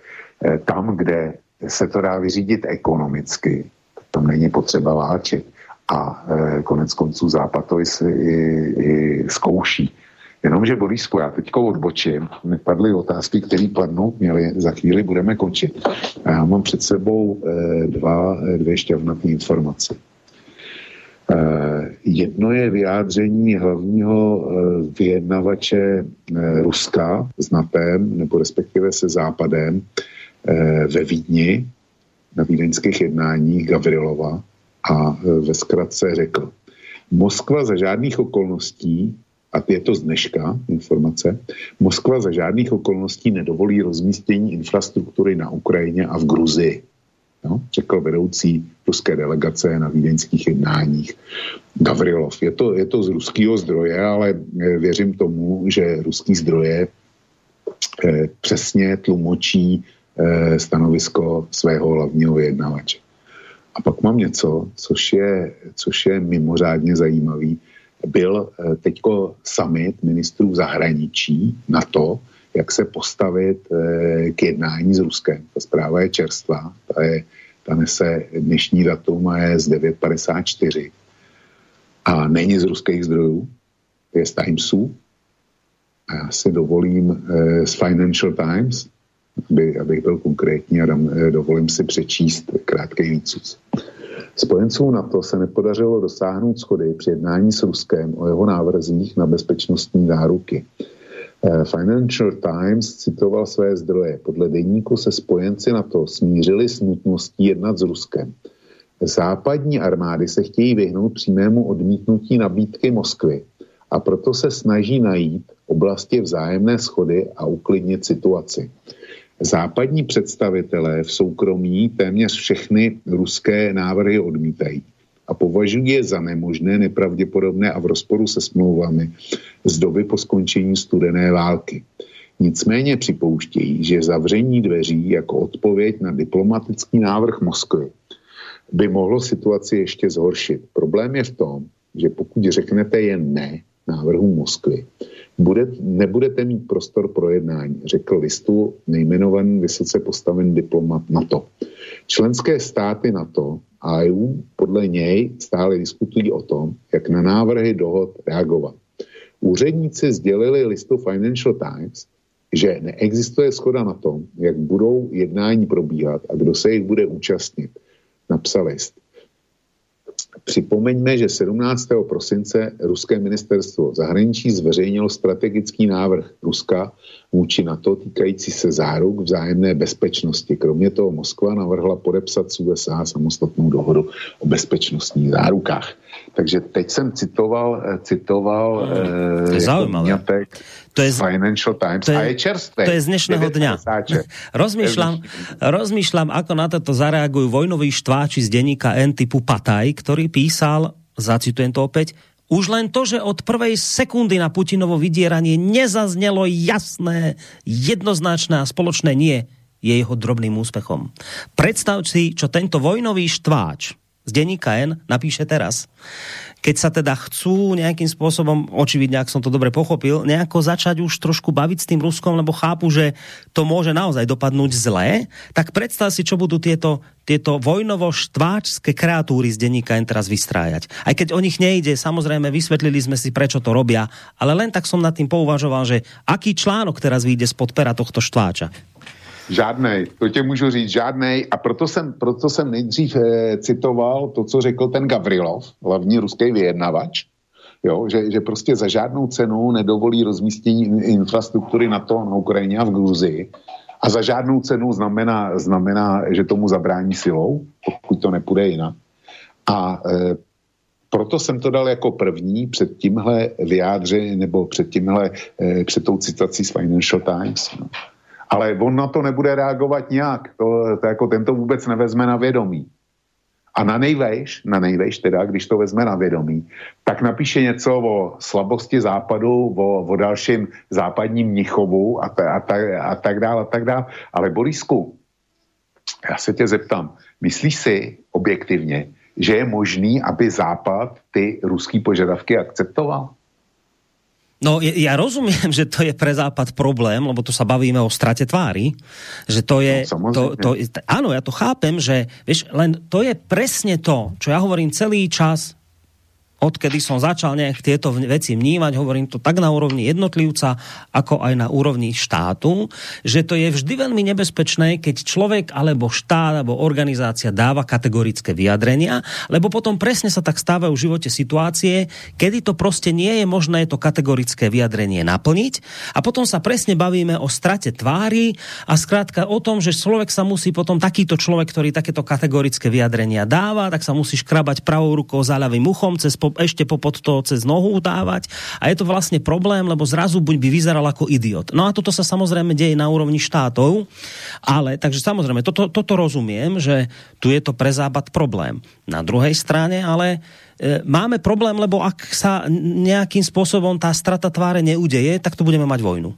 Tam, kde se to dá vyřídit ekonomicky, tam není potřeba váčit. A konec konců Západ to i, i, i zkouší. Jenomže Borisku, já teď odbočím, nepadly otázky, které padnou, měli, za chvíli budeme končit. A já mám před sebou e, dva, e, dvě šťavnaté informace. E, jedno je vyjádření hlavního vyjednavače Ruska s NATEM, nebo respektive se Západem, Eh, ve Vídni na vídeňských jednáních Gavrilova a eh, ve zkratce řekl, Moskva za žádných okolností a je to z dneška informace, Moskva za žádných okolností nedovolí rozmístění infrastruktury na Ukrajině a v Gruzii. No, řekl vedoucí ruské delegace na vídeňských jednáních Gavrilov. Je to, je to z ruského zdroje, ale eh, věřím tomu, že ruský zdroje eh, přesně tlumočí eh, stanovisko svého hlavního vyjednavače. A pak mám něco, což je, což je mimořádně zajímavý. Byl eh, teďko summit ministrů zahraničí na to, jak se postavit eh, k jednání s Ruskem. Ta zpráva je čerstvá, ta, je, ta nese dnešní datum a je z 9.54. A není z ruských zdrojů, je z Timesu. A já si dovolím eh, z Financial Times, aby, abych byl konkrétní a dovolím si přečíst krátký výcud. Spojencům NATO se nepodařilo dosáhnout schody při jednání s Ruskem o jeho návrzích na bezpečnostní záruky. Financial Times citoval své zdroje. Podle deníku se spojenci NATO smířili s nutností jednat s Ruskem. Západní armády se chtějí vyhnout přímému odmítnutí nabídky Moskvy a proto se snaží najít oblasti vzájemné schody a uklidnit situaci. Západní představitelé v soukromí téměř všechny ruské návrhy odmítají a považují je za nemožné, nepravděpodobné a v rozporu se smlouvami z doby po skončení studené války. Nicméně připouštějí, že zavření dveří jako odpověď na diplomatický návrh Moskvy by mohlo situaci ještě zhoršit. Problém je v tom, že pokud řeknete jen ne návrhu Moskvy, bude, nebudete mít prostor pro jednání, řekl listu nejmenovaný vysoce postavený diplomat NATO. Členské státy NATO a EU podle něj stále diskutují o tom, jak na návrhy dohod reagovat. Úředníci sdělili listu Financial Times, že neexistuje schoda na tom, jak budou jednání probíhat a kdo se jich bude účastnit. Napsal list. Připomeňme, že 17. prosince Ruské ministerstvo zahraničí zveřejnilo strategický návrh Ruska vůči NATO týkající se záruk vzájemné bezpečnosti. Kromě toho Moskva navrhla podepsat s USA samostatnou dohodu o bezpečnostních zárukách. Takže teď jsem citoval, eh, citoval zaujímavé. To je z, Financial Times to je, a je čerstvé. To je z dnešného dňa. rozmýšľam, rozmýšľam, ako na toto zareagujú vojnoví štváči z denníka N typu Pataj, ktorý písal, zacitujem to opäť, už len to, že od prvej sekundy na Putinovo vydieranie nezaznelo jasné, jednoznačné a spoločné nie, je jeho drobným úspechom. Predstav si, čo tento vojnový štváč z denníka N napíše teraz keď sa teda chcú nejakým spôsobom, očividne, ak som to dobre pochopil, nejako začať už trošku baviť s tým Ruskom, lebo chápu, že to môže naozaj dopadnúť zlé, tak predstav si, čo budú tieto, tieto vojnovo-štváčské kreatúry z denníka jen teraz vystrájať. Aj keď o nich nejde, samozrejme, vysvetlili sme si, prečo to robia, ale len tak som nad tým pouvažoval, že aký článok teraz vyjde spod pera tohto štváča. Žádnej, to tě můžu říct, žádnej. A proto jsem, proto jsem nejdřív eh, citoval to, co řekl ten Gavrilov, hlavní ruský vyjednavač, jo, že, že prostě za žádnou cenu nedovolí rozmístění infrastruktury na to na Ukrajině a v Gruzii. A za žádnou cenu znamená, znamená, že tomu zabrání silou, pokud to nepůjde jinak. A e, proto jsem to dal jako první před tímhle vyjádřením, nebo před tímhle, e, před tou citací z Financial Times. No ale on na to nebude reagovat nějak. To, to jako ten to vůbec nevezme na vědomí. A na nejvejš, na nejvejš teda, když to vezme na vědomí, tak napíše něco o slabosti západu, o, o dalším západním Mnichovu a, ta, a, ta, a tak dále, a tak dále. Ale Borisku, já se tě zeptám, myslíš si objektivně, že je možný, aby Západ ty ruský požadavky akceptoval? No ja rozumiem, že to je pre Západ problém, lebo tu sa bavíme o strate tvári, že to je, no, to, to, áno, ja to chápem, že vieš, len to je presne to, čo ja hovorím celý čas, odkedy som začal nejak tieto veci vnímať, hovorím to tak na úrovni jednotlivca, ako aj na úrovni štátu, že to je vždy veľmi nebezpečné, keď človek alebo štát alebo organizácia dáva kategorické vyjadrenia, lebo potom presne sa tak stávajú v živote situácie, kedy to proste nie je možné to kategorické vyjadrenie naplniť. A potom sa presne bavíme o strate tvári a skrátka o tom, že človek sa musí potom takýto človek, ktorý takéto kategorické vyjadrenia dáva, tak sa musí škrabať pravou rukou za ľavým uchom cez po ešte popod to cez nohu dávať a je to vlastne problém, lebo zrazu buď by vyzeral ako idiot. No a toto sa samozrejme deje na úrovni štátov, ale takže samozrejme, toto, toto rozumiem, že tu je to pre západ problém. Na druhej strane ale e, máme problém, lebo ak sa nejakým spôsobom tá strata tváre neudeje, tak to budeme mať vojnu.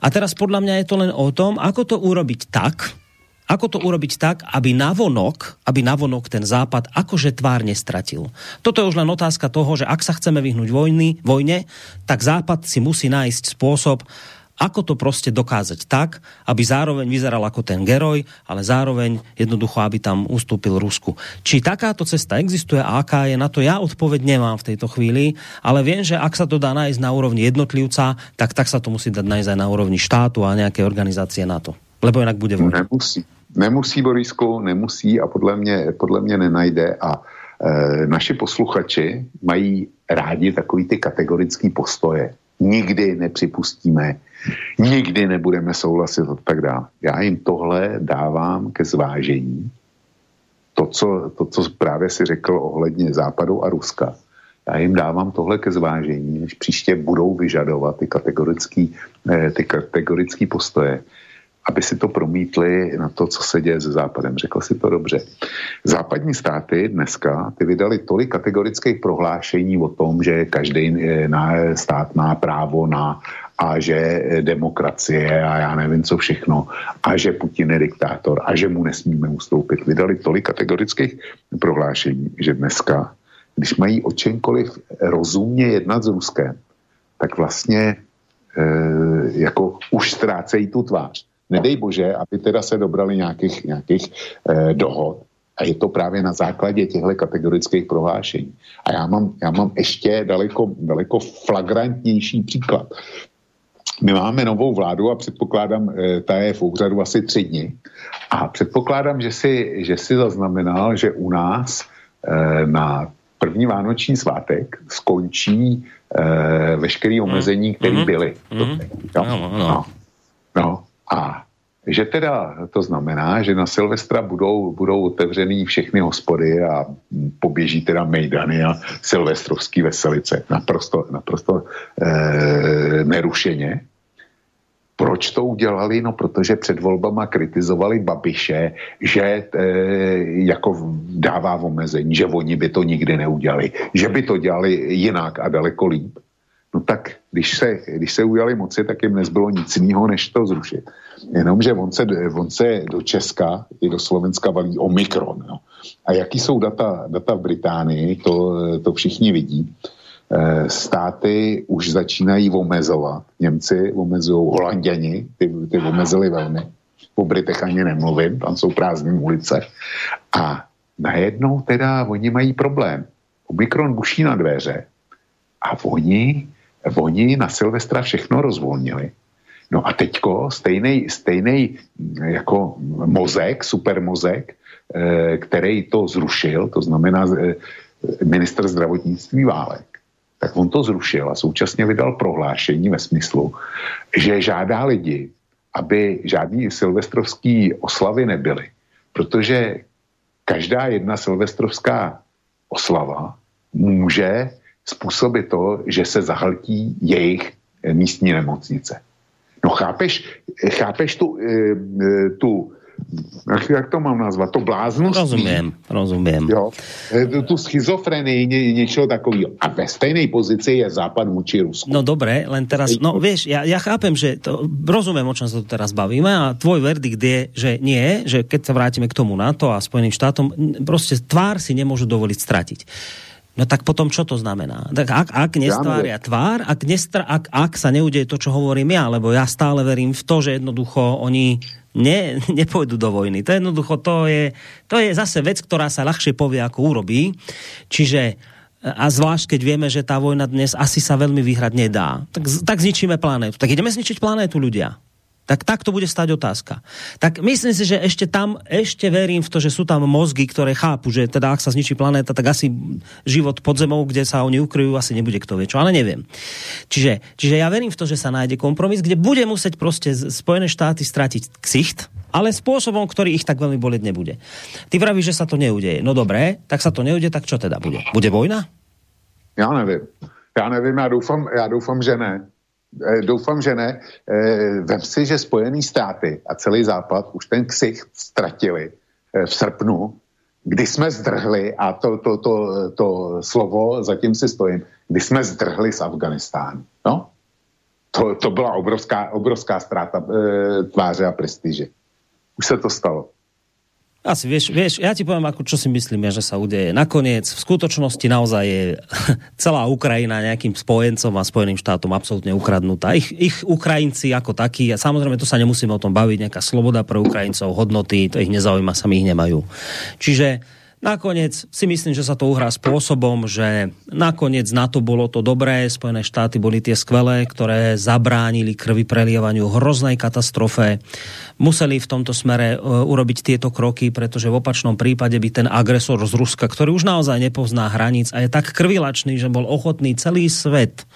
A teraz podľa mňa je to len o tom, ako to urobiť tak, ako to urobiť tak, aby navonok, aby navonok ten západ akože tvár nestratil. Toto je už len otázka toho, že ak sa chceme vyhnúť vojny, vojne, tak západ si musí nájsť spôsob, ako to proste dokázať tak, aby zároveň vyzeral ako ten geroj, ale zároveň jednoducho, aby tam ustúpil Rusku. Či takáto cesta existuje a aká je na to, ja odpoveď nemám v tejto chvíli, ale viem, že ak sa to dá nájsť na úrovni jednotlivca, tak, tak sa to musí dať nájsť aj na úrovni štátu a nejaké organizácie na to. Lebo inak bude vojna. Nemusí. Nemusí, Borisku, nemusí a podle mě, podle mě nenajde a e, naši posluchači mají rádi takový ty kategorický postoje. Nikdy nepřipustíme, nikdy nebudeme souhlasit a tak dále. Já jim tohle dávám ke zvážení. To co, to, co právě si řekl ohledně Západu a Ruska. Já jim dávám tohle ke zvážení, než příště budou vyžadovat ty kategorický, e, ty kategorický postoje aby si to promítli na to, co se děje se Západem. Řekl si to dobře. Západní státy dneska ty vydali tolik kategorických prohlášení o tom, že každý eh, stát má právo na a že demokracie a já nevím co všechno a že Putin je diktátor a že mu nesmíme ustoupit. Vydali tolik kategorických prohlášení, že dneska, když mají o čemkoliv rozumně jednat s Ruskem, tak vlastně e, jako už ztrácejí tu tvář nedej bože, aby teda se dobrali nějakých, nějakých eh, dohod. A je to právě na základě těchto kategorických prohlášení. A já mám, já mám ještě daleko, daleko flagrantnější příklad. My máme novou vládu a předpokládám, eh, ta je v úřadu asi tři dny. A předpokládám, že si, že si zaznamenal, že u nás eh, na první vánoční svátek skončí eh, veškeré omezení, které mm-hmm. byly. Mm-hmm. No, no, no. no. A že teda to znamená, že na Silvestra budou, budou otevřený všechny hospody a poběží teda mejdany a silvestrovský veselice naprosto, naprosto e, nerušeně. Proč to udělali? No, protože před volbama kritizovali Babiše, že e, jako dává omezení, že oni by to nikdy neudělali, že by to dělali jinak a daleko líp. No tak, když se, když se ujali moci, tak jim nezbylo nic jiného, než to zrušit. Jenomže on se, on se do Česka i do Slovenska valí Omikron. No. A jaký jsou data, data v Británii, to, to všichni vidí. E, státy už začínají omezovat. Němci omezují, Holanděni, ty, ty omezili velmi. Po Britech ani nemluvím, tam jsou prázdné ulice. A najednou teda oni mají problém. Omikron buší na dveře a oni oni na Silvestra všechno rozvolnili. No a teďko stejný, stejný jako mozek, supermozek, eh, který to zrušil, to znamená eh, minister zdravotnictví Válek, tak on to zrušil a současně vydal prohlášení ve smyslu, že žádá lidi, aby žádný silvestrovský oslavy nebyly, protože každá jedna silvestrovská oslava může způsobit to, že se zahltí jejich eh, místní nemocnice. No chápeš, chápeš tu, eh, eh, tu jak, jak to mám nazvat, to bláznost. Rozumím, rozumím. Jo, tu schizofrenii, ně, něčeho takového. A ve stejnej pozici je Západ vůči Rusku. No dobré, len teraz, no vieš, ja, ja chápem, že to, rozumiem, o čom sa tu teraz bavíme a tvoj verdikt je, že nie, že keď sa vrátime k tomu NATO a Spojeným štátom, proste tvár si nemôžu dovoliť stratiť. No tak potom čo to znamená? Tak ak, ak nestvária tvár, ak, nestra, ak, ak sa neudeje to, čo hovorím ja, lebo ja stále verím v to, že jednoducho oni ne, nepôjdu do vojny. To jednoducho, to je, to je zase vec, ktorá sa ľahšie povie, ako urobí. Čiže a zvlášť, keď vieme, že tá vojna dnes asi sa veľmi vyhrať nedá. Tak, tak zničíme planétu. Tak ideme zničiť planétu ľudia. Tak tak to bude stať otázka. Tak myslím si, že ešte tam, ešte verím v to, že sú tam mozgy, ktoré chápu, že teda ak sa zničí planéta, tak asi život pod zemou, kde sa oni ukryjú, asi nebude kto vie čo, ale neviem. Čiže, čiže ja verím v to, že sa nájde kompromis, kde bude musieť proste Spojené štáty stratiť ksicht, ale spôsobom, ktorý ich tak veľmi boleť nebude. Ty vravíš, že sa to neudeje. No dobré, tak sa to neudeje, tak čo teda bude? Bude vojna? Já nevím. Já nevím, já doufám, já doufám že ne. E, doufám, že ne. E, vem si, že Spojené státy a celý Západ už ten ksich ztratili e, v srpnu, kdy jsme zdrhli, a to, to, to, to slovo, zatím si stojím, kdy jsme zdrhli z Afganistánu. No, to, to byla obrovská, obrovská ztráta e, tváře a prestiže. Už se to stalo. Asi vieš, vieš, ja ti poviem, ako, čo si myslím, že sa udeje. Nakoniec, v skutočnosti naozaj je celá Ukrajina nejakým spojencom a Spojeným štátom absolútne ukradnutá. Ich, ich Ukrajinci ako takí, a samozrejme tu sa nemusíme o tom baviť, nejaká sloboda pre Ukrajincov, hodnoty, to ich nezaujíma, sami ich nemajú. Čiže Nakoniec si myslím, že sa to uhrá spôsobom, že nakoniec na to bolo to dobré, Spojené štáty boli tie skvelé, ktoré zabránili krvi prelievaniu hroznej katastrofe. Museli v tomto smere e, urobiť tieto kroky, pretože v opačnom prípade by ten agresor z Ruska, ktorý už naozaj nepozná hraníc a je tak krvilačný, že bol ochotný celý svet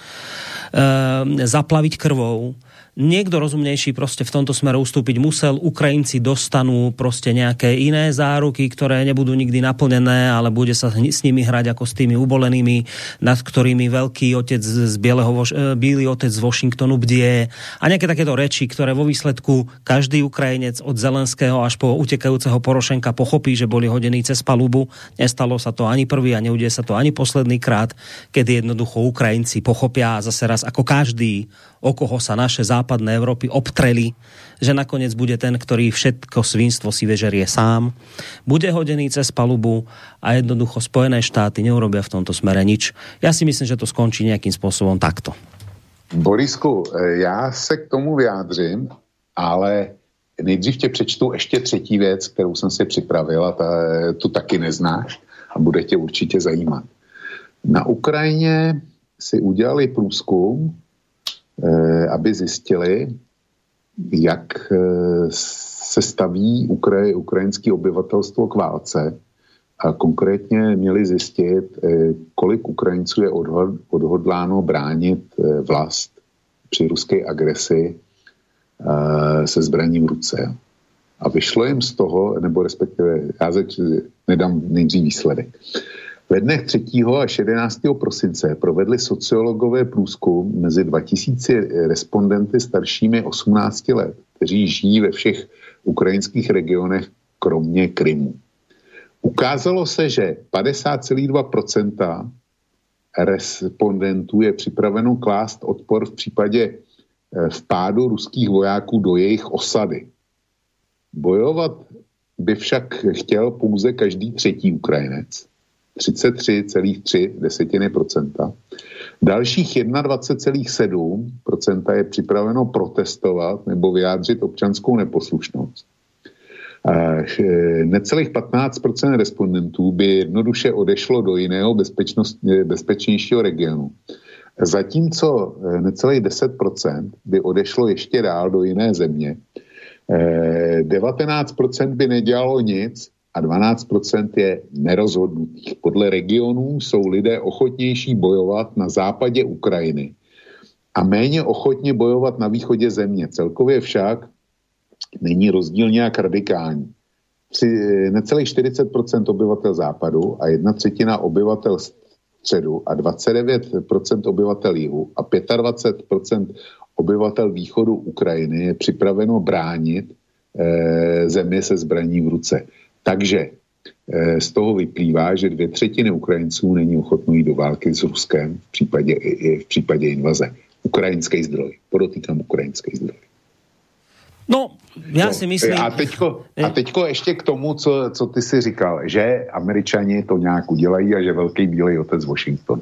e, zaplaviť krvou, niekto rozumnejší proste v tomto smere ustúpiť musel. Ukrajinci dostanú proste nejaké iné záruky, ktoré nebudú nikdy naplnené, ale bude sa s nimi hrať ako s tými ubolenými, nad ktorými veľký otec z Bieleho, e, Bílý otec z Washingtonu bdie a nejaké takéto reči, ktoré vo výsledku každý Ukrajinec od Zelenského až po utekajúceho Porošenka pochopí, že boli hodení cez palubu. Nestalo sa to ani prvý a neudie sa to ani posledný krát, kedy jednoducho Ukrajinci pochopia zase raz ako každý o koho sa naše západné Európy obtreli, že nakoniec bude ten, ktorý všetko svinstvo si vežerie sám, bude hodený cez palubu a jednoducho Spojené štáty neurobia v tomto smere nič. Ja si myslím, že to skončí nejakým spôsobom takto. Borisku, já se k tomu vyjádřím, ale nejdřív tě přečtu ještě třetí věc, kterou jsem si připravil a ta, tu taky neznáš a bude tě určitě zajímat. Na Ukrajině si udělali průzkum Eh, aby zjistili, jak eh, se staví Ukra- ukrajinské obyvatelstvo k válce. A konkrétně měli zjistit, eh, kolik Ukrajinců je odhodláno bránit vlast při ruské agresi se zbraní v ruce. A vyšlo jim z toho, nebo respektive, já nedám nejdřív výsledek. Ve dnech 3. až 11. prosince provedli sociologové průzkum mezi 2000 respondenty staršími 18 let, kteří žijí ve všech ukrajinských regionech, kromě Krymu. Ukázalo se, že 50,2% respondentů je připraveno klást odpor v případě eh, vpádu ruských vojáků do jejich osady. Bojovat by však chtěl pouze každý třetí Ukrajinec. 33,3 desetiny procenta. Dalších 21,7% je připraveno protestovat nebo vyjádřit občanskou neposlušnost. Necelých 15% respondentů by jednoduše odešlo do jiného bezpečnějšího regionu. Zatímco necelých 10% by odešlo ještě dál do jiné země. 19% by nedělalo nic a 12% je nerozhodnutých. Podle regionů jsou lidé ochotnější bojovat na západě Ukrajiny a méně ochotně bojovat na východě země. Celkově však není rozdíl nějak radikální. Při necelých 40% obyvatel západu a jedna třetina obyvatel středu a 29% obyvatel jihu a 25% obyvatel východu Ukrajiny je připraveno bránit e, zemi se zbraní v ruce. Takže eh, z toho vyplývá, že dvě třetiny Ukrajinců není ochotno jít do války s Ruskem v případě, i v případě invaze. Ukrajinský zdroj. Podotýkám ukrajinský zdroj. No, já si myslím... A teďko, a teďko ještě k tomu, co, co ty si říkal, že američani to nějak udělají a že velký bílej otec Washington.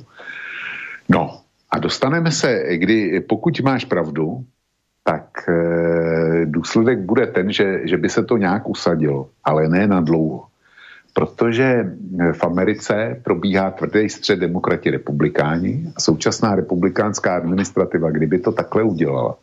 No, a dostaneme se, kdy pokud máš pravdu, tak e, důsledek bude ten, že, že by se to nějak usadilo, ale ne na dlouho. Protože eh, v Americe probíhá tvrdý střed demokrati republikáni a současná republikánská administrativa, kdyby to takhle udělala,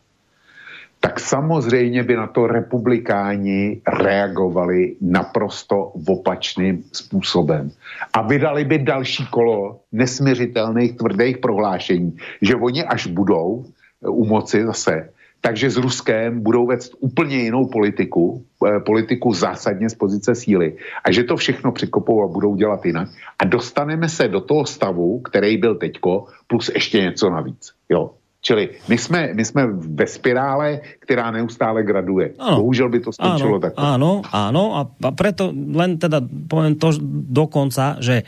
tak samozřejmě by na to republikáni reagovali naprosto opačným způsobem. A vydali by další kolo nesměřitelných tvrdých prohlášení, že oni až budou u moci zase, takže s Ruskem budou vést úplně jinou politiku, eh, politiku zásadně z pozice síly a že to všechno překopou a budou dělat jinak a dostaneme se do toho stavu, který byl teďko, plus ještě něco navíc. Jo. Čili my jsme, my jsme ve spirále, která neustále graduje. Ano. Bohužel by to skončilo tak. Áno, áno, a, a preto len teda poviem to dokonca, že,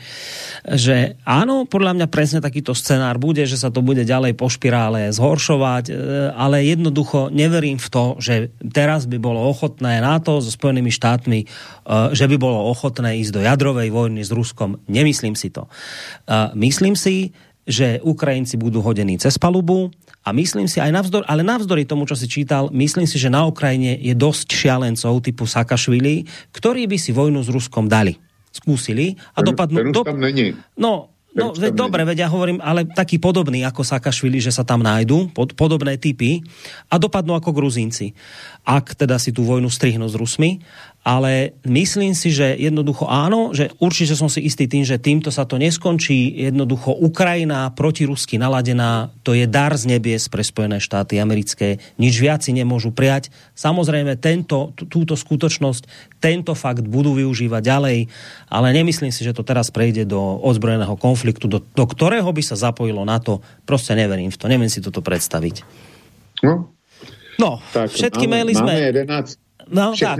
že áno, podľa mňa presne takýto scenár bude, že sa to bude ďalej po špirále zhoršovať, e, ale jednoducho neverím v to, že teraz by bolo ochotné NATO so Spojenými štátmi, e, že by bolo ochotné ísť do jadrovej vojny s Ruskom. Nemyslím si to. E, myslím si, že Ukrajinci budú hodení cez palubu a myslím si aj navzdor, ale navzdory tomu, čo si čítal, myslím si, že na Ukrajine je dosť šialencov typu Sakašvili, ktorí by si vojnu s Ruskom dali. Skúsili a dopadnú... Do... No, No, veď, dobre, veď ja hovorím, ale taký podobný ako Sakašvili, že sa tam nájdú, pod, podobné typy a dopadnú ako Gruzínci. Ak teda si tú vojnu strihnú s Rusmi ale myslím si, že jednoducho áno, že určite som si istý tým, že týmto sa to neskončí. Jednoducho Ukrajina rusky naladená, to je dar z nebies pre Spojené štáty americké. Nič viac si nemôžu prijať. Samozrejme, tento, túto skutočnosť, tento fakt budú využívať ďalej, ale nemyslím si, že to teraz prejde do ozbrojeného konfliktu, do, do ktorého by sa zapojilo na to. Proste neverím v to, neviem si toto predstaviť. No, No, tak, všetky máme, maily sme... Máme 11, No tak,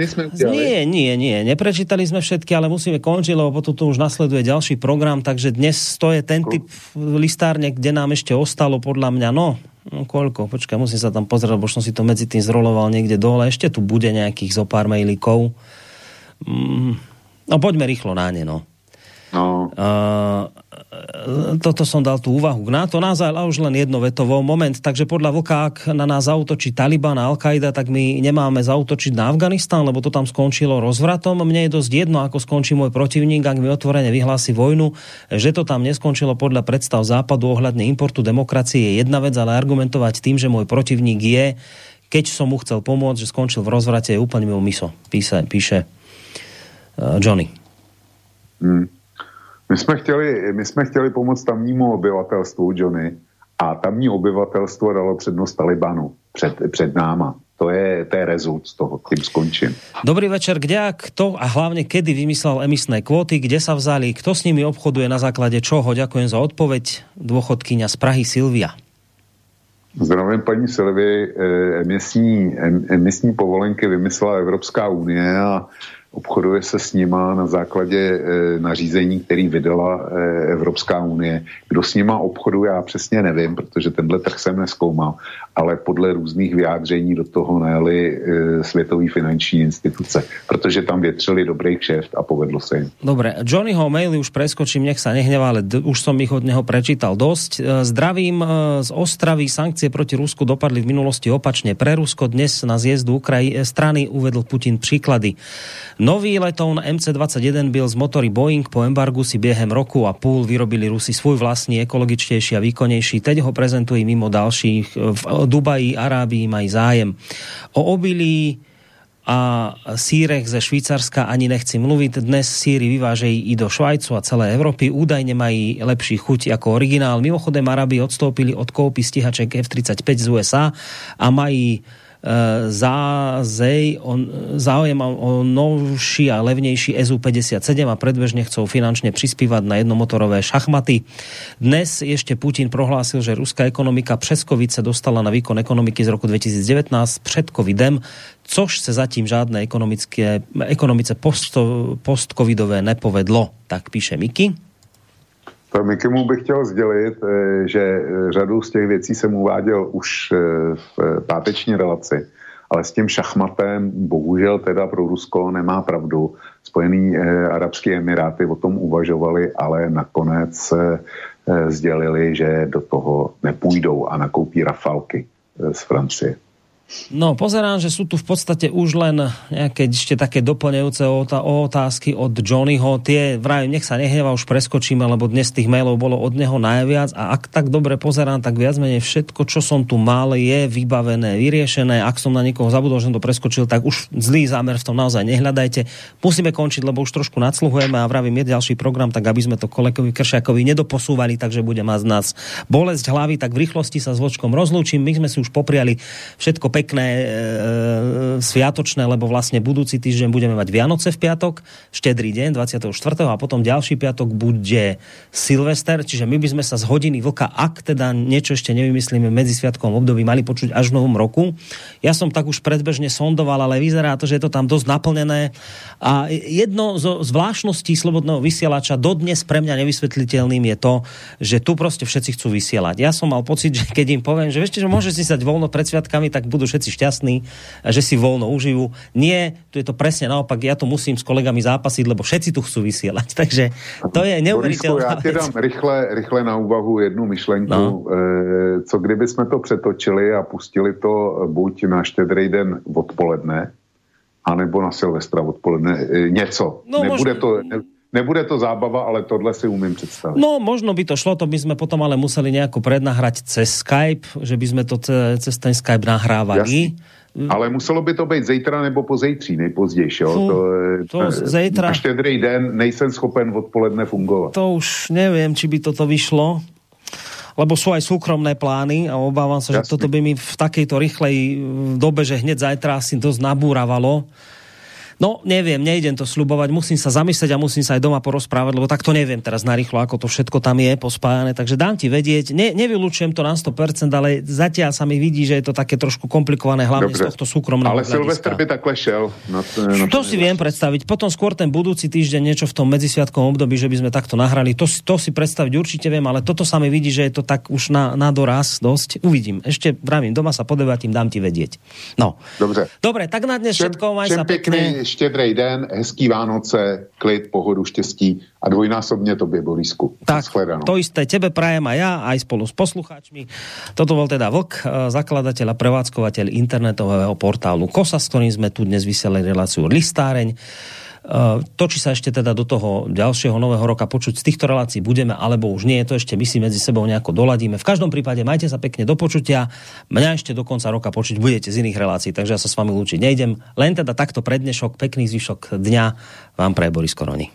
nie, nie, nie, neprečítali sme všetky, ale musíme končiť, lebo potom tu už nasleduje ďalší program, takže dnes to je ten typ listárne, kde nám ešte ostalo podľa mňa, no, no koľko, počkaj, musím sa tam pozrieť, lebo som si to medzi tým zroloval niekde dole, ešte tu bude nejakých zo pár mailíkov. Mm, no poďme rýchlo na ne, no. No. Uh, toto som dal tú úvahu k NATO, nás ale už len jednovetovo moment, takže podľa Vlka, ak na nás zautočí Taliban a Al-Qaida, tak my nemáme zautočiť na Afganistan, lebo to tam skončilo rozvratom. Mne je dosť jedno, ako skončí môj protivník, ak mi otvorene vyhlási vojnu, že to tam neskončilo podľa predstav západu ohľadne importu demokracie je jedna vec, ale argumentovať tým, že môj protivník je, keď som mu chcel pomôcť, že skončil v rozvrate, je úplne mimo miso, píše, píše uh, Johnny. Hmm. My jsme chtěli, my jsme chtěli pomoct tamnímu obyvatelstvu, Johnny, a tamní obyvatelstvo dalo přednost Talibanu před, před náma. To je, to je rezult z toho, tým skončím. Dobrý večer, kde a kto a hlavne kedy vymyslel emisné kvóty, kde sa vzali, kto s nimi obchoduje na základe čoho? Ďakujem za odpoveď. Dôchodkyňa z Prahy Silvia. Zdravím paní Silvi. Emisní, emisní povolenky vymyslela Evropská unie a obchoduje se s nima na základě e, nařízení, který vydala e, Evropská unie. Kdo s nima obchoduje, já přesně nevím, protože tenhle trh jsem neskoumal, ale podle různých vyjádření do toho najeli e, světový finanční instituce, protože tam větřili dobrý kšeft a povedlo se jim. Dobre, Johnnyho maily už preskočím, nech sa nehnevá, ale už som ich od neho prečítal dosť. E, zdravím e, z Ostravy, sankcie proti Rusku dopadli v minulosti opačne. Pre Rusko dnes na zjezdu Ukraji e, strany uvedl Putin príklady. Nový letón MC-21 byl z motory Boeing po embargu si během roku a půl vyrobili Rusi svůj vlastní, ekologičtější a výkonnější. Teď ho prezentují mimo dalších. V Dubaji, Arábii mají zájem. O obilí a sírech ze Švýcarska ani nechci mluviť. Dnes síry vyvážejí i do Švajcu a celé Európy. Údajne mají lepší chuť ako originál. Mimochodem Arabi odstoupili od kópy stíhaček F-35 z USA a mají zázej, on, záujem o novší a levnejší SU-57 a predbežne chcú finančne prispívať na jednomotorové šachmaty. Dnes ešte Putin prohlásil, že ruská ekonomika přes COVID sa dostala na výkon ekonomiky z roku 2019 před covidem, což se zatím žádné ekonomické, ekonomice post, post-covidové nepovedlo. Tak píše Miki. Mikimu bych chtěl sdělit, eh, že eh, řadu z těch věcí jsem uváděl už eh, v páteční relaci, ale s tím šachmatem bohužel teda pro Rusko nemá pravdu. Spojený Arabské Emiráty o tom uvažovali, ale nakonec sdělili, že do toho nepůjdou a nakoupí rafalky z Francie. No, pozerám, že sú tu v podstate už len nejaké ešte také doplňujúce otázky od Johnnyho. Tie, vrajím, nech sa nehneva, už preskočíme, lebo dnes tých mailov bolo od neho najviac a ak tak dobre pozerám, tak viac menej všetko, čo som tu mal, je vybavené, vyriešené. Ak som na niekoho zabudol, že som to preskočil, tak už zlý zámer v tom naozaj nehľadajte. Musíme končiť, lebo už trošku nadsluhujeme a vravím, je ďalší program, tak aby sme to kolegovi Kršiakovi nedoposúvali, takže bude mať z nás bolesť hlavy, tak v rýchlosti sa s Vočkom rozlúčim. My sme si už popriali všetko pekné pekné e, sviatočné, lebo vlastne budúci týždeň budeme mať Vianoce v piatok, štedrý deň 24. a potom ďalší piatok bude Silvester, čiže my by sme sa z hodiny vlka, ak teda niečo ešte nevymyslíme medzi sviatkom období, mali počuť až v novom roku. Ja som tak už predbežne sondoval, ale vyzerá to, že je to tam dosť naplnené a jedno zo zvláštností slobodného vysielača dodnes pre mňa nevysvetliteľným je to, že tu proste všetci chcú vysielať. Ja som mal pocit, že keď im poviem, že viete, že môže si sať voľno pred sviatkami, tak budú všetci šťastní, že si voľno užijú. Nie, tu je to presne naopak, ja tu musím s kolegami zápasiť, lebo všetci tu chcú vysielať. Takže to je neuveriteľné. Já ti dám rychle, rychle na úvahu jednu myšlenku. No. E, co kdyby jsme to přetočili a pustili to buď na štědrý den odpoledne, anebo na Silvestra odpoledne. E, něco. No, Nebude možno... to... Ne, Nebude to zábava, ale tohle si umím představit. No, možno by to šlo, to by sme potom ale museli nejako prednahrať cez Skype, že by sme to cez ten Skype nahrávali. Jasný. Ale muselo by to být zítra nebo pozejtří, nejpozdější. Jo? To, to. Na štědrý den nejsem schopen odpoledne fungovat. To už neviem, či by toto vyšlo lebo sú aj súkromné plány a obávam sa, Jasne. že toto by mi v takejto rýchlej dobe, že hneď zajtra asi dosť nabúravalo No, neviem, nejdem to slubovať, musím sa zamyslieť a musím sa aj doma porozprávať, lebo tak to neviem teraz narýchlo, ako to všetko tam je pospájane, takže dám ti vedieť. Ne, nevylučujem to na 100%, ale zatiaľ sa mi vidí, že je to také trošku komplikované, hlavne Dobre. z tohto súkromného Ale Silvester by takhle šel. Na to, na to si viem predstaviť. Potom skôr ten budúci týždeň niečo v tom medzisviatkovom období, že by sme takto nahrali. To, to si predstaviť určite viem, ale toto sa mi vidí, že je to tak už na, na doraz dosť. Uvidím. Ešte vravím, doma sa podebatím, dám ti vedieť. No. Dobre. Dobre, tak na dnes všetko, maj sa pekne štědrý den, hezký Vánoce, klid, pohodu, štěstí a dvojnásobně tobě, Borisku. Tak, to isté tebe prajem a ja, aj spolu s poslucháčmi. Toto bol teda Vlk, eh, zakladateľ a prevádzkovateľ internetového portálu KOSA, s ktorým sme tu dnes vysielali reláciu Listáreň. Eh, to, či sa ešte teda do toho ďalšieho nového roka počuť z týchto relácií budeme, alebo už nie, to ešte my si medzi sebou nejako doladíme. V každom prípade majte sa pekne do počutia. Mňa ešte do konca roka počuť budete z iných relácií, takže ja sa s vami lúčiť nejdem. Len teda takto prednešok, pekný zvyšok dňa vám pre Boris Koroni.